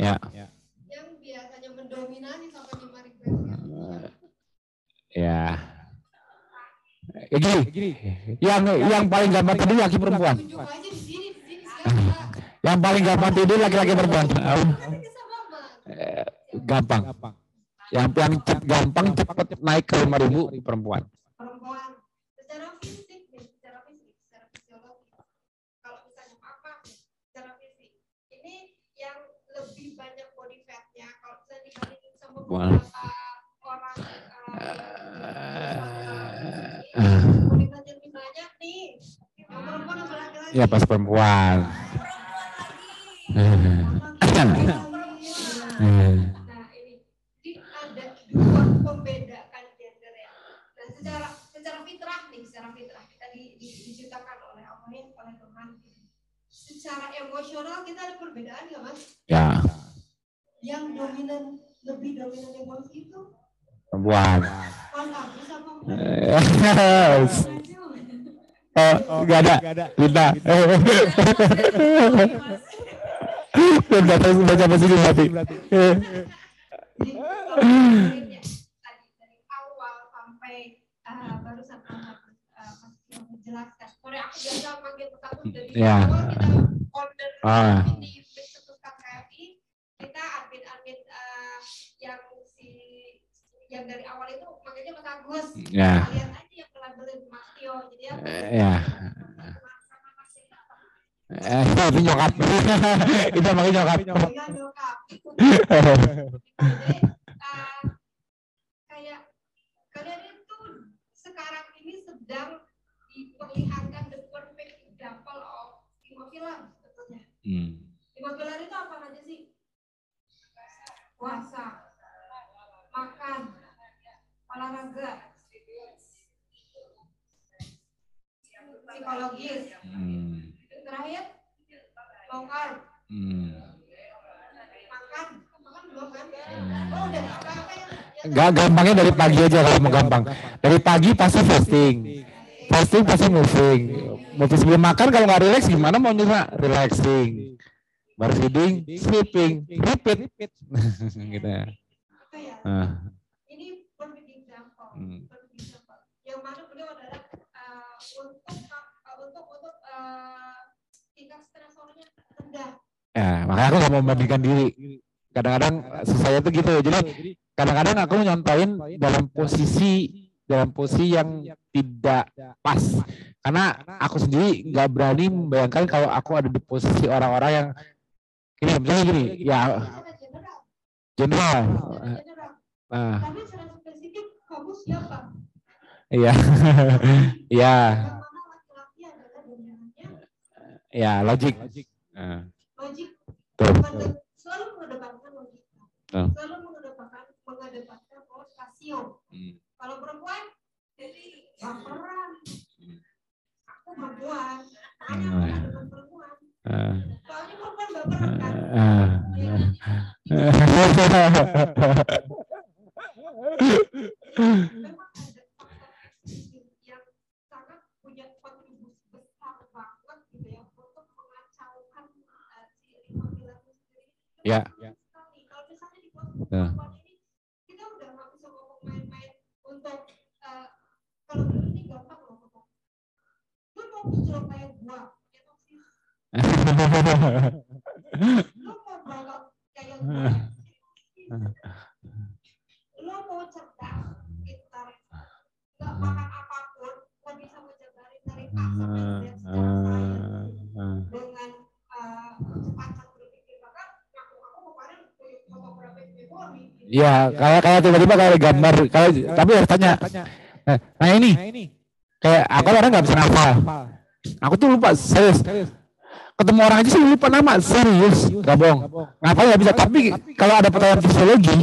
ya ya. yang biasanya mendominasi sampai lima ribu. Ya. Ya gini, yang yang paling gampang tidur laki perempuan. sekarang Yang paling gampang tidur laki-laki perempuan. Eh, Gampang. Yang yang gampang cepat naik ke lima ribu perempuan. perempuan secara fisik nih secara fisik secara fisiologi kalau misalnya papa secara fisik ini yang lebih banyak body fatnya kalau misalnya dibandingin sama Wah. beberapa orang Eh, body fat yang lebih banyak nih yang perempuan sama laki-laki Ya pas perempuan. Nah ini jadi ada dua pembedakan gender ya nah secara secara fitrah nih secara fitrah kita di, di, diciptakan oleh Allah ya oleh Tuhan secara emosional kita ada perbedaan nggak mas. Ya. Yang dominan lebih dominan emosi itu perempuan. Apa Eh, Oh, nggak ada. Linda. Belum datang baca bahasa Inggris berarti. Eh, ya, dari awal sampai barusan menjelaskan. Aku biasa dari Ya. awal kita order Ah. ini yang dari awal itu manggilnya Mas Agus. Ya. Kalian aja yang labelin Mas Tio. Jadi aku Eh, ya. Mas Eh, itu nyokap. itu makanya nyokap. Iya, nyokap. Jadi, uh, kayak kalian itu sekarang ini sedang diperlihatkan the perfect example of lima pilar sebetulnya. Hmm. Lima pilar itu apa aja sih? Puasa, makan, olahraga, psikologis, Hmm. terakhir low carb, Hmm. makan, makan belum kan? Oh udah, apa apa yang yang- Gak gampangnya dari pagi aja kalau mau gampang. Dari pagi pasti fasting. Fasting pasti moving. Moving sebelum makan kalau nggak relax gimana mau nyerah? Relaxing. Baru feeding, sleeping, repeat. gitu ya. ya? Nah, ya, makanya aku nggak mau membandingkan diri. Kadang-kadang saya tuh gitu. Jadi kadang-kadang aku nyontoin dalam posisi dalam posisi yang tidak pas. Karena aku sendiri nggak berani membayangkan kalau aku ada di posisi orang-orang yang ini misalnya gini, ya general, general. secara general. Nah, Tapi secara spesifik kamu siapa? iya. Iya, ya logik. Logik tuh. mengede- selalu mengedepankan logika. Selalu mengedepankan mengedepankan rasio. Hmm. Kalau perempuan jadi baperan. Aku perempuan. Makanya aku Hmm. menghadapan perempuan. Soalnya perempuan baperan kan. ah. Memang ada faktor ekstrim yang sangat punya kontribusi besar banget gitu ya untuk mengacaukan uh, si lima pilar itu sendiri. Ya. Sekali. Kalau misalnya di pos Ya. perempuan ini kita udah nggak bisa ngomong main-main untuk uh, kalau dulu ini gampang loh ngomong. Lu mau muncul kayak gua, ya toksis. Lu mau balap kayak gua, ya toksis. Lu mau cerdas, pintar, makan apa pun, nggak bisa menjabarin dari A sampai Z secara sains dengan uh, kecepatan berpikir maka aku aku kemarin punya fotografi memori Ya, kayak kayak tiba-tiba kayak gambar. Kalau tapi harus tanya. Nah, Nah ini kayak aku orang nggak bisa ngapal. Aku tuh lupa serius. Ketemu orang aja sih lupa nama serius. Gak bohong. Ngapal nggak bisa. Tapi kalau ada pertanyaan fisiologi,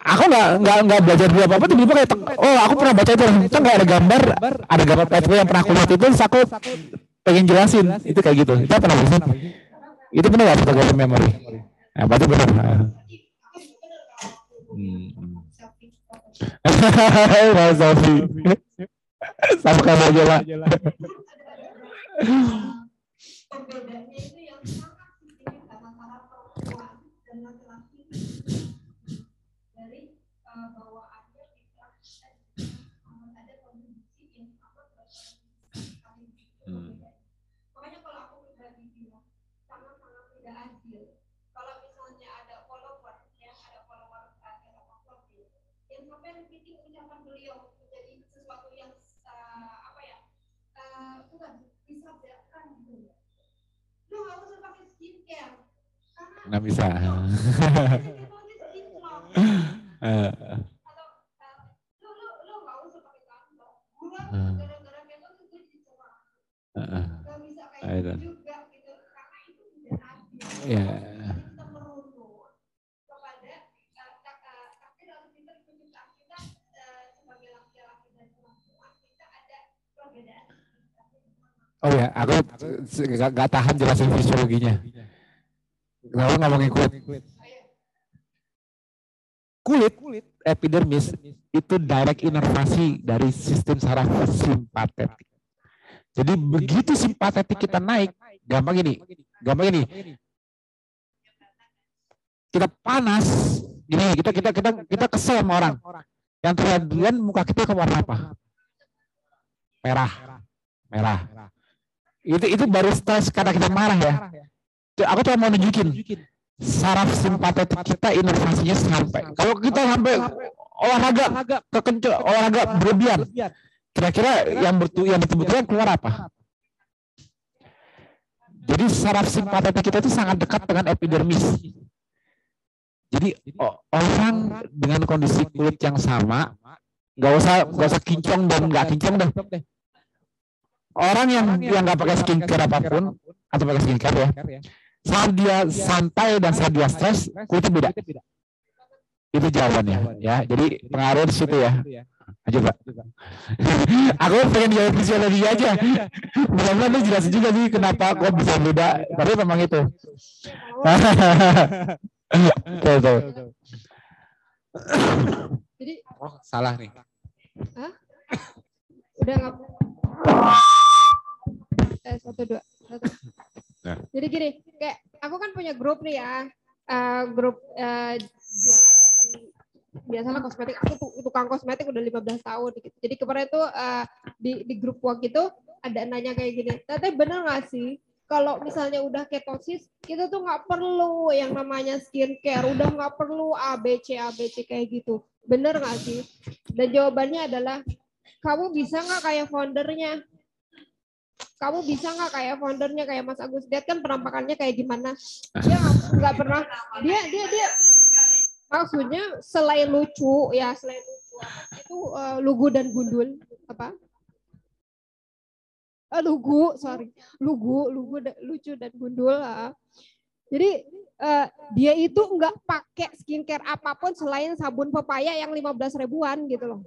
aku nggak nggak nggak belajar dulu apa apa tiba-tiba kayak oh aku pernah baca itu itu nggak ada gambar ada gambar PSP yang pernah aku lihat itu terus aku pengen jelasin itu kayak gitu itu sih? itu benar nggak fotografi memori nah, berarti benar Mas Sofi. Sama kamu aja lah. pembedanya itu yang sangat signifikan antara perempuan dan laki-laki dari uh, bawaannya kita uh, ada kondisi yang amat sekali makanya kalau aku pribadi bilang sangat-sangat tidak adil kalau misalnya ada follower ya ada follower uh, ada profil yang sampai repeating ucapan beliau menjadi sesuatu yang uh, apa ya uh, bukan disabdakan gitu lu nggak usah pakai skincare karena Nggak bisa. Teknologi kinclong. Eh, atau uh, lu lu lu nggak usah pakai kantong gua Hmm. gara-gara keto tuh gue dicela eh, nggak bisa Ah, kayak itu. gitu juga gitu karena itu tidak adil Iya. Jadi merunut kepada uh, uh, uh, sebagai laki-laki dan perempuan kita ada perbedaan Oh ya, aku nggak nggak tahan jelasin fisiologinya. Kalau ngomongin kulit, kulit, epidermis itu direct inervasi dari sistem saraf simpatetik. Jadi begitu simpatetik kita naik, gampang ini, gampang ini. Kita panas, gini kita kita kita kita kesel sama orang. Yang terlihat muka kita ke warna apa? Merah, merah. Itu itu baru stres karena kita marah ya. Aku cuma mau nunjukin. Saraf simpatetik kita inervasinya sampai. Kalau kita sampai olahraga kekencang, olahraga berlebihan, kira-kira yang bertu yang betul-betul keluar apa? Jadi saraf simpatetik kita itu sangat dekat dengan epidermis. Jadi orang dengan kondisi kulit yang sama, nggak usah nggak usah kincong dan nggak kincong deh. Orang yang yang nggak pakai skincare apa pun atau pakai skincare ya, saat dia santai dan saat dia stres, kulitnya beda. Itu jawabannya ya. Jadi pengaruh di situ ya. Aja Pak. Aku pengen jawab fisiologi aja. Mudah-mudahan lu jelas juga sih kenapa kok bisa beda. Tapi memang itu. Tuh, tuh. Jadi Oh, salah nih. udah nggak eh satu dua satu. Nah. jadi gini kayak aku kan punya grup nih ya eh, grup eh, jualan biasalah kosmetik aku tukang kosmetik udah 15 tahun gitu jadi kemarin tuh eh, di di grup work itu ada nanya kayak gini teteh bener nggak sih kalau misalnya udah ketosis kita tuh nggak perlu yang namanya skincare udah nggak perlu ABC ABC kayak gitu bener nggak sih dan jawabannya adalah kamu bisa nggak kayak foundernya? Kamu bisa nggak kayak foundernya kayak Mas Agus? Lihat kan penampakannya kayak gimana? Dia nggak- pernah. Dia dia dia maksudnya selain lucu ya selain lucu itu eh, lugu dan gundul apa? Eh, lugu sorry lugu lugu da- lucu dan gundul. ah. Jadi eh, dia itu nggak pakai skincare apa pun selain sabun pepaya yang 15 ribuan gitu loh.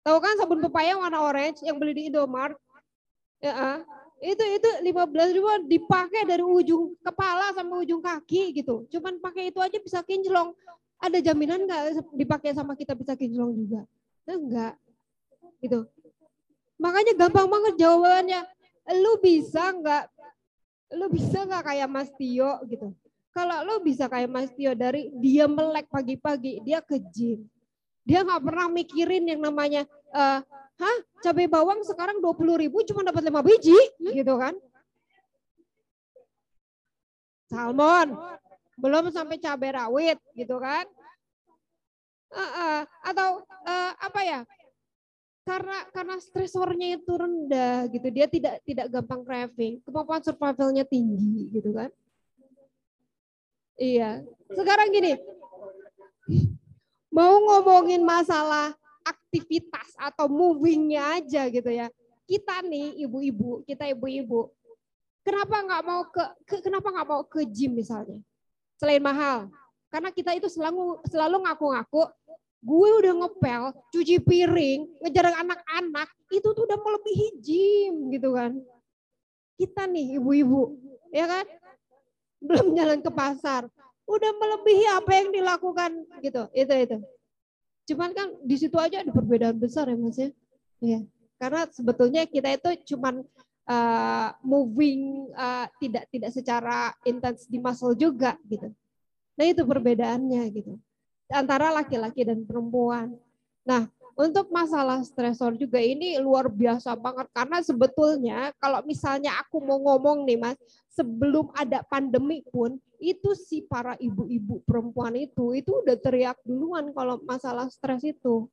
Tahu kan sabun pepaya warna orange yang beli di Indomart? Ya, itu itu 15 ribu dipakai dari ujung kepala sampai ujung kaki gitu. Cuman pakai itu aja bisa kinclong. Ada jaminan nggak dipakai sama kita bisa kinclong juga? Nah, enggak. Gitu. Makanya gampang banget jawabannya. Lu bisa nggak? Lu bisa nggak kayak Mas Tio gitu? Kalau lu bisa kayak Mas Tio dari dia melek pagi-pagi, dia ke gym. Dia nggak pernah mikirin yang namanya, eh, hah? Cabai bawang sekarang 20 ribu cuma dapat 5 biji, gitu kan. Salmon, belum sampai cabai rawit, gitu kan. Eh, eh, atau eh, apa ya, karena karena stresornya itu rendah gitu. Dia tidak tidak gampang craving. Kemampuan survivalnya tinggi gitu kan? Iya. Sekarang gini. Mau ngomongin masalah aktivitas atau movingnya aja gitu ya kita nih ibu-ibu kita ibu-ibu kenapa nggak mau ke, ke- kenapa nggak mau ke gym misalnya selain mahal karena kita itu selalu selalu ngaku-ngaku gue udah ngepel, cuci piring, ngejar anak-anak, itu tuh udah melebihi gym gitu kan. Kita nih ibu-ibu, ya kan? Belum jalan ke pasar, udah melebihi apa yang dilakukan gitu, itu itu. Cuman kan di situ aja ada perbedaan besar ya mas ya. Iya. Karena sebetulnya kita itu cuman uh, moving uh, tidak tidak secara intens di muscle juga gitu. Nah itu perbedaannya gitu antara laki-laki dan perempuan. Nah, untuk masalah stresor juga ini luar biasa banget karena sebetulnya kalau misalnya aku mau ngomong nih Mas, sebelum ada pandemi pun itu si para ibu-ibu perempuan itu itu udah teriak duluan kalau masalah stres itu.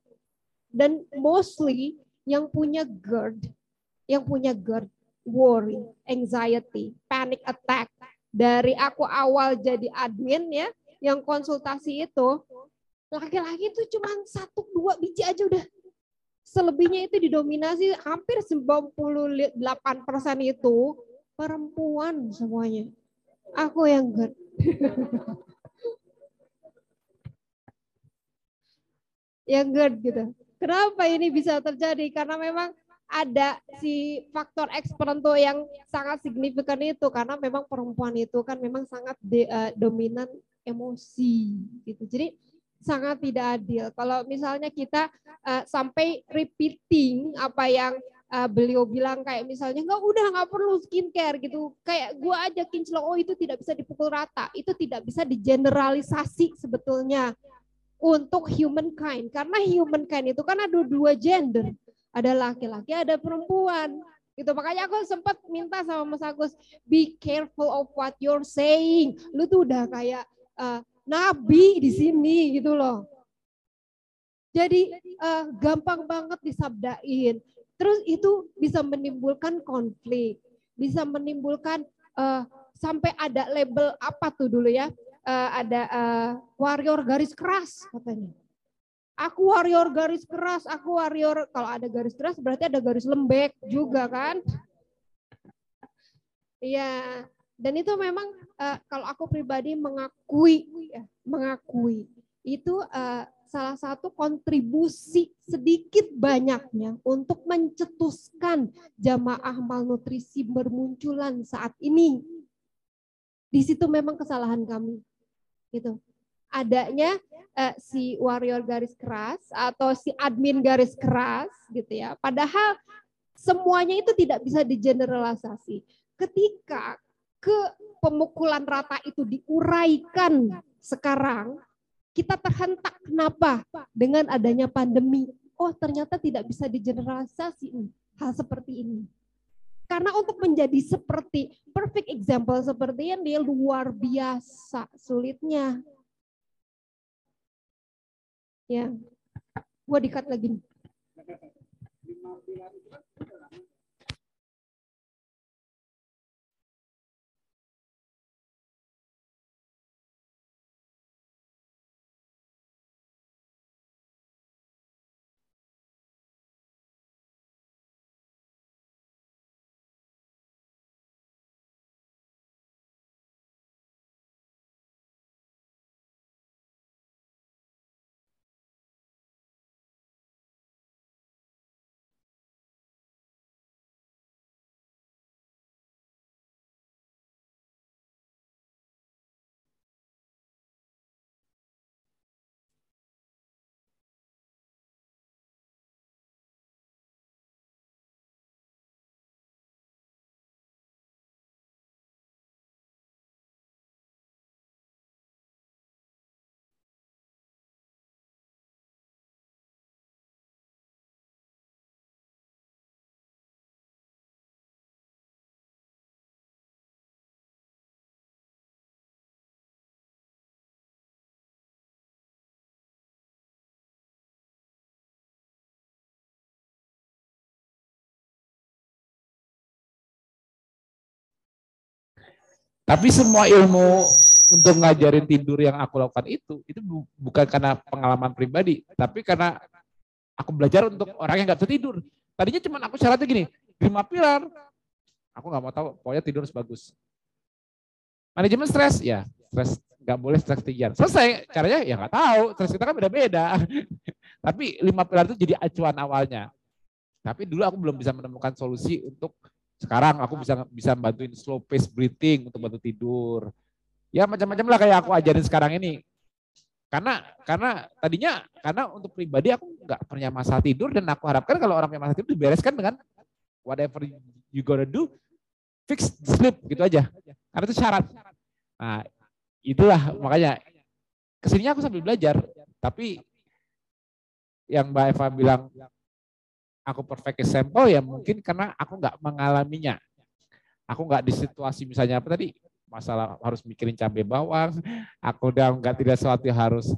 Dan mostly yang punya GERD, yang punya GERD, worry, anxiety, panic attack. Dari aku awal jadi admin ya, yang konsultasi itu laki-laki itu cuma satu dua biji aja udah selebihnya itu didominasi hampir 98% itu perempuan semuanya aku yang GERD yang GERD gitu kenapa ini bisa terjadi karena memang ada si faktor eksperentu yang sangat signifikan itu karena memang perempuan itu kan memang sangat de- eh, dominan emosi gitu. Jadi sangat tidak adil. Kalau misalnya kita eh, sampai repeating apa yang eh, beliau bilang kayak misalnya nggak udah nggak perlu skincare gitu. Kayak gua aja kinclong oh itu tidak bisa dipukul rata. Itu tidak bisa digeneralisasi sebetulnya untuk humankind karena humankind itu kan ada dua gender ada laki-laki, ada perempuan. Gitu. Makanya aku sempat minta sama Mas Agus, be careful of what you're saying. Lu tuh udah kayak uh, nabi di sini gitu loh. Jadi uh, gampang banget disabdain. Terus itu bisa menimbulkan konflik. bisa menimbulkan uh, sampai ada label apa tuh dulu ya? Uh, ada uh, warrior garis keras katanya. Aku warrior garis keras, aku warrior kalau ada garis keras berarti ada garis lembek juga kan? Iya, dan itu memang uh, kalau aku pribadi mengakui mengakui itu uh, salah satu kontribusi sedikit banyaknya untuk mencetuskan jamaah malnutrisi bermunculan saat ini. Di situ memang kesalahan kami. Gitu adanya uh, si warrior garis keras atau si admin garis keras gitu ya. Padahal semuanya itu tidak bisa digeneralisasi. Ketika ke pemukulan rata itu diuraikan sekarang, kita terhentak kenapa? Dengan adanya pandemi. Oh, ternyata tidak bisa digeneralisasi hal seperti ini. Karena untuk menjadi seperti perfect example seperti ini luar biasa sulitnya Ya. Gua dikat lagi nih. Tapi semua ilmu untuk ngajarin tidur yang aku lakukan itu, itu bukan karena pengalaman pribadi, tapi karena aku belajar untuk orang yang nggak bisa tidur. Tadinya cuma aku syaratnya gini, lima pilar. Aku nggak mau tahu, pokoknya tidur harus bagus. Manajemen stres, ya stres nggak boleh stres tinggi. Selesai, caranya ya nggak tahu, stres kita kan beda-beda. Tapi lima pilar itu jadi acuan awalnya. Tapi dulu aku belum bisa menemukan solusi untuk sekarang aku bisa bisa bantuin slow pace breathing untuk bantu tidur. Ya macam-macam lah kayak aku ajarin sekarang ini. Karena karena tadinya karena untuk pribadi aku nggak punya masalah tidur dan aku harapkan kalau orang punya masalah tidur dibereskan dengan whatever you gonna do fix sleep gitu aja. Karena itu syarat. Nah, itulah makanya ke sininya aku sambil belajar. Tapi yang Mbak Eva bilang aku perfect example ya mungkin karena aku nggak mengalaminya. Aku nggak di situasi misalnya apa tadi masalah harus mikirin cabai bawang, aku udah nggak tidak sesuatu harus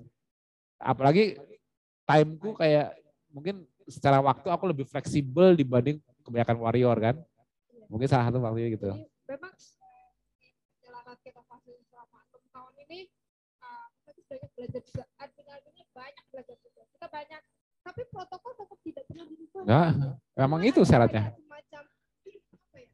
apalagi timeku kayak mungkin secara waktu aku lebih fleksibel dibanding kebanyakan warrior kan. Mungkin salah satu waktu gitu. Memang kita selama enam tahun ini kita banyak belajar juga, admin banyak belajar juga. Kita banyak tapi protokol tetap tidak pernah dirubah. Nah, memang itu syaratnya. Semacam apa ya?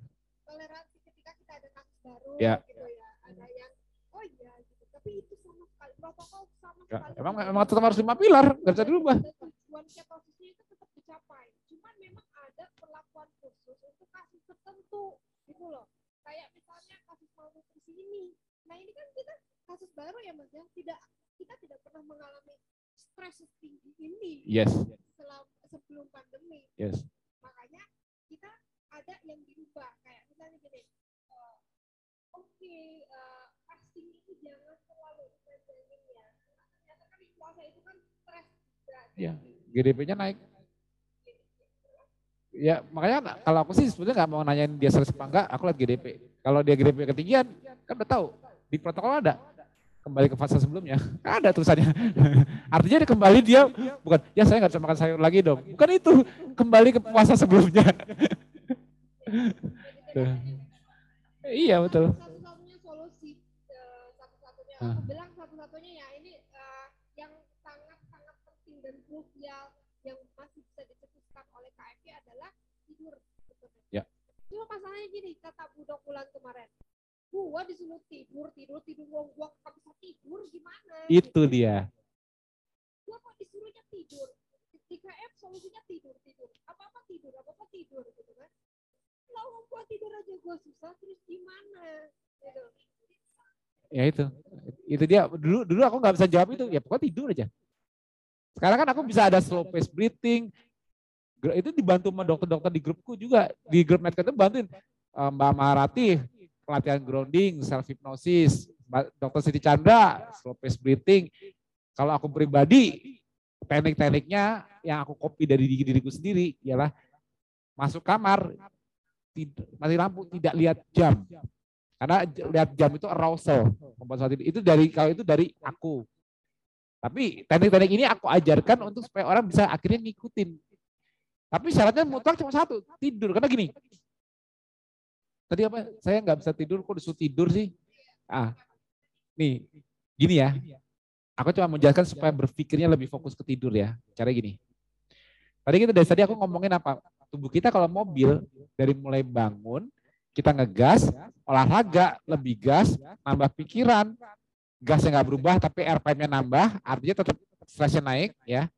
Toleransi ketika kita ada kasus baru ya. gitu ya. Ada yang oh iya gitu. Tapi itu sama sekali protokol sama ya, sekali. Emang emang tetap harus lima pilar, nggak bisa dirubah. Tujuan ketosisnya itu tetap dicapai. Cuman memang ada perlakuan khusus untuk kasus tertentu gitu loh. Kayak misalnya kasus malnutrisi ini. Nah ini kan kita kasus baru ya mas ya. Tidak kita tidak pernah mengalami stres setinggi ini yes. selama, sebelum pandemi. Yes. Makanya kita ada yang dirubah kayak misalnya gini, uh, oke okay, uh, fasting itu jangan terlalu intensif ya. Ternyata kan puasa itu kan stres juga. Ya, GDP-nya naik. Ya makanya kalau aku sih sebetulnya nggak mau nanyain dia stres apa enggak, aku lihat GDP. Kalau dia GDP ketinggian, kan udah tahu di protokol ada kembali ke fase sebelumnya. Ada tulisannya. Artinya dia kembali dia bukan ya saya nggak bisa makan sayur lagi dong. Bukan itu kembali ke puasa sebelumnya. Iya betul. Satu-satunya solusi, eh, satu-satunya aku bilang satu-satunya ya ini eh, yang sangat-sangat penting dan krusial yang masih bisa dicetuskan oleh KFI adalah tidur. Ya. Cuma masalahnya gini, kata Budok bulan kemarin, gua disuruh tidur, tidur, tidur, gua, gua nggak bisa tidur gimana? Itu dia. Gua kok disuruhnya tidur. Di KF solusinya tidur, tidur. Apa-apa tidur, apa-apa tidur gitu kan. Kalau gua tidur aja gua susah, terus gimana? Gitu. Ya itu. Itu dia. Dulu dulu aku nggak bisa jawab itu. Ya pokoknya tidur aja. Sekarang kan aku bisa ada slow pace breathing. Itu dibantu sama dokter-dokter di grupku juga. Di grup medcare itu bantuin eh, Mbak Maharati pelatihan grounding, self hypnosis, Dokter Siti Chandra slow pace breathing. Kalau aku pribadi teknik-tekniknya yang aku copy dari diri diriku sendiri ialah masuk kamar mati lampu tidak lihat jam. Karena lihat jam itu arousal membuat itu dari kalau itu dari aku. Tapi teknik-teknik ini aku ajarkan untuk supaya orang bisa akhirnya ngikutin. Tapi syaratnya mutlak cuma satu tidur. Karena gini tadi apa? Saya nggak bisa tidur kok disuruh tidur sih? Ah nih gini ya. Aku cuma menjelaskan supaya berpikirnya lebih fokus ke tidur ya. Cara gini. Tadi kita dari tadi aku ngomongin apa? Tubuh kita kalau mobil dari mulai bangun kita ngegas olahraga lebih gas nambah pikiran. Gasnya nggak berubah tapi RPM-nya nambah artinya tetap stresnya naik ya.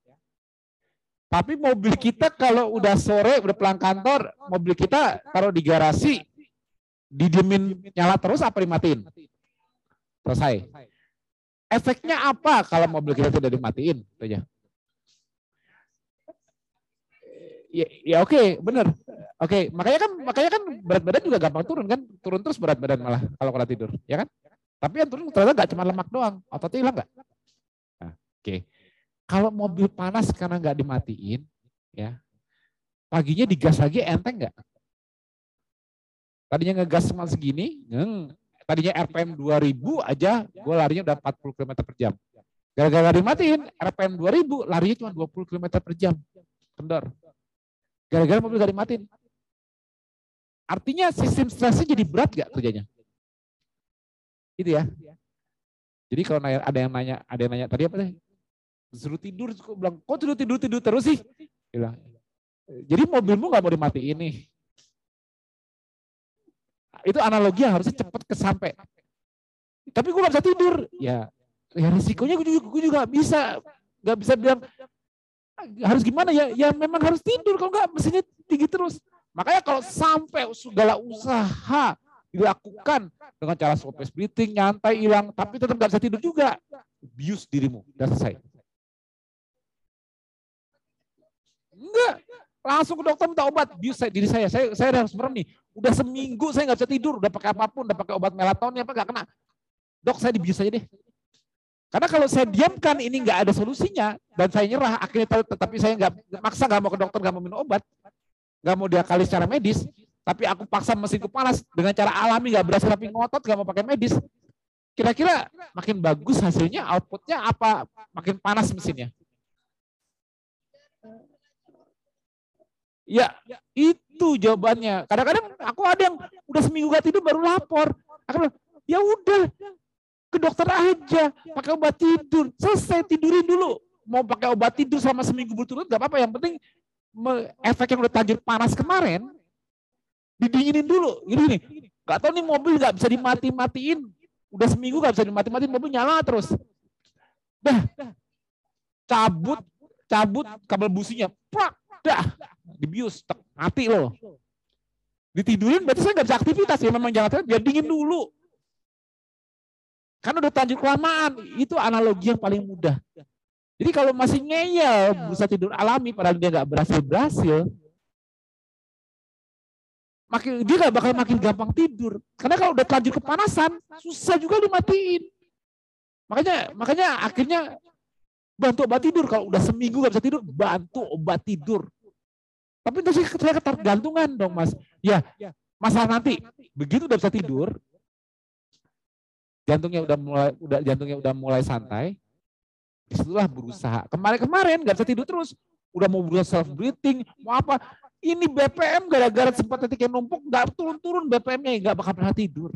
Tapi mobil kita kalau udah sore udah pulang kantor mobil kita taruh di garasi didiemin nyala terus apa dimatiin? Selesai. Efeknya apa kalau mobil kita tidak dimatiin? Aja ya, ya oke bener. Oke makanya kan makanya kan berat badan juga gampang turun kan? Turun terus berat badan malah kalau kena tidur ya kan? Tapi yang turun ternyata nggak cuma lemak doang. Ototnya hilang nggak? Nah, oke. Kalau mobil panas karena nggak dimatiin ya paginya digas lagi enteng nggak tadinya ngegas cuma segini ngeng. tadinya RPM 2000 aja gue larinya udah 40 km per jam. Gara-gara dimatiin RPM 2000 larinya cuma 20 km per jam. Kendor. Gara-gara mobil gak dimatiin. Artinya sistem stresnya jadi berat gak kerjanya? Itu ya. Jadi kalau ada yang nanya ada yang nanya tadi apa sih disuruh tidur kok bilang kok tidur tidur tidur terus sih? Bilang jadi mobilmu nggak mau dimatiin nih itu analogi yang harusnya cepat kesampe. Tapi gue gak bisa tidur. Ya ya risikonya gue juga, gue juga bisa nggak bisa bilang harus gimana ya? Ya memang harus tidur. Kalau nggak mesinnya tinggi terus. Makanya kalau sampai segala usaha dilakukan dengan cara pace breathing nyantai hilang tapi tetap nggak bisa tidur juga bius dirimu. Udah selesai. Enggak langsung ke dokter minta obat. Bius saya, diri saya saya saya harus merem nih. Udah seminggu saya nggak bisa tidur. Udah pakai apa pun udah pakai obat melatonin apa nggak kena. Dok saya dibius aja deh. Karena kalau saya diamkan ini nggak ada solusinya. Dan saya nyerah. Akhirnya tetapi saya nggak maksa nggak mau ke dokter nggak mau minum obat. Nggak mau diakali secara medis. Tapi aku paksa mesinku panas dengan cara alami nggak berhasil tapi ngotot nggak mau pakai medis. Kira-kira makin bagus hasilnya outputnya apa? Makin panas mesinnya ya itu jawabannya. Kadang-kadang aku ada yang udah seminggu gak tidur baru lapor. Aku bilang ya udah ke dokter aja pakai obat tidur. Selesai tidurin dulu. Mau pakai obat tidur selama seminggu berturut gak apa-apa. Yang penting efek yang udah tajir panas kemarin didinginin dulu. Gini nih gak tahu nih mobil gak bisa dimati-matiin. Udah seminggu gak bisa dimati-matiin mobil nyala terus. Dah cabut cabut kabel businya. Prak dah dibius tek, mati loh. Ditidurin berarti saya nggak bisa aktivitas ya memang jangan biar dingin dulu. Karena udah lanjut kelamaan. Itu analogi yang paling mudah. Jadi kalau masih ngeyel berusaha tidur alami padahal dia nggak berhasil berhasil. Makin dia nggak bakal makin gampang tidur. Karena kalau udah lanjut kepanasan susah juga dimatiin. Makanya makanya akhirnya bantu obat tidur. Kalau udah seminggu nggak bisa tidur bantu obat tidur tapi itu saya ketergantungan dong mas ya masalah nanti begitu udah bisa tidur jantungnya udah mulai udah jantungnya udah mulai santai di situlah berusaha kemarin-kemarin nggak bisa tidur terus udah mau berusaha self breathing mau apa Ini BPM gara-gara sempat titik yang numpuk, nggak turun-turun BPM-nya, nggak bakal pernah tidur.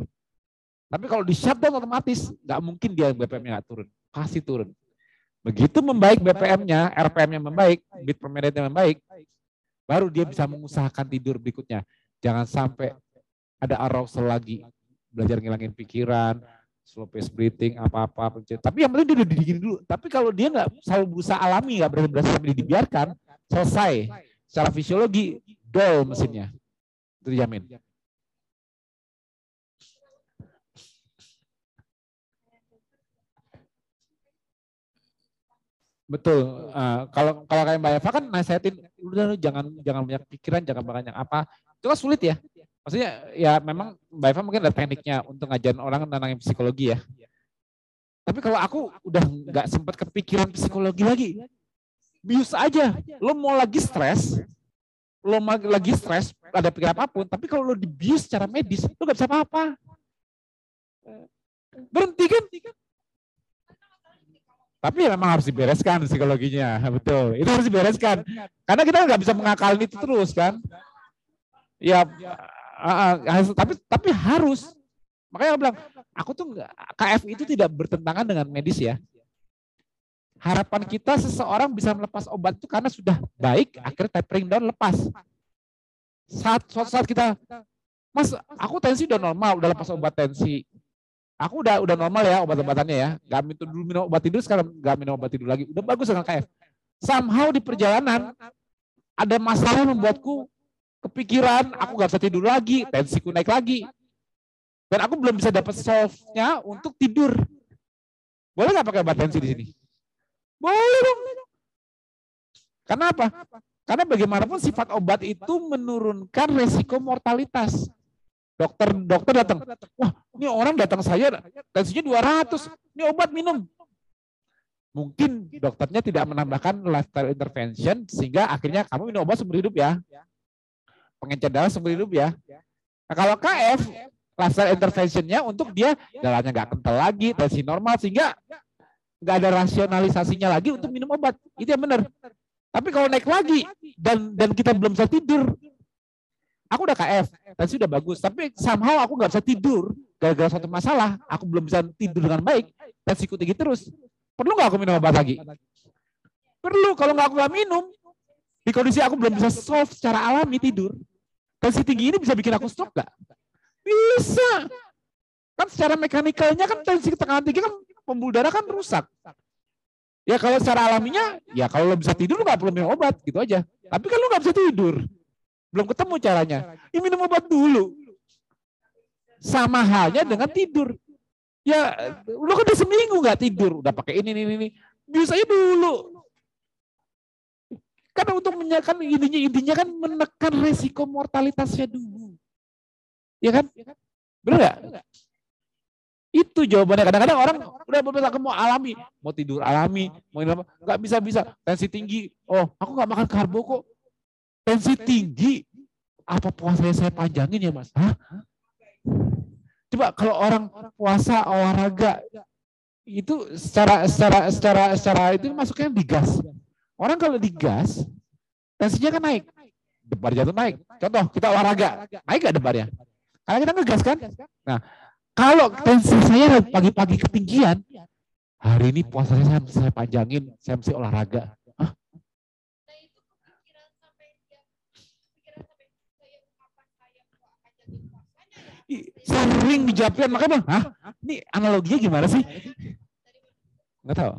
Tapi kalau di shutdown otomatis, nggak mungkin dia BPM-nya nggak turun. Pasti turun. Begitu membaik BPM-nya, RPM-nya membaik, bit per menitnya membaik, baru dia bisa mengusahakan tidur berikutnya. Jangan sampai ada arousal lagi, belajar ngilangin pikiran, slow pace breathing, apa-apa. Tapi yang penting dia udah didingin dulu. Tapi kalau dia nggak selalu berusaha alami, nggak berasa sambil dibiarkan, selesai. Secara fisiologi, dol mesinnya. Itu dijamin. Betul. Uh, kalau kalau kayak Mbak Eva kan nasihatin udah jangan jangan banyak pikiran, jangan banyak apa. Itu kan sulit ya. Maksudnya ya memang Mbak Eva mungkin ada tekniknya untuk ngajarin orang tentang psikologi ya. Tapi kalau aku udah nggak sempat kepikiran psikologi lagi, bius aja. Lo mau lagi stres, lo lagi stres, ada pikiran apa pun, tapi kalau lo dibius secara medis, lo nggak bisa apa-apa. Berhenti kan? Tapi ya memang harus dibereskan psikologinya, betul. Itu harus dibereskan. Karena kita nggak bisa mengakalin itu terus kan. Ya, uh, uh, tapi tapi harus. Makanya aku bilang, aku tuh KF itu tidak bertentangan dengan medis ya. Harapan kita seseorang bisa melepas obat itu karena sudah baik, akhirnya tapering down lepas. Saat suatu saat kita, Mas, aku tensi udah normal, udah lepas obat tensi. Aku udah udah normal ya obat-obatannya ya. Gak minum dulu minum obat tidur, sekarang gak minum obat tidur lagi. Udah bagus dengan KF. Somehow di perjalanan ada masalah yang membuatku kepikiran, aku gak bisa tidur lagi, tensiku naik lagi. Dan aku belum bisa dapat solve-nya untuk tidur. Boleh nggak pakai obat tensi di sini? Boleh dong. Karena apa? Karena bagaimanapun sifat obat itu menurunkan resiko mortalitas. Dokter dokter datang, wah ini orang datang saya tensinya 200, ini obat minum. Mungkin dokternya tidak menambahkan lifestyle intervention sehingga akhirnya kamu minum obat seumur hidup ya. Pengencer darah seumur hidup ya. Nah, kalau KF, lifestyle interventionnya untuk dia darahnya nggak kental lagi, tensi normal sehingga nggak ada rasionalisasinya lagi untuk minum obat. Itu yang benar. Tapi kalau naik lagi dan dan kita belum bisa tidur, aku udah KF, tensi udah bagus, tapi somehow aku nggak bisa tidur gara-gara satu masalah, aku belum bisa tidur dengan baik, tensiku tinggi terus. Perlu nggak aku minum obat lagi? Perlu. Kalau nggak aku nggak minum, di kondisi aku belum bisa solve secara alami tidur, tensi tinggi ini bisa bikin aku stroke nggak? Bisa. Kan secara mekanikalnya kan tensi tekanan tinggi kan pembuluh darah kan rusak. Ya kalau secara alaminya, ya kalau lo bisa tidur lo nggak perlu minum obat gitu aja. Tapi kan lo nggak bisa tidur, belum ketemu caranya. Ya minum obat dulu. Sama halnya dengan tidur. Ya lo kan udah seminggu nggak tidur, udah pakai ini ini ini. Biasanya dulu. Karena untuk menyakan intinya intinya kan menekan resiko mortalitasnya dulu. Ya kan? Benar nggak? Itu jawabannya. Kadang-kadang orang udah berbeda mau alami, mau tidur alami, mau nggak bisa bisa. Tensi tinggi. Oh, aku nggak makan karbo kok. Tensi tinggi. Apa puasanya saya panjangin ya mas? Hah? Coba kalau orang puasa olahraga itu secara secara secara secara itu masuknya digas. Orang kalau digas, tensinya kan naik. Debar jantung naik. Contoh kita olahraga, naik gak debarnya? Karena kita ngegas kan? Nah, kalau tensi saya pagi-pagi ketinggian, hari ini puasanya saya, saya panjangin, saya mesti olahraga. Hah? Sering dijawabkan, makanya bang, Hah? ini analoginya gimana sih? Enggak tahu.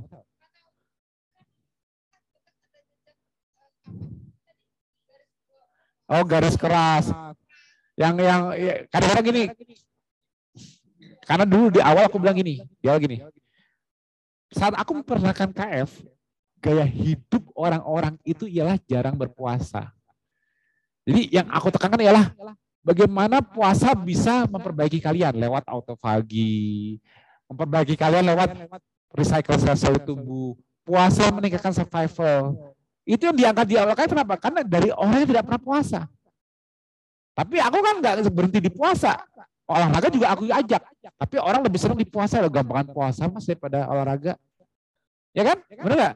Oh garis keras. Yang yang kadang-kadang gini, karena dulu di awal aku bilang gini, di awal gini. Saat aku memperkenalkan KF, gaya hidup orang-orang itu ialah jarang berpuasa. Jadi yang aku tekankan ialah bagaimana puasa bisa memperbaiki kalian lewat autofagi, memperbaiki kalian lewat recycle sel tubuh, puasa meningkatkan survival. Itu yang diangkat di awal kan kenapa? Karena dari orang yang tidak pernah puasa. Tapi aku kan nggak berhenti di puasa olahraga juga aku ajak. Tapi orang lebih senang di puasa loh, gampangan puasa mas daripada olahraga. Ya kan? Benar nggak?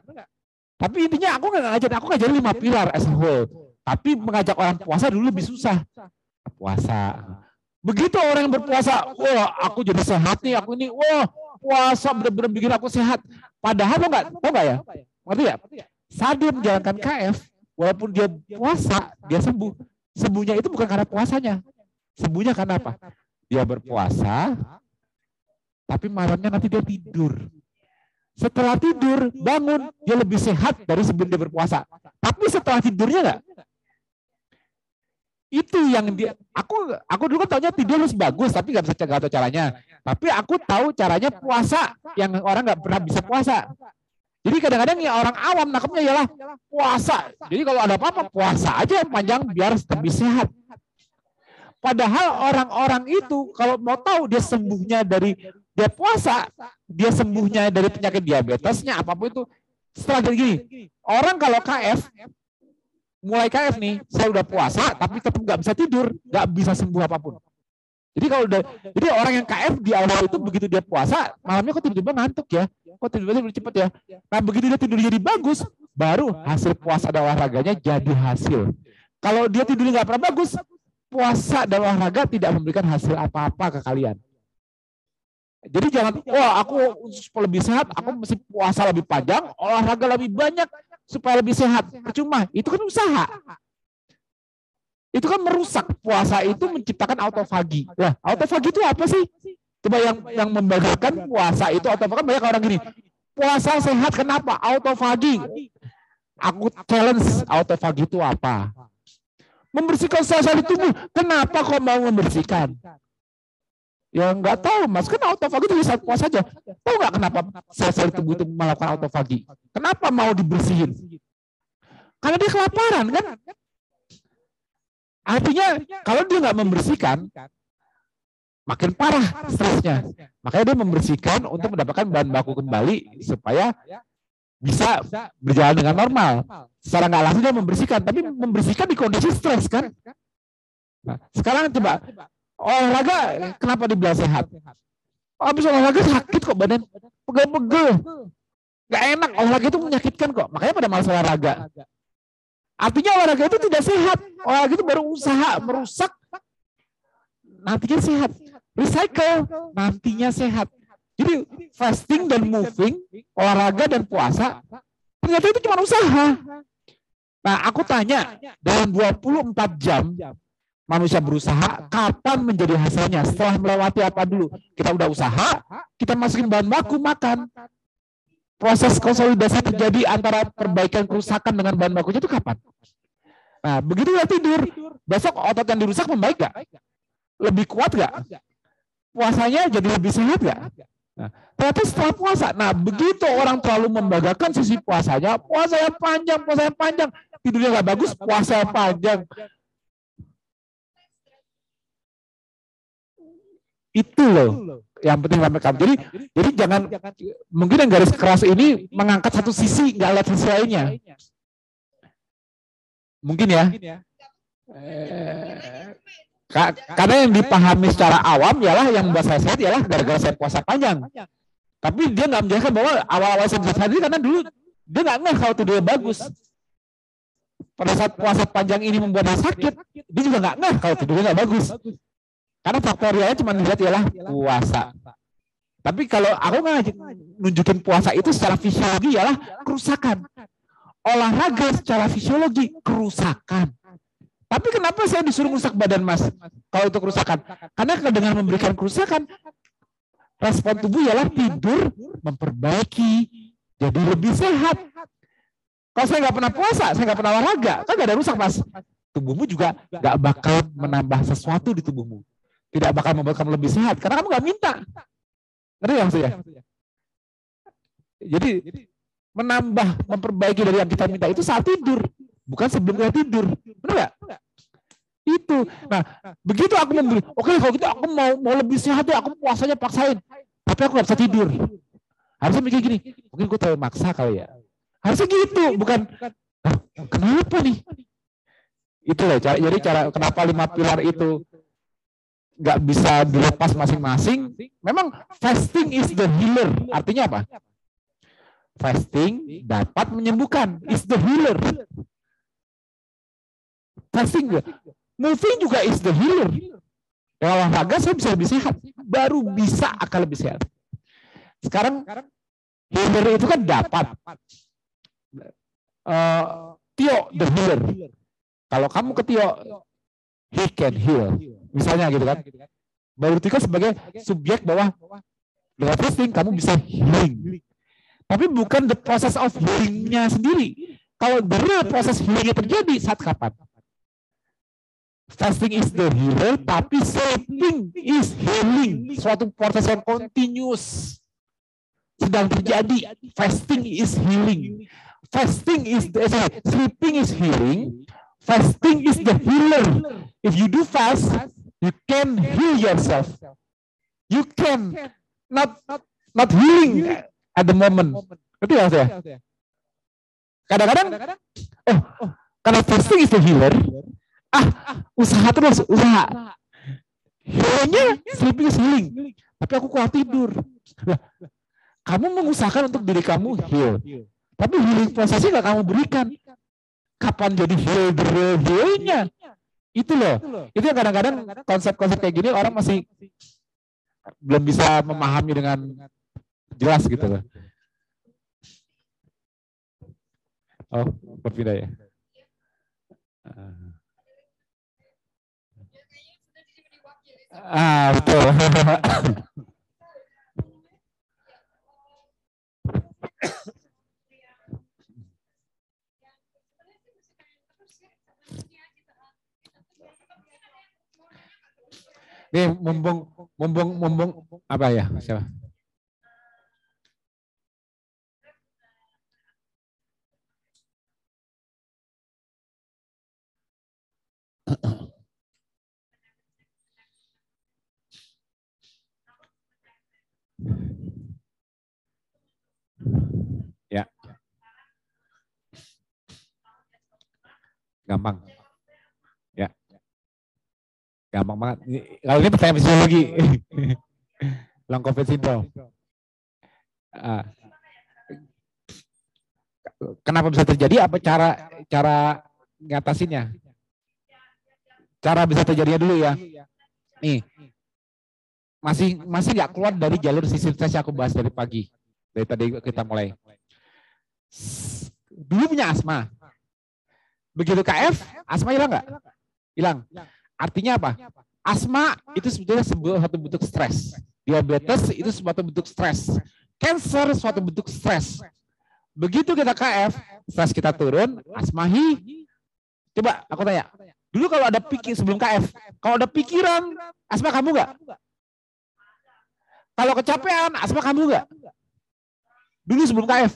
Tapi intinya aku nggak ngajarin, aku ngajarin lima pilar as a whole. Tapi mengajak orang puasa dulu lebih susah. Puasa. Begitu orang yang berpuasa, wah aku jadi sehat nih, aku ini, wah puasa benar-benar bikin aku sehat. Padahal enggak, tahu enggak ya? Ngerti ya? Saat dia menjalankan KF, walaupun dia puasa, dia sembuh. Sembuhnya itu bukan karena puasanya. Sembuhnya karena apa? Dia berpuasa, tapi malamnya nanti dia tidur. Setelah tidur, bangun, dia lebih sehat dari sebelum dia berpuasa. Tapi setelah tidurnya enggak? Itu yang dia, aku aku dulu kan taunya tidur harus bagus, tapi nggak bisa nggak tahu caranya. Tapi aku tahu caranya puasa yang orang nggak pernah bisa puasa. Jadi kadang-kadang ya orang awam nangkepnya ialah puasa. Jadi kalau ada apa-apa puasa aja yang panjang biar lebih sehat. Padahal orang-orang itu kalau mau tahu dia sembuhnya dari dia puasa, dia sembuhnya dari penyakit diabetesnya apa pun itu gini. Orang kalau KF mulai KF nih, saya udah puasa tapi tetap nggak bisa tidur, nggak bisa sembuh apa pun. Jadi kalau udah, jadi orang yang KF di awal itu begitu dia puasa, malamnya kok tiba-tiba ngantuk ya, kok tiba-tiba cepet ya. Nah begitu dia tidur jadi bagus, baru hasil puasa dan olahraganya jadi hasil. Kalau dia tidurnya nggak pernah bagus, puasa dan olahraga tidak memberikan hasil apa-apa ke kalian. Jadi jangan, wah aku supaya lebih sehat, aku mesti puasa lebih panjang, olahraga lebih banyak supaya lebih sehat. Percuma, itu kan usaha. Itu kan merusak. Puasa itu menciptakan autofagi. Lah, autofagi itu apa sih? Coba yang yang membanggakan puasa itu autofagi banyak orang gini. Puasa sehat kenapa? Autofagi. Aku challenge autofagi itu apa? Membersihkan sel-sel di tubuh. Kenapa kok mau membersihkan? Ya nggak tahu mas, kan autofagi itu bisa puasa aja. Tahu nggak kenapa sel-sel tubuh itu melakukan autofagi? Kenapa mau dibersihin? Karena dia kelaparan kan? Artinya kalau dia nggak membersihkan, makin parah stresnya. Makanya dia membersihkan untuk mendapatkan bahan baku kembali supaya bisa berjalan dengan normal. Secara nggak langsung dia membersihkan, tapi membersihkan di kondisi stres kan. Nah, sekarang coba olahraga kenapa dibilang sehat? Habis olahraga sakit kok badan, pegel-pegel. Gak enak, olahraga itu menyakitkan kok. Makanya pada masa olahraga. Artinya olahraga itu tidak sehat. Olahraga itu baru usaha merusak. Nantinya sehat. Recycle, nantinya sehat. Jadi fasting dan moving, olahraga dan puasa, ternyata itu cuma usaha. Nah aku tanya, dalam 24 jam, manusia berusaha, kapan menjadi hasilnya? Setelah melewati apa dulu? Kita udah usaha, kita masukin bahan baku makan. Proses konsolidasi terjadi antara perbaikan kerusakan dengan bahan bakunya itu kapan? Nah, begitu udah tidur, besok otot yang dirusak membaik gak? Lebih kuat gak? Puasanya jadi lebih sehat gak? Nah, ternyata setelah puasa, nah begitu orang terlalu membanggakan sisi puasanya, puasa yang panjang, puasa yang panjang, tidurnya nggak bagus, puasa yang panjang. Itu loh yang penting sampai kamu. Jadi, jadi jangan mungkin yang garis keras ini mengangkat satu sisi, nggak lihat sisi lainnya. Mungkin ya. Eh, karena yang dipahami secara awam ialah yang membuat saya sehat ialah gara-gara saya puasa panjang. Tapi dia nggak menjelaskan bahwa awal-awal saya bisa sehat karena dulu dia nggak ngeh kalau dia bagus. Pada saat puasa panjang ini membuat dia sakit, dia juga nggak ngeh kalau tidurnya nggak bagus. Karena faktorialnya cuma dilihat ialah puasa. Tapi kalau aku nggak nunjukin puasa itu secara fisiologi ialah kerusakan. Olahraga secara fisiologi kerusakan. Tapi kenapa saya disuruh rusak badan mas? Kalau itu kerusakan. Karena dengan memberikan kerusakan, respon tubuh ialah tidur, memperbaiki, jadi lebih sehat. Kalau saya nggak pernah puasa, saya nggak pernah olahraga, kan nggak ada rusak mas. Tubuhmu juga nggak bakal menambah sesuatu di tubuhmu. Tidak bakal membuat kamu lebih sehat, karena kamu nggak minta. Ngerti ya maksudnya? Jadi menambah, memperbaiki dari yang kita minta itu saat tidur, bukan sebelum kita tidur. Benar nggak? Itu. Nah, begitu aku membeli, oke kalau gitu aku mau mau lebih sehat aku puasanya paksain. Tapi aku nggak bisa tidur. Harusnya mikir gini, mungkin gue terlalu maksa kali ya. Harusnya gitu, bukan kenapa nih? Itu cara, jadi cara kenapa lima pilar itu nggak bisa dilepas masing-masing. Memang fasting is the healer. Artinya apa? Fasting dapat menyembuhkan. Is the healer. fasting juga. Moving juga is the healer. Ya olahraga saya bisa lebih sehat. Baru bisa akan lebih sehat. Sekarang healer itu kan dapat. Uh, Tio the healer. Kalau kamu ke Tio, he can heal. Misalnya gitu kan. Baru Tio sebagai subjek bahwa dengan fasting kamu bisa healing. Tapi bukan the process of healingnya sendiri. Kalau benar proses healingnya terjadi saat kapan? Fasting is the healer, tapi sleeping is healing. Suatu proses yang continuous sedang terjadi. Fasting is healing. Fasting is the, sorry, sleeping is healing. Fasting is the healer. If you do fast, you can heal yourself. You can not not healing at the moment. Ngerti ya saya? Kadang-kadang, oh, karena fasting is the healer, ah, usaha terus, usaha. Healingnya sleeping is healing. Tapi aku kuat tidur. Kamu mengusahakan untuk diri kamu heal. Tapi healing prosesnya nggak kamu berikan. Kapan jadi heal the real healingnya? Itu loh. Itu yang kadang-kadang konsep-konsep kayak gini orang masih belum bisa memahami dengan jelas gitu loh. Oh, berpindah ya. Ah, betul. Nih, mumpung mumpung mumpung apa ya? Siapa? Ya. Gampang. Gampang banget. Kalau ini pertanyaan fisiologi. Long COVID syndrome. Uh, kenapa bisa terjadi? Apa cara cara ngatasinnya? Cara bisa terjadinya dulu ya. Nih, masih masih nggak keluar dari jalur sisi stres yang aku bahas dari pagi. Dari tadi kita mulai. Dulu punya asma. Begitu KF, asma hilang nggak? Hilang. Artinya apa? Asma itu sebetulnya sebuah satu bentuk stres. Diabetes itu suatu bentuk stres. Cancer suatu bentuk stres. Begitu kita KF, stres kita turun, asma hi. Coba aku tanya, dulu kalau ada pikir sebelum KF, kalau ada pikiran, asma kamu nggak? Kalau kecapean, asma kamu nggak? Dulu sebelum KF.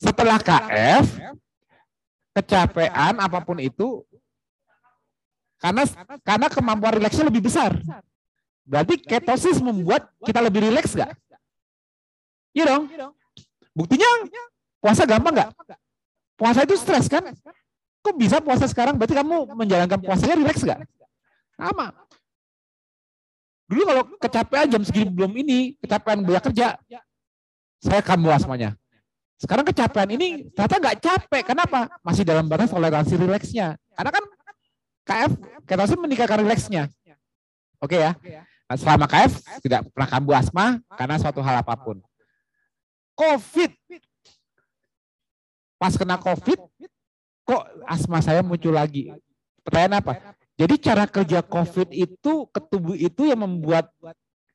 Setelah KF, kecapean apa pun itu, karena karena kemampuan rileksnya lebih besar. Berarti ketosis membuat kita lebih rileks nggak? Iya dong. Buktinya puasa gampang nggak? Puasa itu stres kan? Kok bisa puasa sekarang? Berarti kamu menjalankan puasanya rileks nggak? Sama. Dulu kalau kecapean jam segini belum ini, kecapean banyak kerja, saya kambuh asmanya. Sekarang kecapean ini ternyata nggak capek. Kenapa? Masih dalam batas toleransi rileksnya. Karena kan KF ketosis meningkatkan rileksnya. Oke ya. Nah, selama KF tidak pernah kambuh asma karena suatu hal apa pun. COVID. Pas kena COVID, kok asma saya muncul lagi? Pertanyaan apa? Jadi cara kerja COVID itu ke tubuh itu yang membuat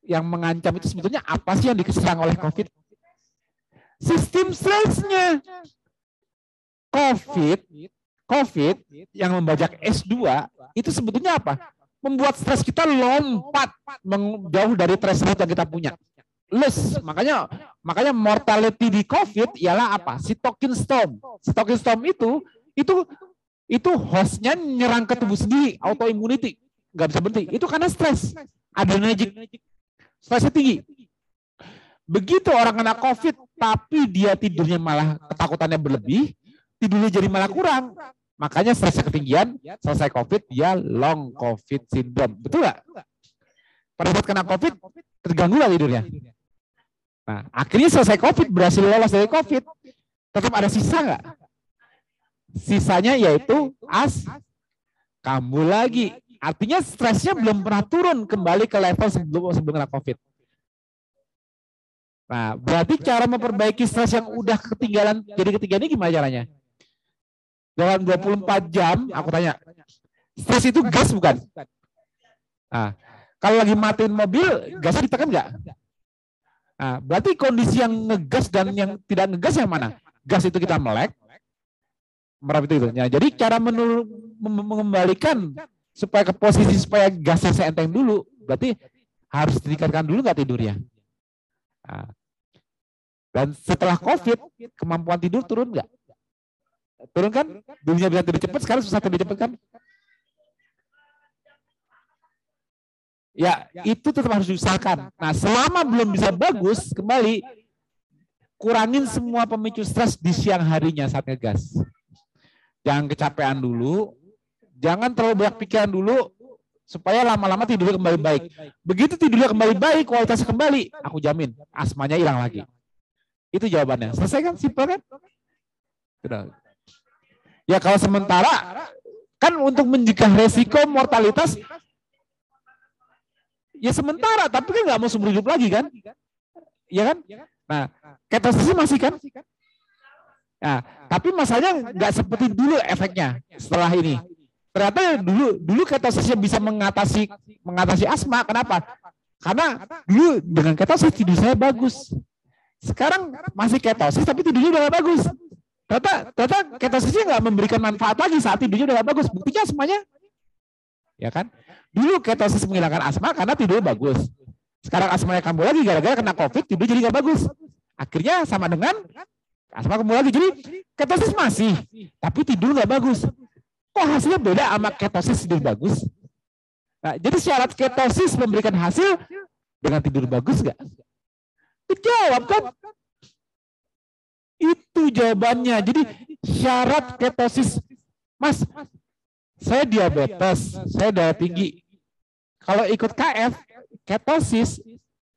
yang mengancam itu sebetulnya apa sih yang diserang oleh COVID? Sistem stresnya. COVID, COVID yang membajak S2 itu sebetulnya apa? Membuat stres kita lompat jauh dari threshold yang kita punya. Less. Makanya makanya mortality di COVID ialah apa? Cytokine storm. Cytokine storm itu itu itu hostnya nyerang ke tubuh sendiri, autoimmunity. Nggak bisa berhenti. Itu karena stres. Adrenergic. Stresnya tinggi. Begitu orang kena COVID, tapi dia tidurnya malah ketakutannya berlebih, tidurnya jadi malah kurang. Makanya stresnya ketinggian, selesai COVID, dia long COVID syndrome. Betul nggak? Pada saat kena COVID, terganggu lah tidurnya. Nah, akhirnya selesai COVID, berhasil lolos dari COVID. Tetap ada sisa nggak? Sisanya yaitu as kambuh lagi. Artinya stresnya belum pernah turun kembali ke level sebelum sebelum kena COVID. Nah, berarti cara memperbaiki stres yang udah ketinggalan jadi ketiga ini gimana caranya? Dalam 24 jam, aku tanya, stres itu gas bukan? Nah, kalau lagi matiin mobil, gasnya ditekan nggak? Nah, berarti kondisi yang ngegas dan yang tidak ngegas yang mana? Gas itu kita melek, merap itu itu. Ya, jadi cara menur, mengembalikan supaya ke posisi supaya gasnya seenteng dulu, berarti harus ditingkatkan dulu nggak tidurnya. Nah, dan setelah COVID, kemampuan tidur turun nggak? Turun kan? Dulunya bisa tidur cepat, sekarang susah tidur cepat kan? Ya, itu tetap harus diusahakan. Nah, selama belum bisa bagus, kembali kurangin semua pemicu stres di siang harinya saat ngegas. Jangan kecapean dulu, jangan terlalu banyak pikiran dulu, supaya lama-lama tidurnya kembali baik. Begitu tidurnya kembali baik, kualitasnya kembali, aku jamin asmanya hilang lagi. Itu jawabannya. Selesai kan? Simpel kan? Sudah. Ya kalau sementara, kan untuk mencegah resiko mortalitas, ya sementara, tapi kan nggak mau seumur hidup lagi kan? Ya kan? Nah, ketosis masih kan? Nah, tapi masalahnya nggak seperti dulu efeknya setelah ini. Ternyata dulu dulu ketosisnya bisa mengatasi mengatasi asma. Kenapa? Karena dulu dengan ketosis tidur saya bagus. Sekarang masih ketosis tapi tidurnya udah bagus. Ternyata, ternyata ketosisnya nggak memberikan manfaat lagi saat tidurnya udah bagus. Buktinya semuanya, ya kan? Dulu ketosis menghilangkan asma karena tidur bagus. Sekarang asmanya kambuh lagi gara-gara kena covid tidur jadi nggak bagus. Akhirnya sama dengan asma kambuh lagi. Jadi ketosis masih, tapi tidur nggak bagus. Kok hasilnya beda sama ketosis tidur bagus? Nah, jadi syarat ketosis memberikan hasil dengan tidur bagus nggak? Dijawab kan? Itu jawabannya. Jadi syarat ketosis, Mas, saya diabetes, saya darah tinggi, kalau ikut KF, ketosis,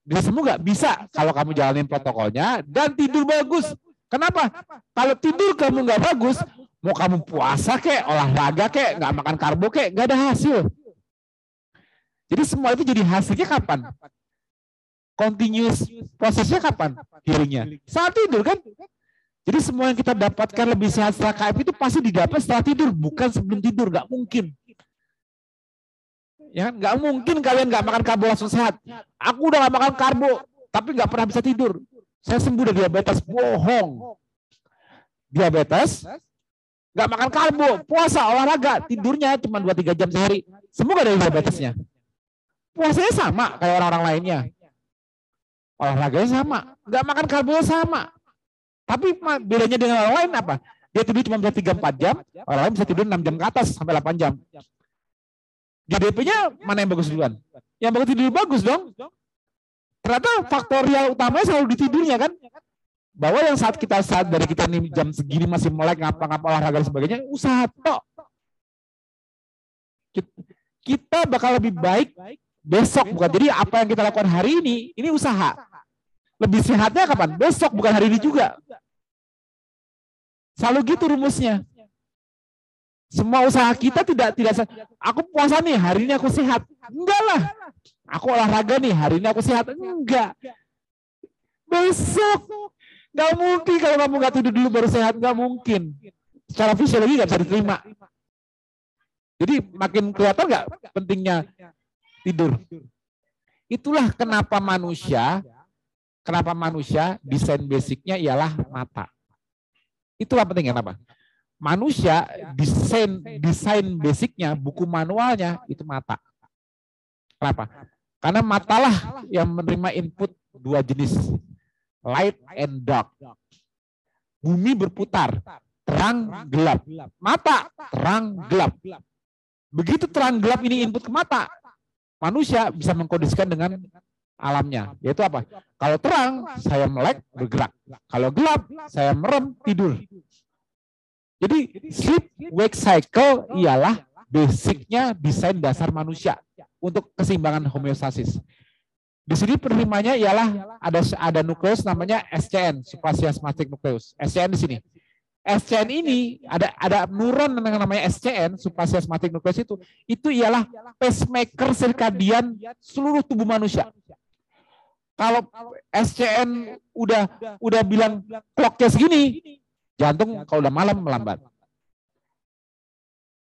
bisa semua nggak? Bisa. Kalau kamu jalanin protokolnya dan tidur bagus. Kenapa? Kalau tidur kamu nggak bagus, mau kamu puasa kek, olahraga kek, nggak makan karbo kek, nggak ada hasil. Jadi semua itu jadi hasilnya kapan? Continuous prosesnya kapan? Healingnya. Saat tidur kan? Jadi semua yang kita dapatkan lebih sehat setelah KF itu pasti didapat setelah tidur, bukan sebelum tidur, nggak mungkin. Ya, nggak mungkin kalian nggak makan karbo langsung sehat. Aku udah nggak makan karbo, tapi nggak pernah bisa tidur. Saya sembuh dari diabetes, bohong. Diabetes, nggak makan karbo, puasa, olahraga, tidurnya cuma 2-3 jam sehari. Semua dari diabetesnya. Puasanya sama kayak orang-orang lainnya. Olahraganya sama, nggak makan karbo sama. Tapi bedanya dengan orang lain apa? Dia tidur cuma bisa 3-4 jam, orang lain bisa tidur 6 jam ke atas sampai 8 jam. GDP-nya mana yang bagus duluan? Yang bagus tidur bagus dong. Ternyata faktorial utamanya selalu di tidurnya kan. Bahwa yang saat kita saat dari kita nih jam segini masih melek ngapa-ngapa olahraga dan sebagainya, usaha tok. Kita bakal lebih baik besok bukan. Jadi apa yang kita lakukan hari ini, ini usaha. Lebih sehatnya kapan? Besok bukan hari ini juga. Selalu gitu rumusnya. Semua usaha kita tidak tidak aku puasa nih hari ini aku sehat. Enggak lah. Aku olahraga nih hari ini aku sehat. Enggak. Besok nggak mungkin kalau kamu nggak tidur dulu baru sehat nggak mungkin. Secara fisiologi nggak bisa diterima. Jadi makin kelihatan nggak pentingnya tidur. Itulah kenapa manusia, kenapa manusia desain basicnya ialah mata. Itulah pentingnya kenapa manusia desain desain basicnya buku manualnya itu mata. Kenapa? Karena matalah yang menerima input dua jenis light and dark. Bumi berputar, terang gelap. Mata terang gelap. Begitu terang gelap ini input ke mata, manusia bisa mengkondisikan dengan alamnya. Yaitu apa? Kalau terang, saya melek, bergerak. Kalau gelap, saya merem, tidur. Jadi sleep wake cycle ialah basicnya desain dasar manusia untuk keseimbangan homeostasis. Di sini penerimanya ialah ada ada nukleus namanya SCN, suprachiasmatic nucleus. SCN di sini. SCN ini ada ada neuron yang namanya SCN suprachiasmatic nucleus itu itu ialah pacemaker sirkadian seluruh tubuh manusia. Kalau SCN udah udah bilang clocknya segini, jantung kalau udah malam melambat.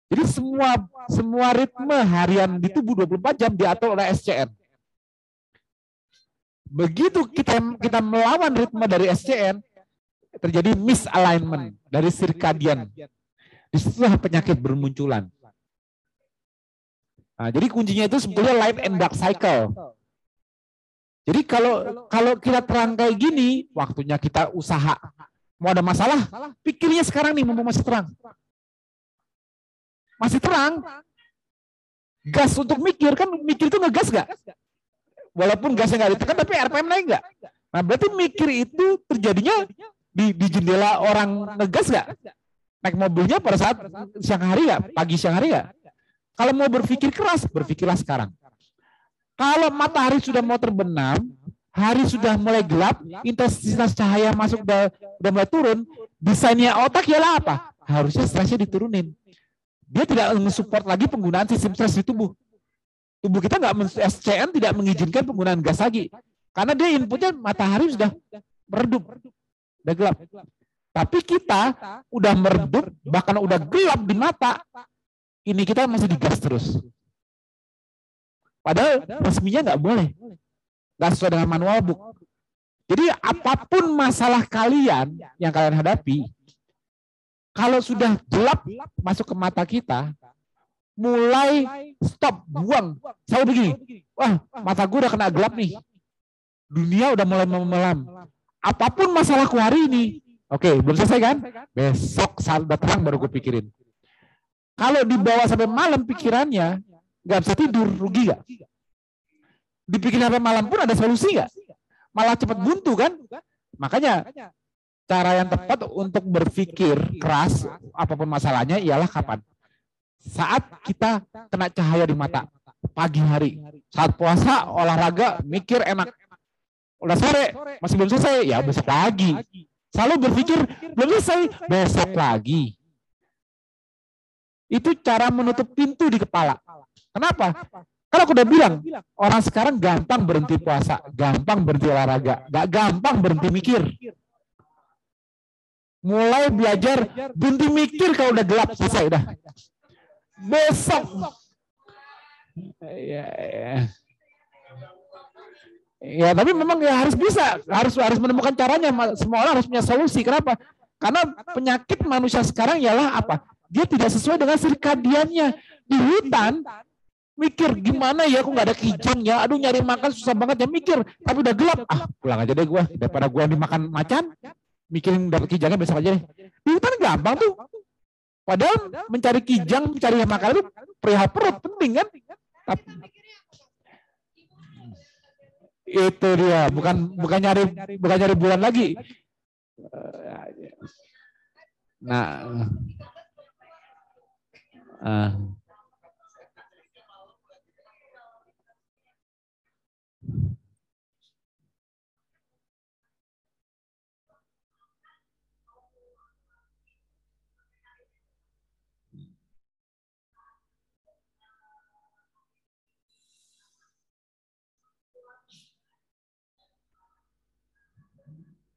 Jadi semua semua ritme harian di tubuh 24 jam diatur oleh SCN. Begitu kita kita melawan ritme dari SCN, terjadi misalignment dari sirkadian. Di situlah penyakit bermunculan. Nah, jadi kuncinya itu sebetulnya light and dark cycle. Jadi kalau kalau kita terang kayak gini, waktunya kita usaha. Mau ada masalah, pikirnya sekarang nih, mau masih terang. Masih terang. Gas untuk mikir, kan mikir itu ngegas gak? Walaupun gasnya nggak ditekan, tapi RPM naik nggak? Nah berarti mikir itu terjadinya di, di jendela orang ngegas nggak? Naik mobilnya pada saat siang hari nggak? Pagi siang hari nggak? Kalau mau berpikir keras, berpikirlah sekarang. Kalau matahari sudah mau terbenam, hari sudah mulai gelap, intensitas cahaya masuk udah, udah mulai turun, desainnya otak ialah apa? Harusnya stresnya diturunin. Dia tidak mensupport lagi penggunaan sistem stres di tubuh. Tubuh kita nggak SCN tidak mengizinkan penggunaan gas lagi. Karena dia inputnya matahari sudah meredup, udah gelap. Tapi kita udah meredup, bahkan udah gelap di mata, ini kita masih digas terus. Padahal resminya nggak boleh. Nggak sesuai dengan manual book. Jadi apa pun masalah kalian yang kalian hadapi, kalau sudah gelap masuk ke mata kita, mulai stop, buang. Saya begini, wah mata gue udah kena gelap nih. Dunia udah mulai memelam. Apa pun masalahku hari ini, oke belum selesai kan? Besok saat udah terang baru gue pikirin. Kalau dibawa sampai malam pikirannya, nggak bisa tidur, rugi nggak? Dipikirin sampai malam pun ada solusi nggak? Malah cepat buntu kan? Makanya cara yang tepat untuk berpikir keras apa pun masalahnya ialah kapan? Saat kita kena cahaya di mata, pagi hari. Saat puasa, olahraga, mikir enak. Udah sore, masih belum selesai, ya besok lagi. Selalu berpikir, belum selesai, besok lagi. Itu cara menutup pintu di kepala. Kenapa? Karena aku udah bilang, orang sekarang gampang berhenti puasa, gampang berhenti olahraga, gak gampang berhenti mikir. Mulai belajar berhenti mikir kalau udah gelap, selesai udah. Besok. Ya, ya. ya, tapi memang ya harus bisa, harus harus menemukan caranya. Semua orang harus punya solusi. Kenapa? Karena penyakit manusia sekarang ialah apa? Dia tidak sesuai dengan sirkadiannya. Di hutan, mikir gimana ya aku nggak ada kijang ya? Aduh nyari makan susah banget ya mikir. Tapi udah gelap. Ah pulang aja deh gue daripada gue dimakan macan mikirin dapat kijangnya besok aja deh. Di hutan gampang tuh. Padahal mencari kijang mencari makan itu perihal perut penting kan? Tapi, itu dia bukan bukan nyari bukan nyari bulan lagi. Nah uh,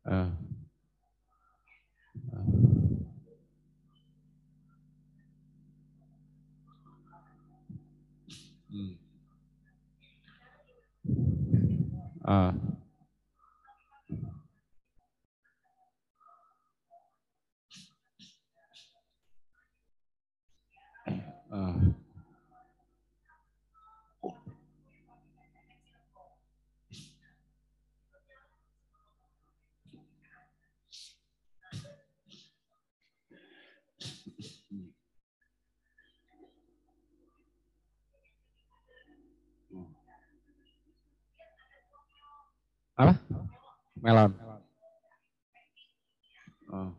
Uh. Uh. Hmm. Uh. Apa? Melon. Oh.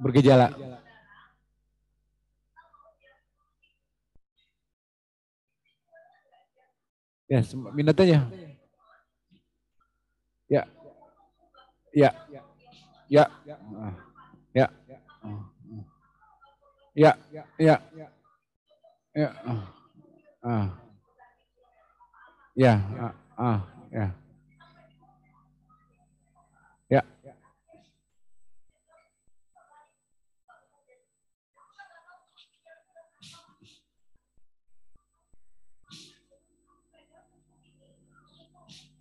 bergejala. Ya, minat aja. Ya. Ya. Ya. Ah. Ya. Ah. Ya. Ya. Ya. Ah. Ah. Ya. Ah. Ah. Ya. Ya.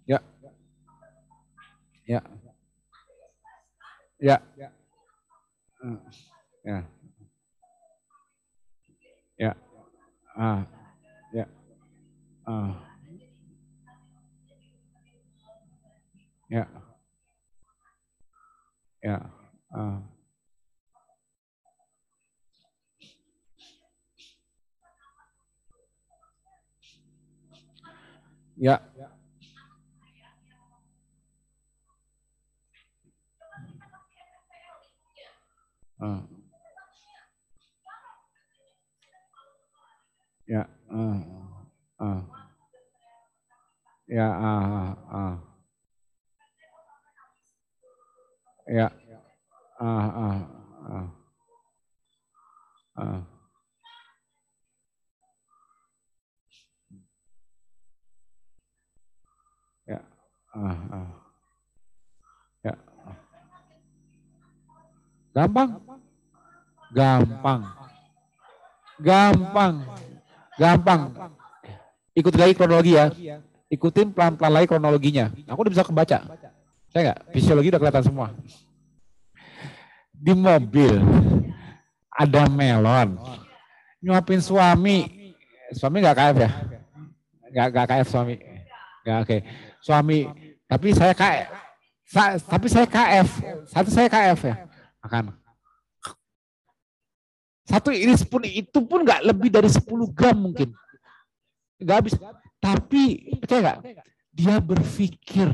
Ya. Ya. Ya. Hmm. Ya. Ya. Ah. Ya. Ah. Ya. Ya. Ah. Ya. Ah. Ya. Ah. Ah. Ya. Ah. ah. Ya. Ah. Ah. Ah. Ah. Ya. Ah. Ah. Ya. Gampang. Gampang. Gampang. Gampang. Ikut lagi kronologi ya. Ikutin pelan-pelan lagi kronologinya. Aku udah bisa kebaca. Saya nggak? Fisiologi udah kelihatan semua. Di mobil ada melon. Nyuapin suami. Suami nggak KF ya? Nggak nggak KF suami. Nggak oke. Suami. Tapi saya KF. Sa- tapi saya KF. Satu saya KF ya. Makan. Satu ini spoon itu pun nggak lebih dari 10 gram mungkin. Nggak habis. Tapi percaya nggak? Dia berpikir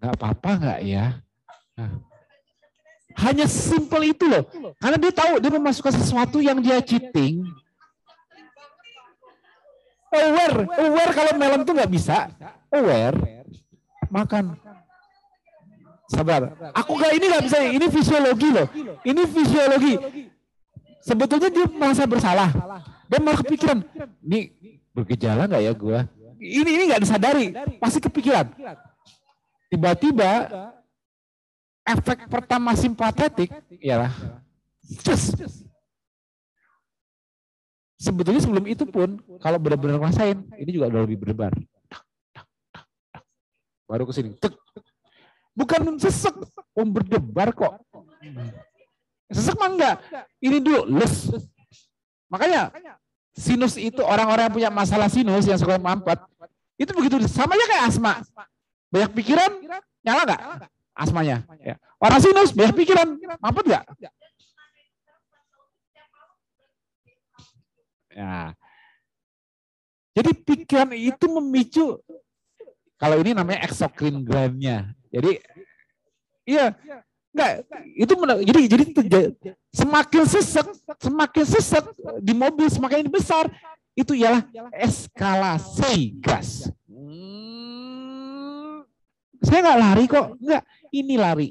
nggak apa-apa nggak ya? Nah, hanya simple itu loh. Karena dia tahu dia memasukkan sesuatu yang dia cheating. Aware, aware kalau melon tuh nggak bisa. Aware, makan. Sabar. Aku nggak ini nggak bisa. Ini fisiologi loh. Ini fisiologi. Sebetulnya dia merasa bersalah. Dia malah kepikiran. Ini bergejala nggak ya gua? Ini ini nggak disadari. Pasti kepikiran. Tiba-tiba efek pertama simpatetik ialah just. Sebetulnya sebelum itu pun kalau benar-benar ngerasain ini juga udah lebih berdebar. Baru ke sini. tek, tek. Bukan sesek, om berdebar kok. Sesek mah enggak. Ini dulu les. Makanya sinus itu orang-orang yang punya masalah sinus yang suka mampet itu begitu sama aja kayak asma. Banyak pikiran, nyala nggak asmanya? Ya. Orang sinus banyak pikiran, mampet nggak? Ya. Jadi pikiran itu memicu kalau ini namanya exocrine glandnya. Jadi iya enggak itu jadi jadi semakin sesek semakin sesek di mobil semakin besar itu ialah eskalasi gas. Hmm, saya nggak lari kok, enggak ini lari.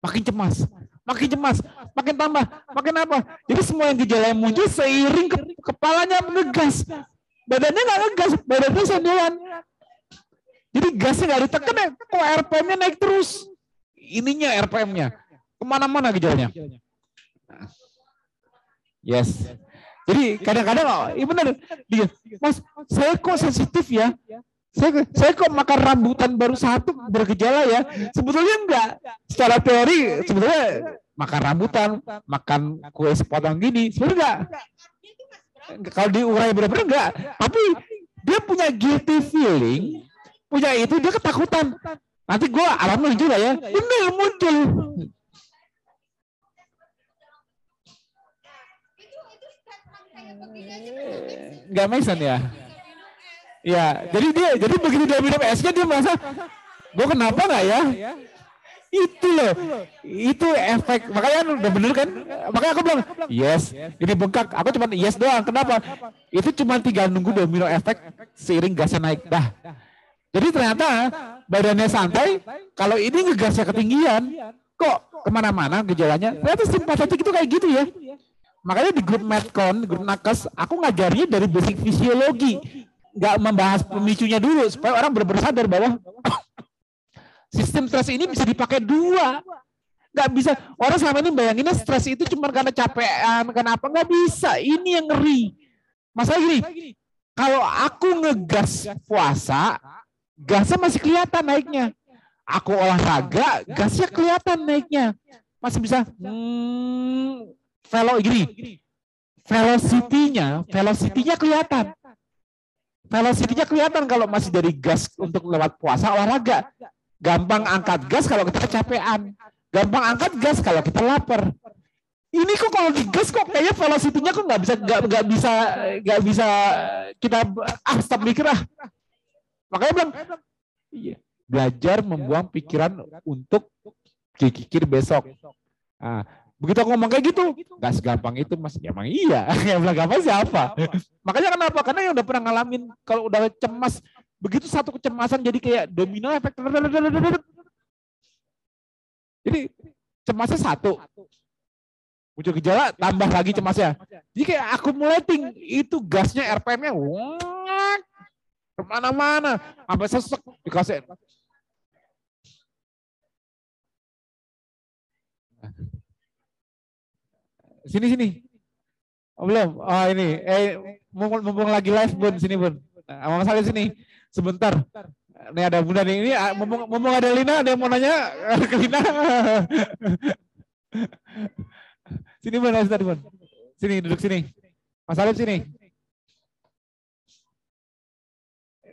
Makin cemas, makin cemas, makin tambah, makin apa. Jadi semua yang gejala yang muncul seiring ke, kepalanya ngegas. Badannya nggak ngegas, badannya senderan. Jadi gasnya nggak ditekan ya, kok RPM-nya naik terus. Ininya RPM-nya. Ke mana-mana gejalanya. Yes. Jadi kadang-kadang, oh, iya benar. Dia, Mas, saya kok sensitif ya? Saya, saya kok makan rambutan baru satu bergejala ya? Sebetulnya enggak. Secara teori, sebetulnya makan rambutan, makan kue sepotong gini, sebenarnya enggak. Kalau diurai benar-benar enggak. Tapi dia punya guilty feeling, punya itu dia ketakutan. Nanti gue alami juga ya. Bener muncul. make sense ya. Ya, jadi dia jadi begitu dia minum esnya dia merasa gue kenapa nggak ya? Itu loh, itu efek. Makanya udah bener kan? Makanya aku bilang, yes, ini bengkak. Aku cuma yes doang. Kenapa? Itu cuma tinggal nunggu domino efek seiring gasnya naik. Dah. Jadi ternyata badannya santai, kalau ini ngegasnya ketinggian, kok ke mana-mana gejalanya. Ternyata simpatetik itu kayak gitu ya. Makanya di grup Medcon, grup Nakes, aku ngajarnya dari basic fisiologi. Nggak membahas pemicunya dulu, supaya orang benar-benar sadar bahwa sistem stres ini bisa dipakai dua. Nggak bisa, orang selama ini bayanginnya stres itu cuma karena capean, kenapa? Nggak bisa, ini yang ngeri. Masalah gini, kalau aku ngegas puasa, gasnya masih kelihatan naiknya. Aku olahraga, gasnya kelihatan naiknya. Masih bisa, hmm, velo gini, velocity-nya, velocity-nya kelihatan. Velocity-nya kelihatan kalau masih dari gas untuk lewat puasa olahraga. Gampang angkat gas kalau kita kecapean. Gampang angkat gas kalau kita lapar. Ini kok kalau digas kok kayaknya velocity-nya kok nggak bisa nggak nggak bisa nggak bisa kita ah stop mikir ah. Makanya bilang iya, belajar membuang pikiran untuk dikikir besok. Nah, begitu aku ngomong kayak gitu, nggak segampang itu mas. Ya emang iya, yang bilang gampang siapa? Makanya kenapa? Karena yang udah pernah ngalamin kalau udah cemas, begitu satu kecemasan jadi kayak domino efek. Jadi cemasnya satu, muncul gejala tambah lagi cemasnya. Jadi kayak accumulating itu gasnya RPM-nya wah, ke mana-mana sampai sesek dikasih. Sini sini. Oh, belum. Oh ini. Eh mumpung, mumpung lagi live bun sini bun. Nah, Salim sini sebentar. Ini ada bunda nih. Ini ah, mumpung, mumpung ada Lina, ada yang mau nanya ke Lina. Sini Bun, tadi Bun. Sini duduk sini. Mas Alif sini.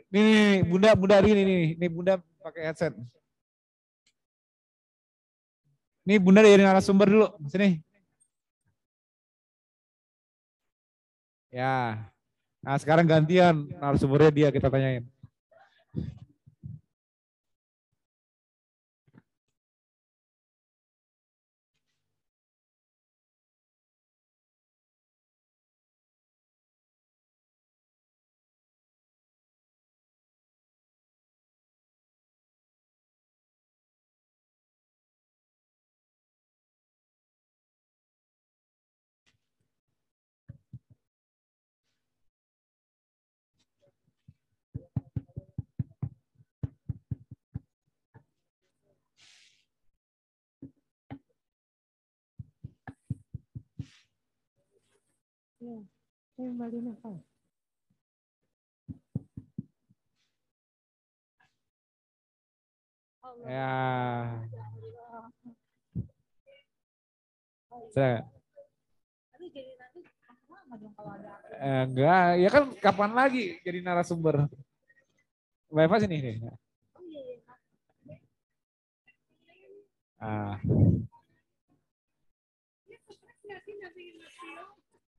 Nih, nih, nih, Bunda, Bunda ini nih, nih Bunda pakai headset. Nih Bunda dari narasumber dulu, sini. Ya. Nah, sekarang gantian narasumbernya dia kita tanyain. Mbak Lina, Ya. Saya. Eh, enggak, ya kan kapan lagi jadi narasumber? Mbak Eva sini nih. Ah.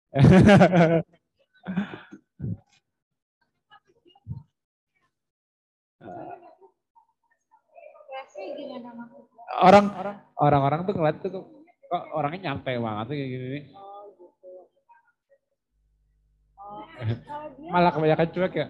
orang orang-orang tuh ngeliat tuh kok orangnya nyampe banget tuh kayak gini. Malah kebanyakan cuek ya.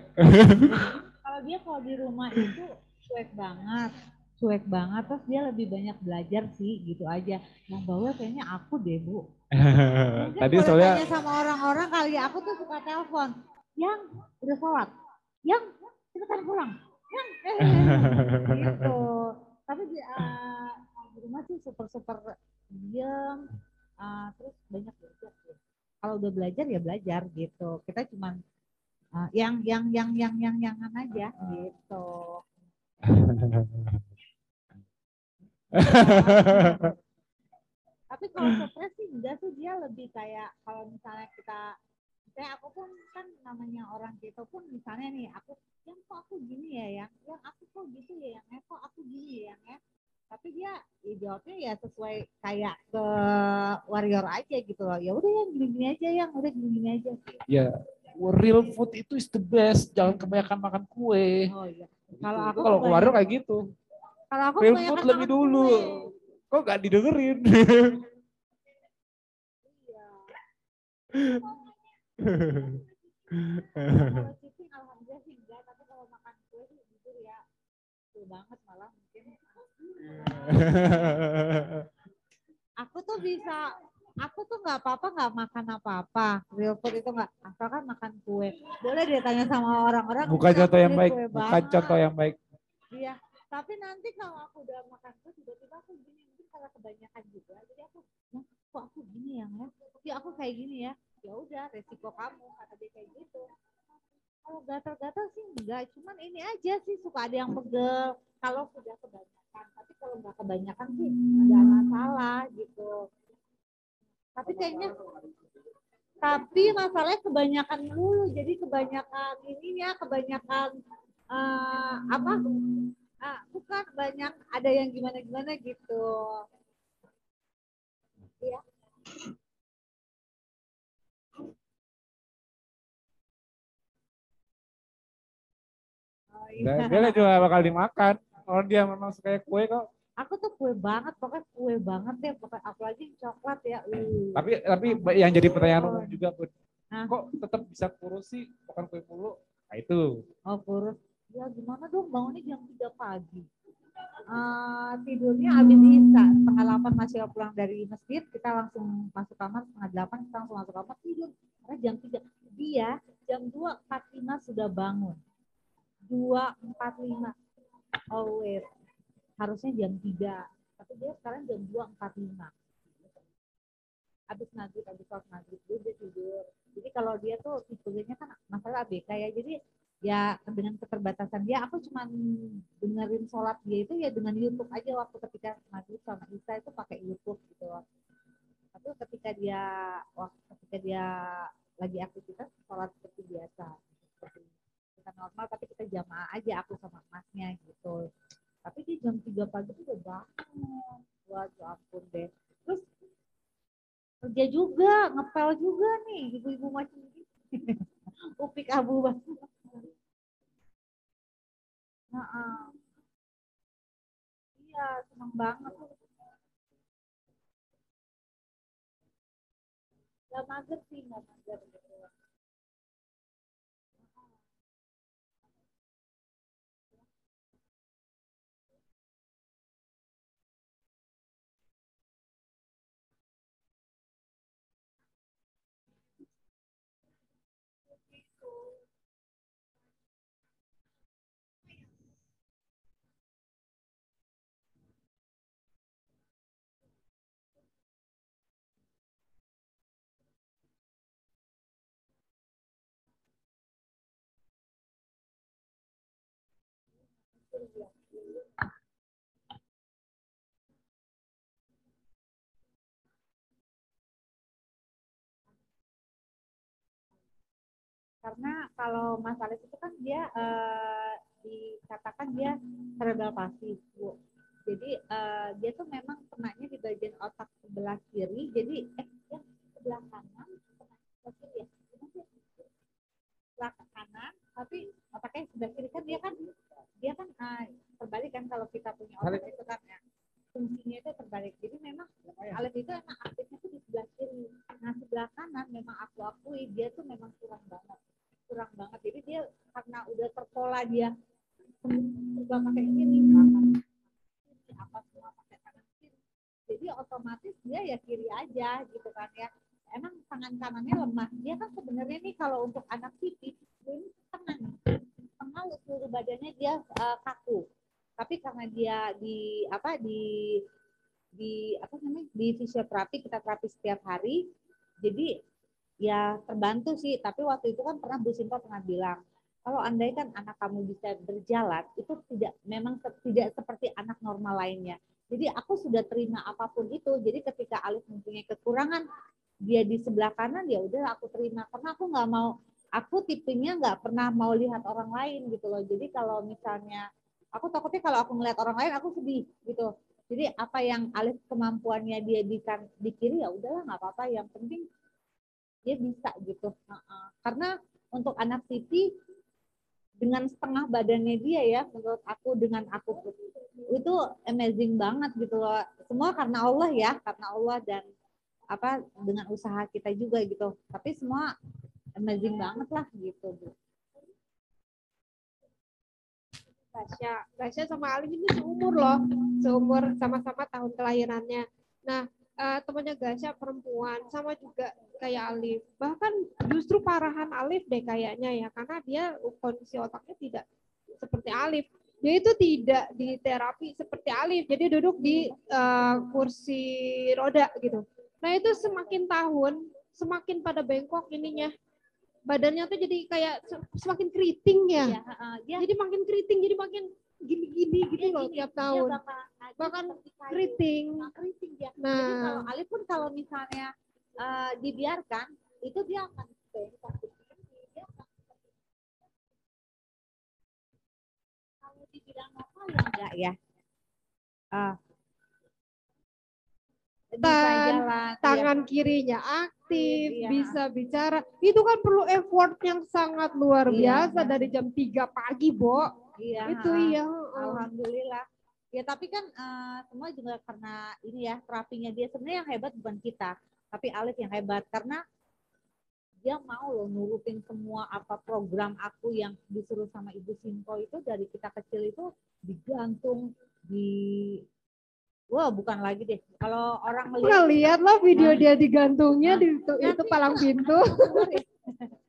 kalau dia kalau di rumah itu cuek banget cuek banget terus dia lebih banyak belajar sih gitu aja. Yang bawel kayaknya aku deh bu. Mungkin Tadi soalnya tanya sama orang-orang kali ya, aku tuh suka telepon. Yang udah sholat. Yang cepetan pulang. Yang eh, gitu. Tapi di, eh, di rumah sih super super diam eh, terus banyak belajar kalau udah belajar ya belajar gitu. Kita cuman eh, yang yang yang yang yang yangan aja gitu tapi kalau stres sih enggak sih dia lebih kayak kalau misalnya kita misalnya aku pun kan namanya orang gitu pun misalnya nih aku yang kok aku gini ya yang yang aku kok gitu ya yang eh, kok aku gini ya yang eh tapi dia ya jawabnya ya sesuai kayak ke warrior aja gitu loh ya udah yang gini-gini aja yang udah gini-gini aja ya real food itu is the best. Jangan kebanyakan makan kue. oh iya kalau aku Kalau keluar kayak gitu. Kalau aku food lebih dulu. kue. Kok gak didengerin? Ya, kue banget malah mungkin. Aku tuh bisa, aku tuh nggak apa-apa nggak makan apa-apa. Real food itu nggak, asalkan makan kue. Boleh dia tanya sama orang-orang. Bukan "Bisa contoh yang baik, bukan banget?" contoh yang baik. Iya, tapi nanti kalau aku udah makan kue tiba-tiba aku gini mungkin karena kebanyakan juga. Jadi aku, "Nah, kok aku gini ya, ya? Ya aku kayak gini ya. Ya udah, resiko kamu kata dia kayak gitu. Kalau gatal-gatal sih enggak, cuman ini aja sih suka ada yang pegel. Kalau sudah kebanyakan, tapi kalau nggak kebanyakan sih nggak masalah gitu. Tapi kayaknya tapi masalahnya kebanyakan dulu jadi kebanyakan ininya kebanyakan eh, apa ah, bukan banyak ada yang gimana gimana gitu Iya. Oh, iya. Dan dia juga bakal dimakan. Kalau dia memang suka kue kok. Aku tuh kue banget, pokoknya kue banget deh, pokoknya apalagi coklat ya. Uh. Tapi tapi yang jadi pertanyaan umum juga Bud. Hah? Kok tetap bisa kurus sih makan kue mulu? Nah itu. Oh kurus. Ya gimana dong? Bangunnya jam 3 pagi. Eh, tidurnya habis isa. Setengah delapan masih pulang dari masjid kita langsung masuk kamar. Setengah delapan kita langsung masuk kamar tidur. Karena jam tiga. Dia jam dua empat lima sudah bangun. Dua empat lima. Always harusnya jam tiga. Tapi dia sekarang jam dua empat lima. Habis maghrib habis sholat maghrib dia, tidur. Jadi kalau dia tuh tipenya kan masalah ABK ya. Jadi ya dengan keterbatasan dia aku cuma dengerin sholat dia itu ya dengan YouTube aja waktu ketika maghrib sama Isa itu pakai YouTube gitu tapi ketika dia waktu ketika dia lagi aktivitas sholat seperti biasa seperti kita normal tapi kita jamaah aja aku sama emasnya gitu. Tapi di jam 3 pagi itu udah bangun. Wah ya ampun deh. Terus kerja juga ngepel juga nih ibu-ibu macam ini upik abu banget Heeh. Iya, seneng banget. Gak mager sih, gak mager. Karena kalau Mas Alif itu kan dia eh, dikatakan dia cerebral palsy, Bu. Jadi eh, dia tuh memang kenanya di bagian otak sebelah kiri, jadi eh yang sebelah kanan sebelah kiri ya. Sebelah kanan, tapi otaknya sebelah kiri kan dia kan dia kan eh, terbalik kan kalau kita punya otak itu kan ya fungsinya itu terbalik. Jadi memang Alif itu emang aktifnya tuh di sebelah kiri. Nah sebelah kanan memang aku akui dia tuh memang kurang banget, kurang banget. Jadi dia karena udah terpola dia coba pakai kiri, kiri, apa semua pakai tangan kiri. Jadi otomatis dia ya kiri aja gitu kan ya. Emang tangan kanannya lemah. Dia kan sebenarnya nih kalau untuk anak pipi ini tengah. Tengah seluruh badannya dia eh, kaku tapi karena dia di apa di di apa namanya di fisioterapi kita terapi setiap hari jadi ya terbantu sih. Tapi waktu itu kan pernah Bu Sinta pernah bilang kalau andai kan anak kamu bisa berjalan itu tidak memang tidak seperti anak normal lainnya. Jadi aku sudah terima apa pun itu. Jadi ketika Alif mempunyai kekurangan dia di sebelah kanan ya udah aku terima. Karena aku nggak mau aku tipenya nggak pernah mau lihat orang lain gitu loh. Jadi kalau misalnya aku takutnya kalau aku ngeliat orang lain aku sedih gitu jadi apa yang Alif kemampuannya dia di kan di kiri ya udahlah nggak apa-apa yang penting dia bisa gitu karena untuk anak pipi dengan setengah badannya dia ya menurut aku dengan aku itu amazing banget gitu loh. Semua karena Allah ya, karena Allah dan apa dengan usaha kita juga gitu. Tapi semua amazing banget lah gitu. Tasya, Tasya sama Alif ini seumur loh, seumur sama-sama tahun kelahirannya. Nah, eh, temannya Gasya perempuan, sama juga kayak Alif. Bahkan justru parahan Alif deh kayaknya ya, karena dia kondisi otaknya tidak seperti Alif. Dia itu tidak di terapi seperti Alif, jadi duduk di eh, kursi roda gitu. Nah itu semakin tahun, semakin pada bengkok ininya. Badannya tuh jadi kayak se- semakin keriting ya. Iya, dia Jadi makin keriting, jadi makin gini-gini gitu dia loh gini, tiap dia tahun. ada Bahkan. Keriting. Nah, keriting dia. Jadi kalau Nah, Alif pun kalau misalnya eh, dibiarkan itu dia akan kalau dibilang apa ya enggak ya Ah. Tan- jalan iya. tangan kirinya aktif, Iya. bisa bicara. Itu kan perlu effort yang sangat luar Iya. biasa dari jam 3 pagi, Bo. iya Itu iya. Alhamdulillah. Ya tapi kan eh, semua juga karena ini ya terapinya dia sebenarnya yang hebat bukan kita, tapi Alif yang hebat karena dia mau loh nurutin semua apa program aku yang disuruh sama Ibu Sinko itu dari kita kecil itu digantung di Wah, bukan lagi deh. Kalau orang Nggak melihat lihat loh video dia digantungnya Nah, di itu, itu palang pintu.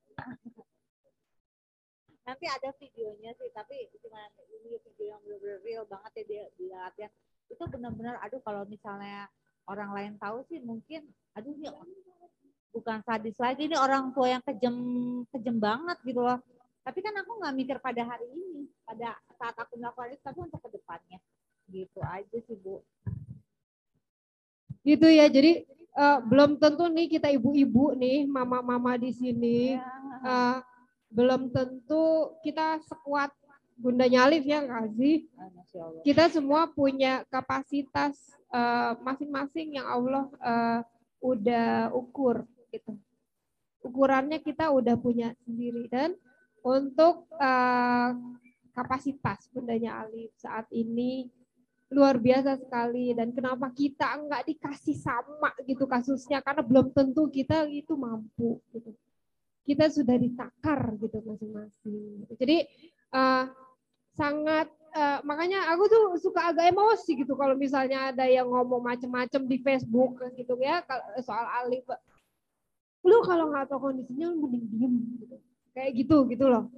nanti ada videonya sih tapi cuma ini video yang benar-benar real banget ya dia dilihat ya itu benar-benar aduh kalau misalnya orang lain tahu sih mungkin aduh ini bukan sadis lagi ini orang tua yang kejam kejam banget gitu loh. Tapi kan aku nggak mikir pada hari ini pada saat aku melakukan itu tapi untuk ke depannya gitu aja sih bu gitu ya. Jadi eh, belum tentu nih kita ibu-ibu nih, mama-mama di sini. Ya. eh, belum tentu kita sekuat Bunda Nyalif ya nggak sih? Ah, kita semua punya kapasitas eh, masing-masing yang Allah eh, udah ukur gitu. Ukurannya kita udah punya sendiri dan untuk eh, kapasitas bundanya Alif saat ini luar biasa sekali dan kenapa kita nggak dikasih sama gitu kasusnya karena belum tentu kita itu mampu gitu. Kita sudah ditakar gitu masing-masing. Jadi eh, sangat eh, makanya aku tuh suka agak emosi gitu kalau misalnya ada yang ngomong macem-macem di Facebook gitu ya soal Alif. Lu kalau nggak tahu kondisinya lu mending diem gitu. Kayak gitu gitu loh.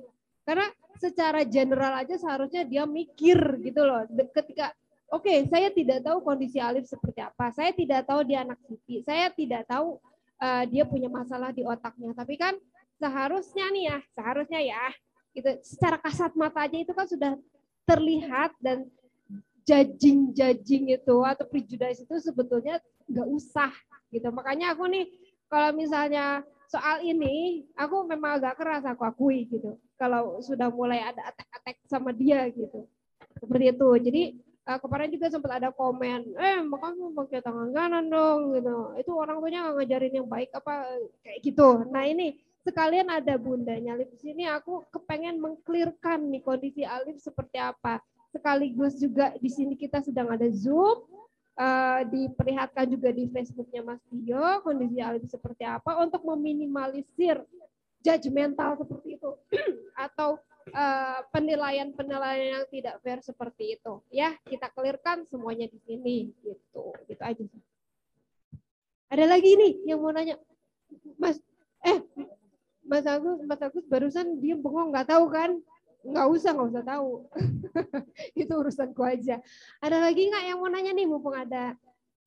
Karena secara general aja seharusnya dia mikir gitu loh. Ketika oke saya tidak tahu kondisi Alif seperti apa. Saya tidak tahu dia anak Siti. Saya tidak tahu eh, dia punya masalah di otaknya. Tapi kan seharusnya nih ya, seharusnya ya gitu secara kasat mata aja itu kan sudah terlihat dan judging-judging itu atau prejudice itu sebetulnya nggak usah gitu. Makanya aku nih kalau misalnya soal ini aku memang agak keras aku akui gitu. Kalau sudah mulai ada attack-attack sama dia gitu. Seperti itu. Jadi eh, kemarin juga sempat ada komen, eh makanya pakai tangan kanan dong gitu. Itu orang tuanya nggak ngajarin yang baik apa kayak gitu. Nah ini sekalian ada bundanya Alif di sini aku kepengen mengklirkan nih kondisi Alif seperti apa sekaligus juga di sini kita sedang ada zoom eh, diperlihatkan juga di Facebooknya Mas Tio kondisi Alif seperti apa untuk meminimalisir judgmental seperti itu atau eh, penilaian-penilaian yang tidak fair seperti itu ya kita clearkan semuanya di sini gitu gitu aja ada lagi nih yang mau nanya Mas eh Mas Agus, Mas Agus barusan dia bengong nggak tahu kan? Nggak usah, nggak usah tahu. Itu urusanku aja. Ada lagi nggak yang mau nanya nih mumpung ada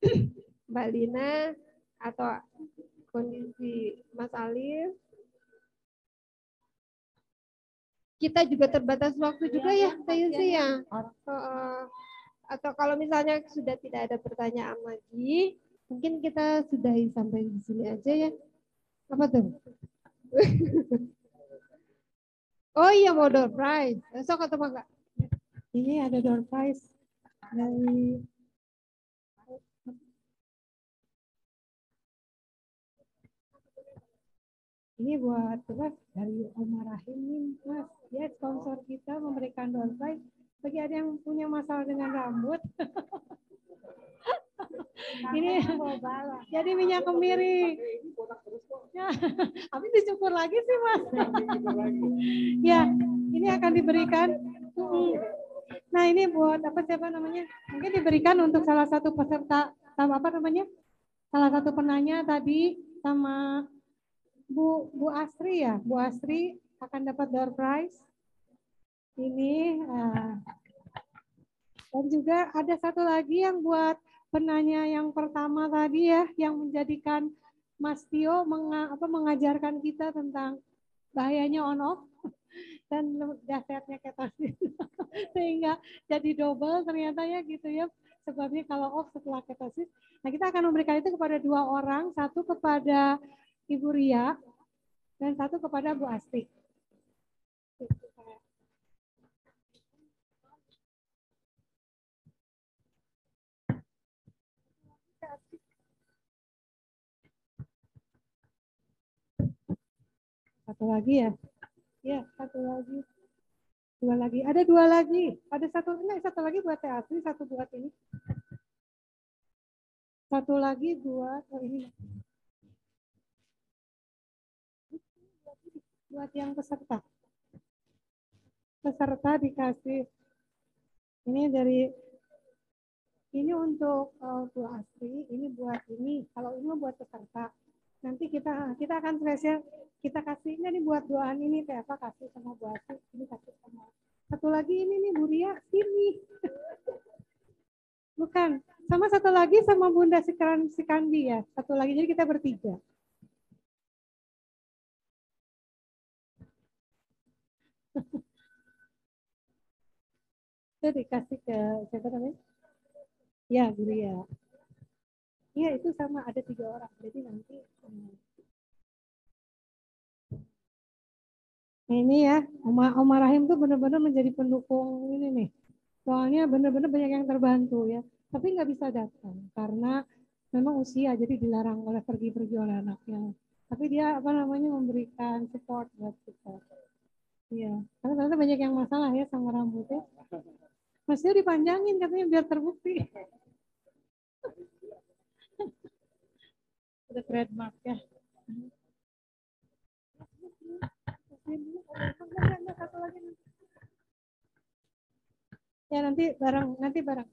Mbak Lina atau kondisi Mas Alif? Kita juga terbatas waktu juga ya, saya sih ya. Heeh. Atau kalau misalnya sudah tidak ada pertanyaan lagi, mungkin kita sudahi sampai di sini aja ya. Apa tuh? oh iya mau door prize. Besok ketemu Kak. Ini ada door prize dari ini buat apa dari Omar Rahim nih, Mas. Dia sponsor kita memberikan prize bagi ada yang punya masalah dengan rambut. ini jadi minyak kemiri. Ya, habis dicukur lagi sih mas. ya, ini akan diberikan. Nah ini buat apa siapa namanya? Mungkin diberikan untuk salah satu peserta, sama apa namanya? Salah satu penanya tadi sama Bu Bu Astri ya. Bu Astri akan dapat door prize. Ini uh, dan juga ada satu lagi yang buat penanya yang pertama tadi ya, yang menjadikan Mas Tio menga, apa, mengajarkan kita tentang bahayanya on off dan dahsyatnya ketosis sehingga jadi double ternyata ya gitu ya sebabnya kalau off setelah ketosis. Nah kita akan memberikan itu kepada dua orang, satu kepada Ibu Ria dan satu kepada Bu Asti. Satu lagi ya? Ya, satu lagi. Dua lagi. Ada dua lagi. Ada satu, enggak, satu lagi buat teatri, satu buat ini. Satu lagi buat, oh ini. Buat yang peserta. Peserta dikasih, ini dari, ini untuk uh, Bu Asri, ini buat ini. Kalau ini buat peserta nanti kita kita akan spesial kita kasih ini buat doaan ini teh apa kasih sama Bu Asri ini kasih sama satu lagi ini nih Bu Ria sini bukan sama satu lagi sama Bunda Sikan Sikandi ya satu lagi jadi kita bertiga itu dikasih ke siapa namanya ya Bu Ria Iya itu sama ada tiga orang. Jadi nanti Nah, ini ya, Oma, Oma Rahim tuh benar-benar menjadi pendukung ini nih. Soalnya benar-benar banyak yang terbantu ya. Tapi nggak bisa datang karena memang usia jadi dilarang oleh pergi-pergi oleh anaknya. Tapi dia apa namanya memberikan support buat kita. Iya, karena ternyata banyak yang masalah ya sama rambutnya. Masih dipanjangin katanya biar terbukti. Udah trademark ya. Ya nanti bareng, nanti bareng.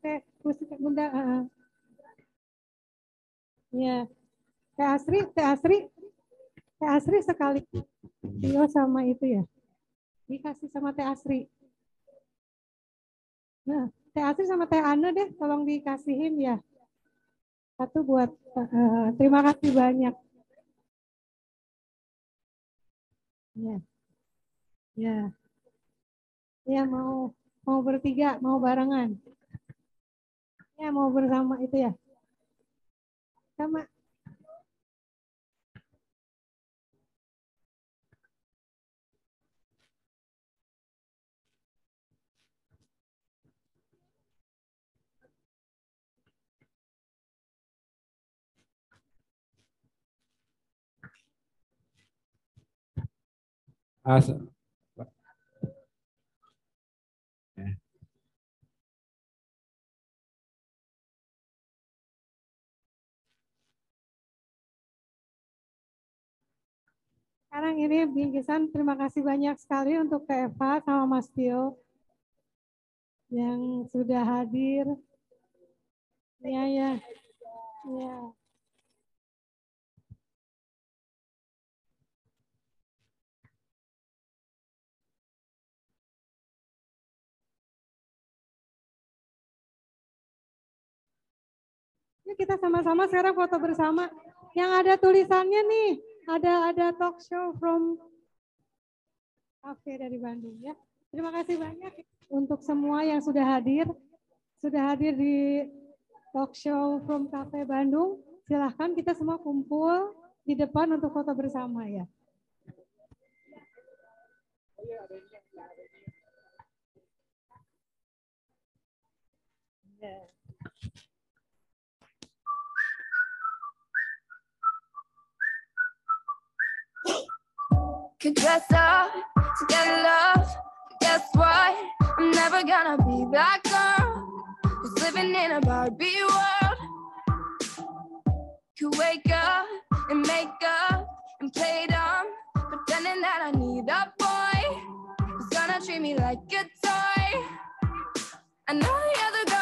Teh, musik bunda. Uh, ya, teh Asri, teh Asri, teh Asri sekali. Tio sama itu ya. Dikasih sama teh Asri. Nah, teh Asri sama teh Ana deh, tolong dikasihin ya. Satu buat, uh, terima kasih banyak. Ya. Ya. Ya mau mau bertiga, mau barengan. Ya mau bersama itu ya. Sama. As Sekarang ini bingkisan terima kasih banyak sekali untuk Kak Eva sama Mas Tio yang sudah hadir. Ya, ya. Ya. Kita sama-sama sekarang foto bersama. Yang ada tulisannya nih, ada ada talk show from Cafe dari Bandung ya. Terima kasih banyak untuk semua yang sudah hadir, sudah hadir di talk show from Cafe Bandung. Silahkan kita semua kumpul di depan untuk foto bersama ya. Yeah. Could dress up to get love, guess what? I'm never gonna be that girl who's living in a Barbie world. Could wake up and make up and play dumb, pretending that I need a boy who's gonna treat me like a toy. I know you're